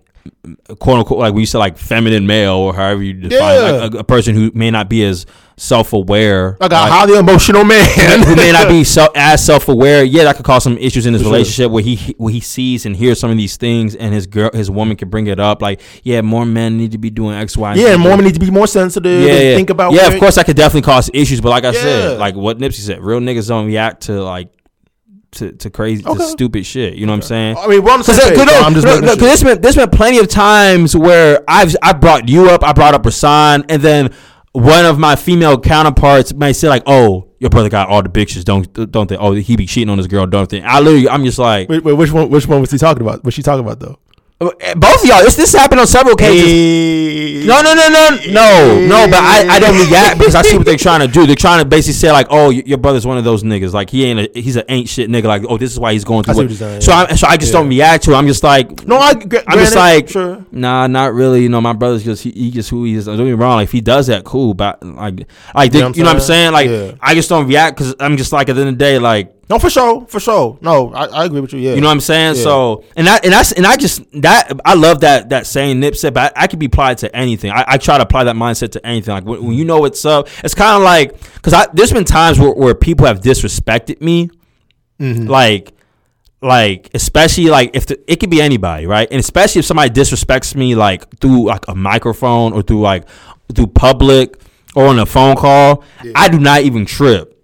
quote unquote, like we said, like feminine male or however you define, Yeah. like a, a person who may not be as self aware, Like a highly emotional man. who may not be so as self aware, yeah, that could cause some issues in his sure. relationship where he where he sees and hears some of these things, and his girl, his woman can bring it up, like, yeah, more men need to be doing X, Y, yeah, more men need to be more sensitive. Yeah, yeah. think about. yeah, of course, that could definitely cause issues. But like I Yeah. said, like what Nipsey said, real niggas don't react to like to, to crazy, to stupid shit. You know what I'm saying? I mean, we're on the same Because page. so I'm just making sure. there's been there's been plenty of times where I've I brought you up, I brought up Rasan, and then one of my female counterparts may say like, "Oh, your brother got all the bitches, don't don't they? Oh, he be cheating on his girl, don't they?" I literally, I'm just like, Wait, wait, which one? Which one was he talking about? What's she talking about though? Both of y'all. This this happened on several occasions. No, no, no, no, no, no. But I, I don't react because I see what they're trying to do. They're trying to basically say like, oh, your brother's one of those niggas. Like he ain't a, he's an ain't shit nigga. Like, oh, this is why he's going through. see What. what saying, So yeah. I, so I just don't react to it. I'm just like, No, I. Gra- I'm just like, sure. nah, not really. You know, my brother's just he, he just who he is. Don't get me wrong. Like if he does that, cool. But like, like You you know know, what what I'm I'm saying? Like? Yeah. I just don't react because I'm just like at the end of the day, like No, for sure, for sure. No, I, I agree with you. Yeah, you know what I'm saying? Yeah. So and that and that's and I just that I love that that saying Nipsey, but I, I can be applied to anything. I, I try to apply that mindset to anything. Like when, when you know what's up, it's kind of like because I there's been times where, where people have disrespected me, Mm-hmm. like like especially like if the, it could be anybody, right? And especially if somebody disrespects me like through like a microphone or through like through public or on a phone call, I do not even trip.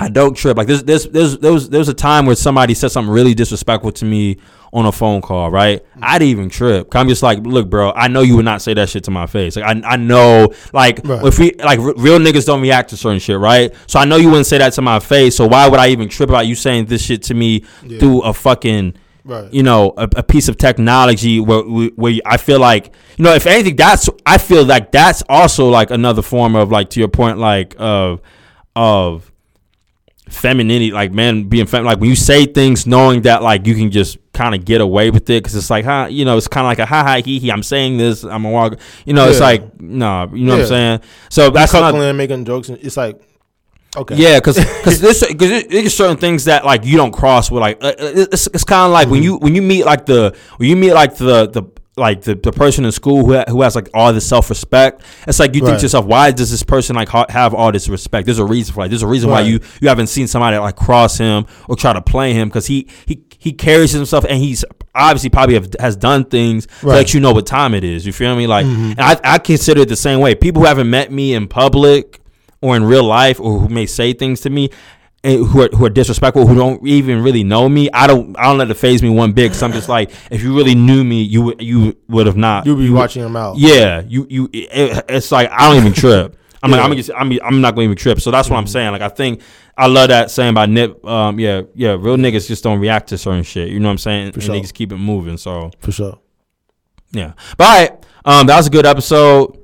I don't trip. Like there's there's there's there was there was a time where somebody said something really disrespectful to me on a phone call, right? Mm. I didn't even trip. I'm just like, look, bro, I know you would not say that shit to my face. Like I I know, like Right. if we like r- real niggas don't react to certain shit, right? So I know you wouldn't say that to my face. So why would I even trip about you saying this shit to me through a fucking Right. you know, a, a piece of technology where where I feel like, you know, if anything, that's I feel like that's also like another form of like to your point, like of of femininity, like man being fem, like when you say things knowing that like you can just kind of get away with it because it's like, huh, you know, it's kind of like a ha ha he he. I'm saying this, I'm a walk, you know, it's like no, you know what I'm saying. So that's not cuckling, making jokes, and it's like, okay, yeah, because because there's because there's certain things that like you don't cross with like uh, uh, it's, it's kind of like when you when you meet like the when you meet like the the like the, the person in school who, ha- who has like all this self respect. It's like you think to yourself, why does this person like ha- have all this respect? There's a reason for like there's a reason why you you haven't seen somebody like cross him or try to play him because he he he carries himself and he's obviously probably have, has done things to let you know what time it is. You feel me? Like, Mm-hmm. and I I consider it the same way. People who haven't met me in public or in real life or who may say things to me who are, who are disrespectful who don't even really know me I don't I don't let it faze me one bit because I'm just like if you really knew me you would you would have not you'll be watching him out. yeah you you it, it's like I don't even trip I'm like I'm just, I'm I'm not gonna even trip so that's what I'm saying like I think I love that saying by Nip um yeah yeah real niggas just don't react to certain shit you know what I'm saying and sure. niggas keep it moving so for sure. yeah. But all right, um, that was a good episode.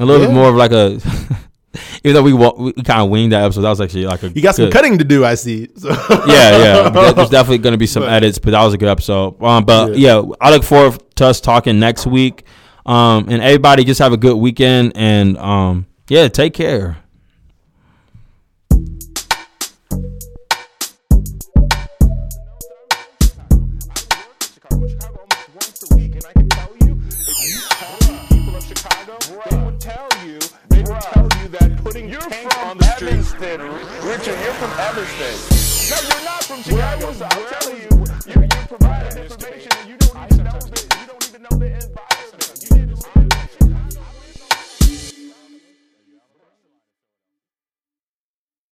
A little bit more of like a, even though we we kind of winged that episode, that was actually like a. You got some good- cutting to do, I see. So. Yeah, yeah. There- There's definitely going to be some But- edits, but that was a good episode. Um, but Yeah. yeah. I look forward to us talking next week. Um, and everybody just have a good weekend and um, yeah, take care. Richard, you're from other states. No, you're not from Chicago. Where, so I'm telling you, you, you provided information and you don't even know you don't even know the invite.